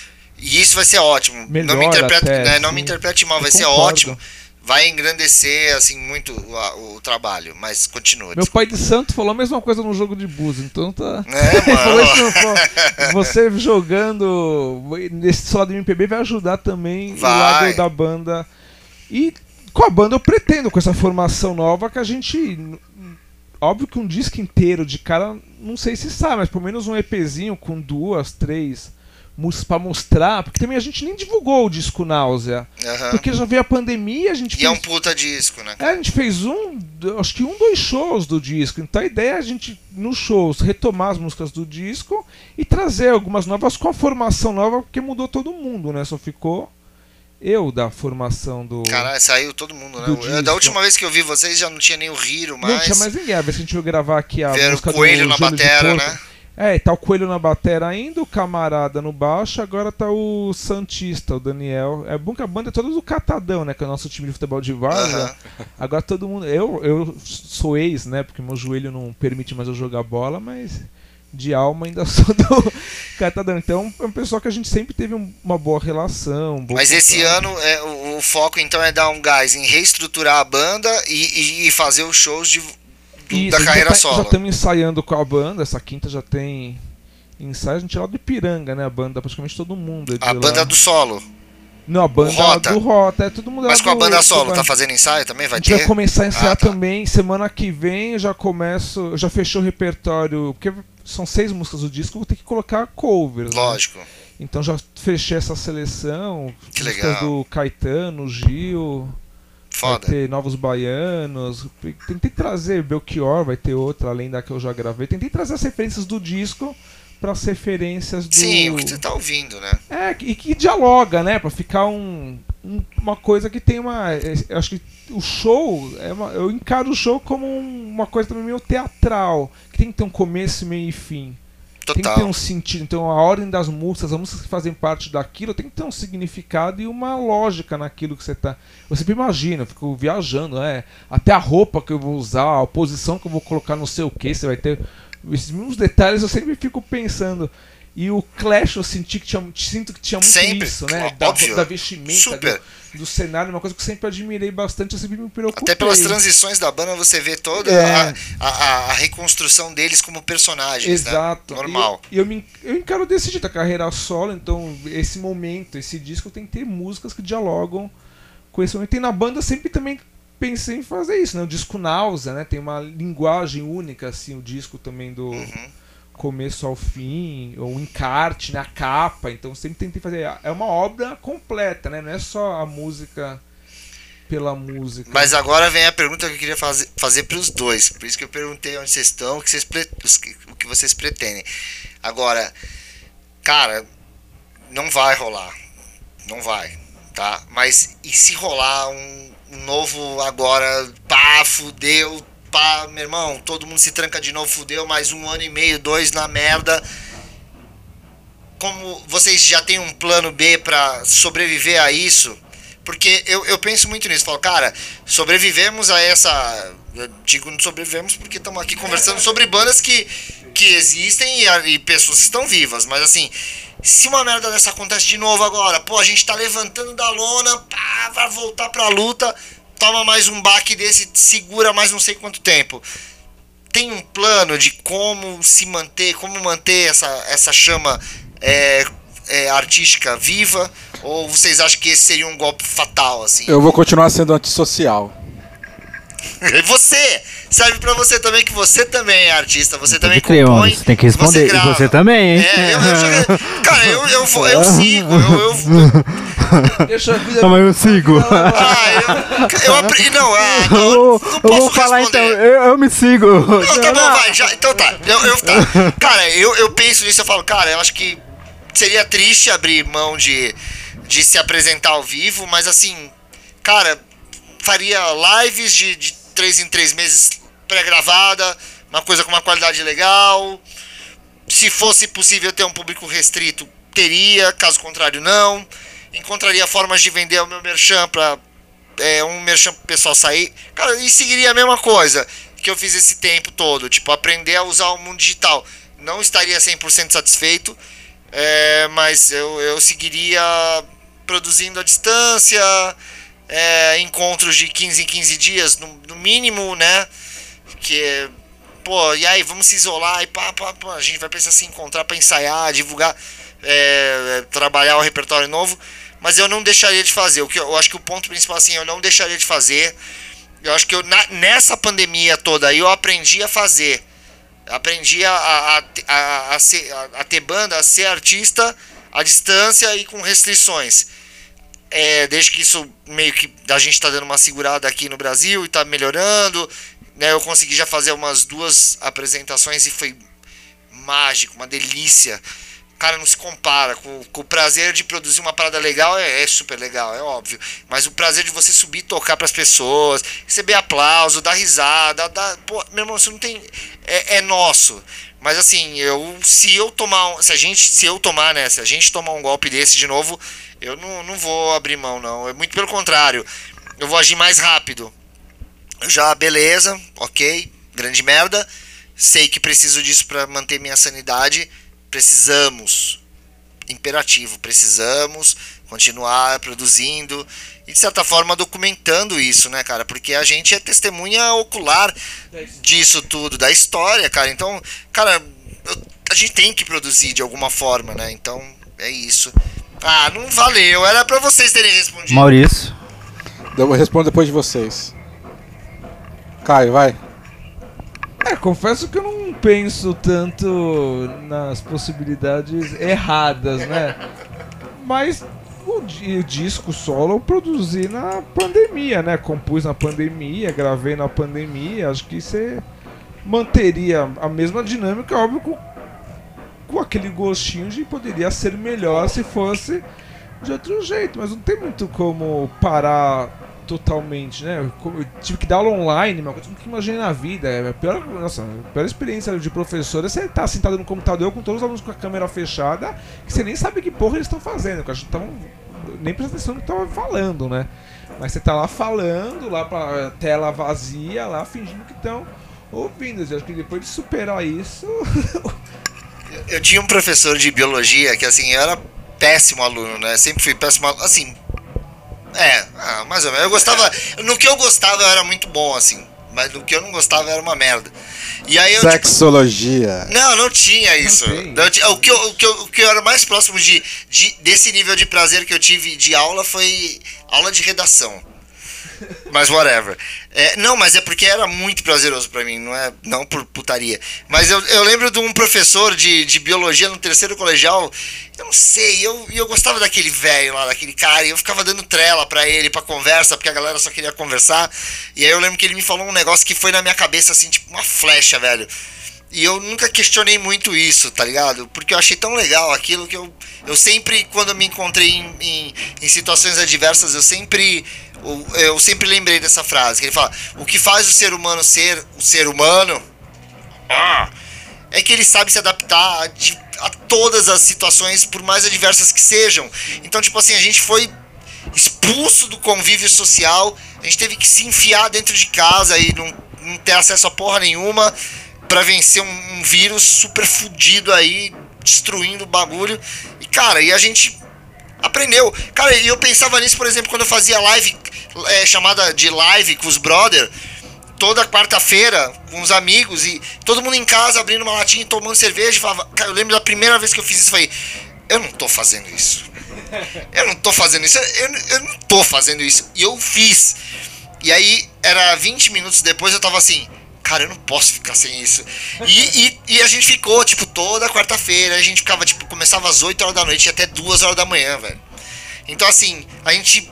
Speaker 3: e isso vai ser ótimo. não me
Speaker 5: Melhor
Speaker 3: interprete,
Speaker 5: até,
Speaker 3: né, não me interprete mal, vai ser
Speaker 5: concordo.
Speaker 3: ótimo. Vai engrandecer assim muito o, o trabalho, mas continua.
Speaker 5: Meu pai de santo falou a mesma coisa no jogo de bus, então tá.
Speaker 3: É, *laughs*
Speaker 5: isso
Speaker 3: mano.
Speaker 5: no fo- *laughs* Você jogando nesse lado do MPB vai ajudar também
Speaker 3: Vai.
Speaker 5: o lado da banda. E com a banda eu pretendo, com essa formação nova, que a gente. Óbvio que um disco inteiro de cara, não sei se sabe, mas pelo menos um EPzinho com duas, três pra mostrar, porque também a gente nem divulgou o disco Náusea.
Speaker 3: Aham.
Speaker 5: Porque já veio a pandemia, a gente
Speaker 3: E é um
Speaker 5: fez
Speaker 3: puta disco, né?
Speaker 5: é, a gente fez um, acho que um, dois shows do disco. Então a ideia é a gente, nos shows, retomar as músicas do disco e trazer algumas novas com a formação nova, porque mudou todo mundo, né? Só ficou eu da formação do.
Speaker 3: Caralho, saiu todo mundo,
Speaker 5: Do
Speaker 3: né? Da última vez que eu vi vocês já não tinha nem o Hiro
Speaker 5: não tinha
Speaker 3: mais.
Speaker 5: mais ninguém. A vez que a gente veio gravar aqui a
Speaker 3: Vieram
Speaker 5: música
Speaker 3: o Coelho
Speaker 5: do
Speaker 3: na
Speaker 5: de
Speaker 3: batera, né?
Speaker 5: É, tá o Coelho na batera ainda, o Camarada no baixo, agora tá o Santista, o Daniel. É bom que a banda é toda do Catadão, né? Que é o nosso time de futebol de Várzea.
Speaker 3: Aham.
Speaker 5: Agora todo mundo. Eu, eu sou ex, né? Porque meu joelho não permite mais eu jogar bola, mas de alma ainda *laughs* sou do Catadão. Então é um pessoal que a gente sempre teve um- uma boa relação. um
Speaker 3: Mas esse
Speaker 5: contato.
Speaker 3: ano é, o, o foco então é dar um gás em reestruturar a banda e, e- e fazer os shows de, do-
Speaker 5: Isso,
Speaker 3: da carreira
Speaker 5: já tá-
Speaker 3: solo.
Speaker 5: Já estamos ensaiando com a banda, essa quinta já tem ensaio. A gente é lá do Ipiranga, né? A banda, praticamente todo mundo. é
Speaker 3: A
Speaker 5: lá.
Speaker 3: banda do solo.
Speaker 5: Não, a banda
Speaker 3: Rota.
Speaker 5: do Rota, é todo mundo
Speaker 3: Mas
Speaker 5: lá
Speaker 3: com a banda
Speaker 5: do
Speaker 3: solo, tá fazendo ensaio também? Vai
Speaker 5: A gente vai
Speaker 3: ter?
Speaker 5: começar a ensaiar
Speaker 3: Ah, tá.
Speaker 5: também. Semana que vem eu já começo. Eu já fechei o repertório. Porque são seis músicas do disco, vou ter que colocar covers. né?
Speaker 3: Lógico.
Speaker 5: Então já fechei essa seleção.
Speaker 3: Que legal.
Speaker 5: do Caetano, Gil.
Speaker 3: Foda.
Speaker 5: Vai ter Novos Baianos. Tentei trazer Belchior, vai ter outra, além da que eu já gravei. Tentei trazer as referências do disco para as referências do.
Speaker 3: Sim, o que você tá ouvindo, né?
Speaker 5: É, e que dialoga, né? Pra ficar um, um- uma coisa que tem uma. é, acho que o show. É uma- eu encaro o show como um- uma coisa também meio teatral. Que tem que ter um começo, meio e fim. Tem que ter
Speaker 3: Total.
Speaker 5: um sentido. Então a ordem das músicas, as músicas que fazem parte daquilo, tem que ter um significado e uma lógica naquilo que você tá. Eu sempre imagino, eu fico viajando, né? Até a roupa que eu vou usar, a posição que eu vou colocar não sei o que, você vai ter. Esses mesmos detalhes eu sempre fico pensando. E o Clash eu senti que tinha, sinto que tinha muito
Speaker 3: Sempre,
Speaker 5: isso, né? Da, da vestimenta,
Speaker 3: Super.
Speaker 5: do, do cenário, uma coisa que eu sempre admirei bastante, eu sempre me preocupei.
Speaker 3: Até pelas transições da banda você vê toda
Speaker 5: É.
Speaker 3: a, a- a- reconstrução deles como personagens,
Speaker 5: Exato.
Speaker 3: né? Normal.
Speaker 5: E eu, eu, me, eu encaro desse jeito, a carreira solo, então esse momento, esse disco tem que ter músicas que dialogam com esse momento. E na banda eu sempre também pensei em fazer isso, né? O disco Náusea, né? Tem uma linguagem única, assim, o disco também do
Speaker 3: Uhum.
Speaker 5: Começo ao fim, ou encarte, né? Capa, então sempre tentei fazer. É uma obra completa, né? Não é só a música pela música.
Speaker 3: Mas agora vem a pergunta que eu queria fazer, fazer para os dois. Por isso que eu perguntei onde vocês estão, o que vocês, o que vocês pretendem. Agora, cara, não vai rolar. Não vai, tá? Mas e se rolar um, um novo agora, pá, fudeu, pá, meu irmão, todo mundo se tranca de novo, fudeu, mais um ano e meio, dois na merda. Como vocês já têm um plano B pra sobreviver a isso? Porque eu, eu penso muito nisso. Falo, cara, sobrevivemos a essa. Eu digo não sobrevivemos porque estamos aqui conversando sobre bandas que, que existem e, e pessoas que estão vivas. Mas assim, se uma merda dessa acontece de novo agora, pô, a gente tá levantando da lona, pá, vai voltar pra luta, toma mais um baque desse, segura mais não sei quanto tempo. Tem um plano de como se manter, como manter essa, essa chama é, é, artística viva? Ou vocês acham que esse seria um golpe fatal, assim?
Speaker 2: Eu vou continuar sendo antissocial. *laughs*
Speaker 3: E você! Serve pra você também, que você também é artista, você também
Speaker 4: crer,
Speaker 3: compõe.
Speaker 4: mano, você tem que responder.
Speaker 3: Você
Speaker 4: E você também, hein?
Speaker 3: É, eu, eu *laughs* cara, eu, eu, vou- eu sigo, eu, eu, *laughs*
Speaker 5: Deixa a vida.
Speaker 4: Não, mas eu sigo.
Speaker 3: ah, eu, eu aprendi, não, ah, não,
Speaker 4: Eu,
Speaker 3: não
Speaker 4: eu
Speaker 3: posso
Speaker 4: vou falar
Speaker 3: responder.
Speaker 4: então, eu, eu me sigo.
Speaker 3: Não, tá bom, vai, já, então tá, eu, eu- tá. Cara, eu, eu penso nisso, eu falo, cara, eu acho que seria triste abrir mão de, de se apresentar ao vivo, mas assim, cara, faria lives de, de três em três meses pré-gravada, uma coisa com uma qualidade legal. Se fosse possível ter um público restrito, teria, caso contrário, não. Encontraria formas de vender o meu merchan pra é, um merchan pro pessoal sair. Cara, e seguiria a mesma coisa que eu fiz esse tempo todo, tipo, aprender a usar o mundo digital. Não estaria 100% satisfeito, é, mas eu, eu seguiria produzindo à distância, é, encontros de 15 em 15 dias, no, no mínimo, né? Que, pô, e aí, vamos se isolar e pá, pá, pá, a gente vai precisar se encontrar para ensaiar, divulgar, é, trabalhar o repertório novo, mas eu não deixaria de fazer. O que eu, acho que o ponto principal, assim, eu não deixaria de fazer. Eu acho que eu, na- nessa pandemia toda aí eu aprendi a fazer. Aprendi a, a, a, a, ser- a- ter banda, a ser artista à distância e com restrições. É, desde que isso meio que a gente tá dando uma segurada aqui no Brasil e tá melhorando, né? Eu consegui já fazer umas duas apresentações e foi mágico, uma delícia. Cara, não se compara. Com, com o prazer de produzir uma parada legal é, é super legal, é óbvio. Mas o prazer de você subir tocar pras pessoas, receber aplauso, dar risada, dar. Pô, meu irmão, isso não tem. É, é nosso. Mas assim, eu. Se eu tomar. Se a gente. Se eu tomar, né? Se a gente tomar um golpe desse de novo, eu não, não vou abrir mão, não. É muito pelo contrário. Eu vou agir mais rápido. Já, beleza, ok, grande merda. Sei que preciso disso para manter minha sanidade. Precisamos. Imperativo, precisamos continuar produzindo e de certa forma documentando isso, né, cara? Porque a gente é testemunha ocular disso tudo, da história, cara. Então, cara, eu- a gente tem que produzir de alguma forma, né? Então, é isso. Ah, não valeu, era pra vocês terem respondido.
Speaker 4: Maurício.
Speaker 2: Eu respondo depois de vocês. Caio, vai.
Speaker 5: É, confesso que eu não penso tanto nas possibilidades erradas, né? Mas o, o disco solo eu produzi na pandemia, né? Compus na pandemia, gravei na pandemia. Acho que você manteria a mesma dinâmica, óbvio, com, com aquele gostinho de poderia ser melhor se fosse de outro jeito. Mas não tem muito como parar totalmente, né? Eu tive que dar aula online, uma coisa que imaginei na vida. É a pior, nossa, a pior experiência de professor é você estar sentado no computador com todos os alunos com a câmera fechada, que você nem sabe que porra eles estão fazendo, que estavam nem prestando atenção no que estavam falando, né? Mas você tá lá falando, lá pra tela vazia, lá fingindo que estão ouvindo. Eu acho que depois de superar isso, *laughs*
Speaker 3: Eu tinha um professor de biologia que, assim, eu era péssimo aluno, né? Sempre fui péssimo aluno. Assim. É, ah, mais ou menos. Eu gostava. No que eu gostava eu era muito bom, assim. Mas no que eu não gostava era uma merda. E aí eu. tipo,
Speaker 2: Sexologia.
Speaker 3: não, não tinha isso. Não tinha- o, que eu, o, que eu, o que eu era mais próximo de, de, desse nível de prazer que eu tive de aula foi aula de redação. Mas whatever. É, não, mas é porque era muito prazeroso pra mim, não é não por putaria. Mas eu, eu lembro de um professor de, de biologia no terceiro colegial. Eu não sei, eu, eu gostava daquele velho lá, daquele cara, e eu ficava dando trela pra ele, pra conversa, porque a galera só queria conversar. E aí eu lembro que ele me falou um negócio que foi na minha cabeça assim, tipo uma flecha, velho. E eu nunca questionei muito isso, tá ligado? Porque eu achei tão legal aquilo que eu, eu sempre, quando me encontrei em, em, em situações adversas, eu sempre, eu, sempre lembrei dessa frase. Que ele fala: O que faz o ser humano ser o ser humano é que ele sabe se adaptar a, a todas as situações, por mais adversas que sejam. Então, tipo assim, a gente foi expulso do convívio social, a gente teve que se enfiar dentro de casa e não, não ter acesso a porra nenhuma pra vencer um, um vírus super fudido aí, destruindo o bagulho. E cara, e a gente aprendeu. Cara, e eu pensava nisso, por exemplo, quando eu fazia live, é, chamada de live com os brother, toda quarta-feira com os amigos e todo mundo em casa abrindo uma latinha e tomando cerveja. Falava, cara, eu lembro da primeira vez que eu fiz isso, falei, eu não tô fazendo isso. Eu não tô fazendo isso, eu, eu não tô fazendo isso. E eu fiz. E aí, era 20 minutos depois, eu tava assim, cara, eu não posso ficar sem isso. E, e, e a gente ficou, tipo, toda quarta-feira, a gente ficava, tipo, começava às 8 horas da noite e até 2 horas da manhã, velho. Então, assim, a gente,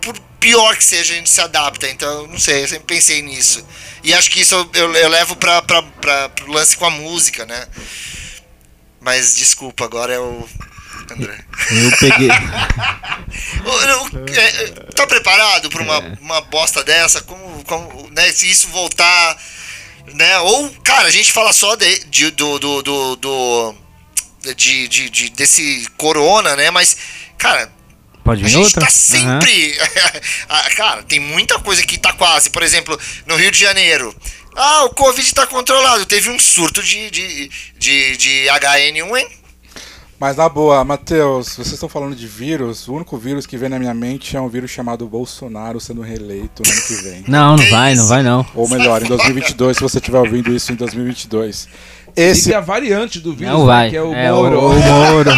Speaker 3: por pior que seja, a gente se adapta. Então, não sei, eu sempre pensei nisso. E acho que isso eu, eu, levo pra, pra, pra, pro lance com a música, né? Mas, desculpa, agora é o André.
Speaker 4: Eu *laughs* peguei.
Speaker 3: É, é, Tá preparado pra uma, uma bosta dessa? Como, como, né, se isso voltar, né? Ou, cara, a gente fala só de, de- do, do, do, do- de, de, de- desse corona, né? Mas, cara,
Speaker 4: Pode
Speaker 3: a gente
Speaker 4: outra?
Speaker 3: tá sempre. *laughs* Ah, cara, tem muita coisa que tá quase. Por exemplo, no Rio de Janeiro. Ah, o Covid tá controlado. Teve um surto de, de, de, de HN1, hein?
Speaker 2: Mas na boa, Matheus, vocês estão falando de vírus. O único vírus que vem na minha mente é um vírus chamado Bolsonaro sendo reeleito no ano que vem. *laughs*
Speaker 4: Não, não
Speaker 3: Que
Speaker 4: vai, não vai não.
Speaker 2: Ou melhor, em 2022, se você estiver ouvindo isso em 2022. Esse
Speaker 5: e a variante do vírus,
Speaker 4: Não vai.
Speaker 5: que é o
Speaker 4: É,
Speaker 5: Moro.
Speaker 4: o, o Moro.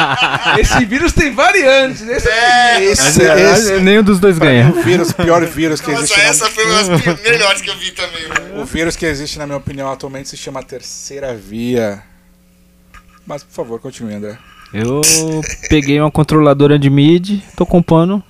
Speaker 4: *laughs*
Speaker 5: Esse vírus tem variantes. Esse
Speaker 3: É,
Speaker 2: Esse, esse
Speaker 4: Nenhum dos dois ganha.
Speaker 2: o vírus, o pior vírus que
Speaker 3: Nossa,
Speaker 2: existe.
Speaker 3: essa
Speaker 2: Na,
Speaker 3: foi uma das melhores que eu vi também. velho. *laughs*
Speaker 2: o vírus que existe, na minha opinião, atualmente se chama terceira via. Mas, por favor, continue, André.
Speaker 4: Eu peguei uma controladora de MIDI, tô compondo.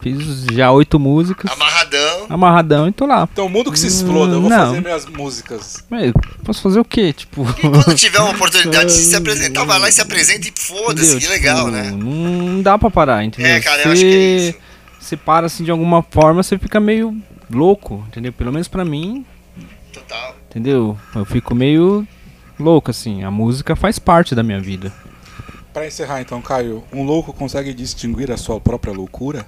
Speaker 4: Fiz já oito músicas.
Speaker 3: Amarradão Amarradão.
Speaker 4: e tô lá.
Speaker 2: Então, o mundo que se exploda, eu vou
Speaker 4: Não.
Speaker 2: fazer minhas músicas.
Speaker 4: Mas posso fazer o quê? Tipo.
Speaker 3: E quando tiver uma oportunidade de se *laughs* apresentar, vai lá e se apresenta e foda-se, que
Speaker 4: Tipo,
Speaker 3: legal, né?
Speaker 4: Não dá pra parar, entendeu?
Speaker 3: É, cara, eu acho que é isso.
Speaker 4: Você para assim de alguma forma, você fica meio louco, entendeu? Pelo menos pra mim,
Speaker 3: Total.
Speaker 4: entendeu? Eu fico meio louco assim. A música faz parte da minha vida.
Speaker 2: Pra encerrar então, Caio, um louco consegue distinguir a sua própria loucura?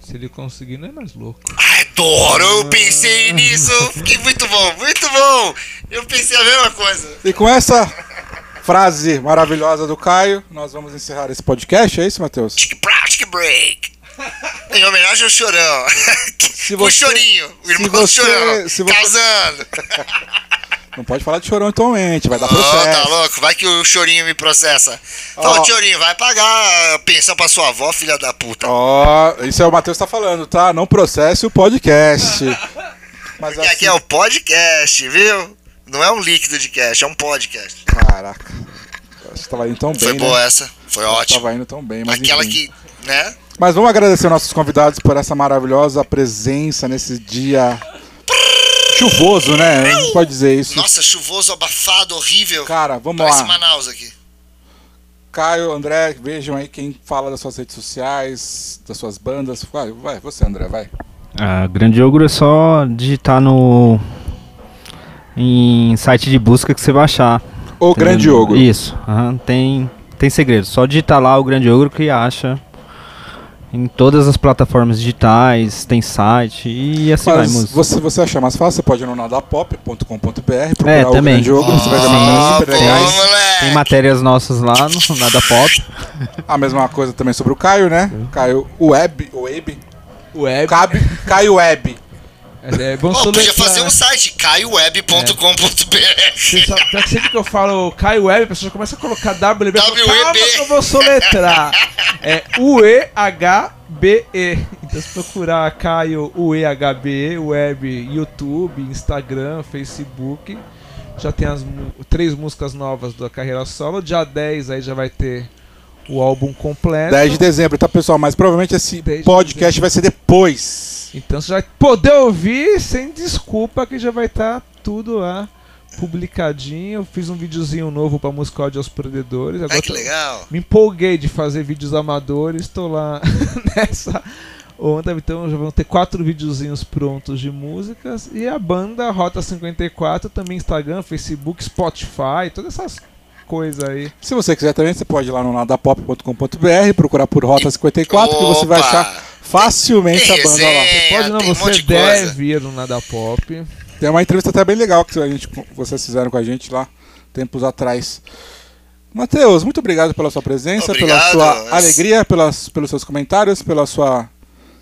Speaker 5: Se ele conseguir, não é mais louco.
Speaker 3: Adoro, eu pensei nisso. Fiquei muito bom, muito bom. Eu pensei a mesma coisa.
Speaker 2: E com essa frase maravilhosa do Caio, nós vamos encerrar esse podcast, é isso, Matheus?
Speaker 3: Plastic Break. Em homenagem ao Chorão.
Speaker 2: Se
Speaker 3: o
Speaker 2: você-
Speaker 3: Chorinho, o
Speaker 2: se
Speaker 3: irmão do
Speaker 2: você-
Speaker 3: Chorão.
Speaker 2: se você-
Speaker 3: Causando.
Speaker 2: Não pode falar de chorão atualmente, vai dar
Speaker 3: Ô,
Speaker 2: processo.
Speaker 3: tá louco? Vai que o Chorinho me processa. Fala, Chorinho, vai pagar pensão pra sua avó, filha da puta.
Speaker 2: Ó, isso é o Matheus tá falando, tá? Não processe o podcast. Mas
Speaker 3: Porque aqui
Speaker 2: assim,
Speaker 3: é o podcast, viu? Não é um líquido de cash, é um podcast.
Speaker 2: Caraca. Que tava indo tão bem,
Speaker 3: Foi
Speaker 2: né?
Speaker 3: boa essa, foi ótimo.
Speaker 2: Tava indo tão bem, mas
Speaker 3: Aquela
Speaker 2: enfim.
Speaker 3: que, né?
Speaker 2: Mas vamos agradecer nossos convidados por essa maravilhosa presença nesse dia chuvoso, né? A gente pode dizer isso.
Speaker 3: Nossa, chuvoso, abafado, horrível.
Speaker 2: Cara, vamos
Speaker 3: Parece
Speaker 2: lá.
Speaker 3: Manaus aqui.
Speaker 2: Caio, André, vejam aí quem fala das suas redes sociais, das suas bandas. Vai, vai você, André, vai.
Speaker 4: A Grande Ogro é só digitar no. em site de busca que você vai achar.
Speaker 2: O Grande? Ogro.
Speaker 4: Isso. aham, tem, tem segredo. Só digitar lá o Grande Ogro que acha. Em todas as plataformas digitais, tem site e assim vai,
Speaker 2: Mas
Speaker 4: música.
Speaker 2: você, você achar mais fácil, você pode ir no nadapop.com.br, procurar
Speaker 4: É,
Speaker 2: o
Speaker 4: também.
Speaker 2: Grande Ogro, você vai ver
Speaker 3: Ó,
Speaker 2: matérias super legais.
Speaker 4: Tem matérias nossas lá no Nada Pop.
Speaker 2: A mesma coisa também sobre o Caio, né? Caio Web, Web,
Speaker 5: Web.
Speaker 2: Cabe, Caio Web.
Speaker 5: É, é bom
Speaker 3: Pô, podia fazer um site, caioweb.com.br.
Speaker 5: Que sempre que eu falo Caio Web, a pessoa começa a colocar WB. Calma que eu vou soletrar. É U-E-H-B-E. Então se procurar Caio U-E-H-B-E, Web, YouTube, Instagram, Facebook. Já tem as três músicas novas da carreira solo. Dia 10 aí já vai ter o álbum completo.
Speaker 2: 10 de dezembro, tá, pessoal? Mas provavelmente esse
Speaker 5: 10 de
Speaker 2: podcast vai ser depois.
Speaker 5: Então você vai poder ouvir sem desculpa que já vai estar tudo lá publicadinho. Eu fiz um videozinho novo pra música Ódio aos Perdedores. Agora
Speaker 3: Ai, que legal.
Speaker 5: me empolguei de fazer vídeos amadores, tô lá *laughs* nessa onda, então já vão ter quatro videozinhos prontos de músicas e a banda Rota 54 também Instagram, Facebook, Spotify, todas essas coisas aí.
Speaker 2: Se você quiser também, você pode ir lá no nadapop.com.br, procurar por Rota 54, que você vai
Speaker 3: Opa!
Speaker 2: achar facilmente
Speaker 3: Tem
Speaker 2: a banda lá.
Speaker 3: resenha.
Speaker 5: Pode não,
Speaker 3: tem um
Speaker 5: você
Speaker 3: monte de coisa.
Speaker 5: deve ir no Nada Pop.
Speaker 2: Tem uma entrevista até bem legal que a gente, vocês fizeram com a gente lá tempos atrás. Matheus, muito obrigado pela sua presença, pela
Speaker 3: Obrigado.
Speaker 2: sua alegria, pelas, pelos seus comentários, pela sua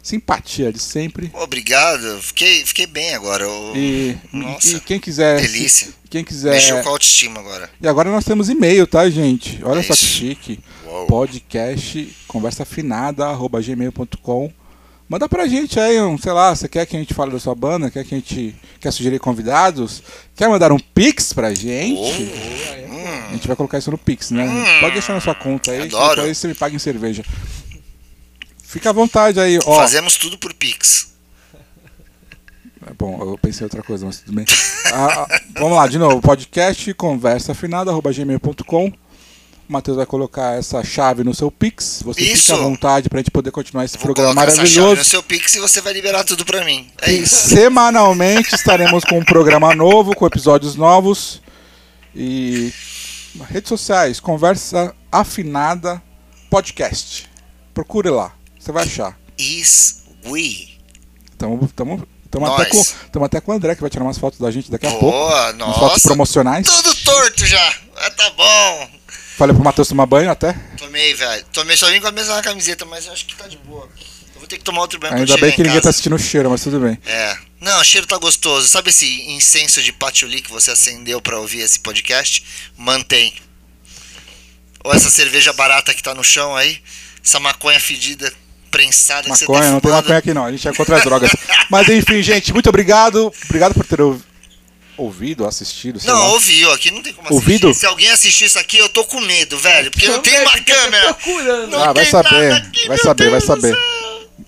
Speaker 2: simpatia de sempre.
Speaker 3: Obrigado, fiquei, fiquei bem agora. eu-
Speaker 2: E,
Speaker 3: Nossa,
Speaker 2: e quem quiser.
Speaker 3: delícia.
Speaker 2: Quem quiser.
Speaker 3: Mexeu com a autoestima agora.
Speaker 2: E agora nós temos e-mail, tá, gente? Olha
Speaker 3: É
Speaker 2: só que chique.
Speaker 3: Uou.
Speaker 2: Podcast conversafinada@gmail.com. Manda pra gente aí, um, sei lá, você quer que a gente fale da sua banda, quer que a gente quer sugerir convidados, quer mandar um pix pra gente? A gente vai colocar isso no pix, né? Pode deixar na sua conta aí, que
Speaker 3: Adoro.
Speaker 2: depois você me paga em cerveja. Fica à vontade aí, ó.
Speaker 3: Fazemos tudo por Pix.
Speaker 2: É Bom, eu pensei em outra coisa, mas tudo bem. Ah, ah, vamos lá, de novo. Podcast conversafinada.gmail.com. O Matheus vai colocar essa chave no seu Pix. Você
Speaker 3: Isso.
Speaker 2: fica à vontade pra gente poder continuar esse
Speaker 3: Vou
Speaker 2: programa
Speaker 3: colocar essa chave
Speaker 2: maravilhoso.
Speaker 3: no seu Pix e você vai liberar tudo pra mim. É
Speaker 2: E
Speaker 3: isso.
Speaker 2: semanalmente *laughs* estaremos com um programa novo, com episódios novos. E redes sociais, conversa afinada podcast. Procure lá, você vai achar.
Speaker 3: Is we.
Speaker 2: Tamo, tamo
Speaker 3: Nós.
Speaker 2: até, com, tamo até com o André que vai tirar umas fotos da gente daqui a pouco.
Speaker 3: Boa,
Speaker 2: Umas fotos promocionais.
Speaker 3: Tudo torto já. Ah, tá bom.
Speaker 2: Falei pro Matheus tomar banho até.
Speaker 3: Tomei, velho. Tomei, só vim com a mesma camiseta, mas acho que tá de boa. Eu vou ter que tomar outro banho
Speaker 2: Ainda bem que ninguém tá
Speaker 3: casa.
Speaker 2: assistindo o cheiro, mas tudo bem.
Speaker 3: É. Não, o cheiro tá gostoso. Sabe esse incenso de patchouli que você acendeu pra ouvir esse podcast? Mantém. Ou essa cerveja barata que tá no chão aí. Essa maconha fedida, prensada que você
Speaker 2: Maconha,
Speaker 3: tá
Speaker 2: não tem maconha aqui não, a gente é contra as drogas. *laughs* Mas enfim, gente, muito obrigado. Obrigado por ter ouv- ouvido, assistido, sei
Speaker 3: Não,
Speaker 2: lá.
Speaker 3: ouviu, aqui não tem como
Speaker 2: Ouvido?
Speaker 3: assistir. Se alguém assistir isso aqui, eu tô com medo, velho. Porque não tem uma câmera.
Speaker 5: Procurando.
Speaker 3: Não
Speaker 2: Ah, vai
Speaker 3: tem
Speaker 2: saber,
Speaker 3: nada aqui,
Speaker 2: vai saber, vai
Speaker 3: Deus do
Speaker 2: saber.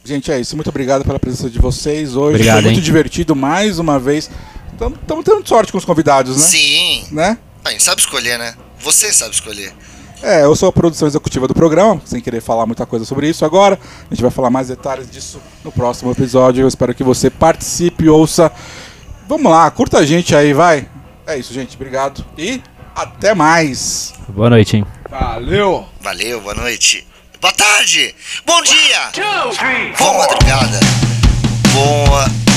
Speaker 2: Gente, é isso. Muito obrigado pela presença de vocês hoje.
Speaker 4: Obrigado,
Speaker 2: Foi muito
Speaker 4: hein?
Speaker 2: divertido mais uma vez. Estamos tendo sorte com os convidados, né?
Speaker 3: Sim.
Speaker 2: Né?
Speaker 3: A gente sabe escolher, né? Você sabe escolher.
Speaker 2: É, eu sou a produção executiva do programa, sem querer falar muita coisa sobre isso agora. A gente vai falar mais detalhes disso no próximo episódio. Eu espero que você participe, ouça. Vamos lá, curta a gente aí, vai. É isso, gente. Obrigado e até mais.
Speaker 4: Boa noite, hein?
Speaker 5: Valeu!
Speaker 3: Valeu, boa noite. Boa tarde. Bom dia. Boa madrugada. Boa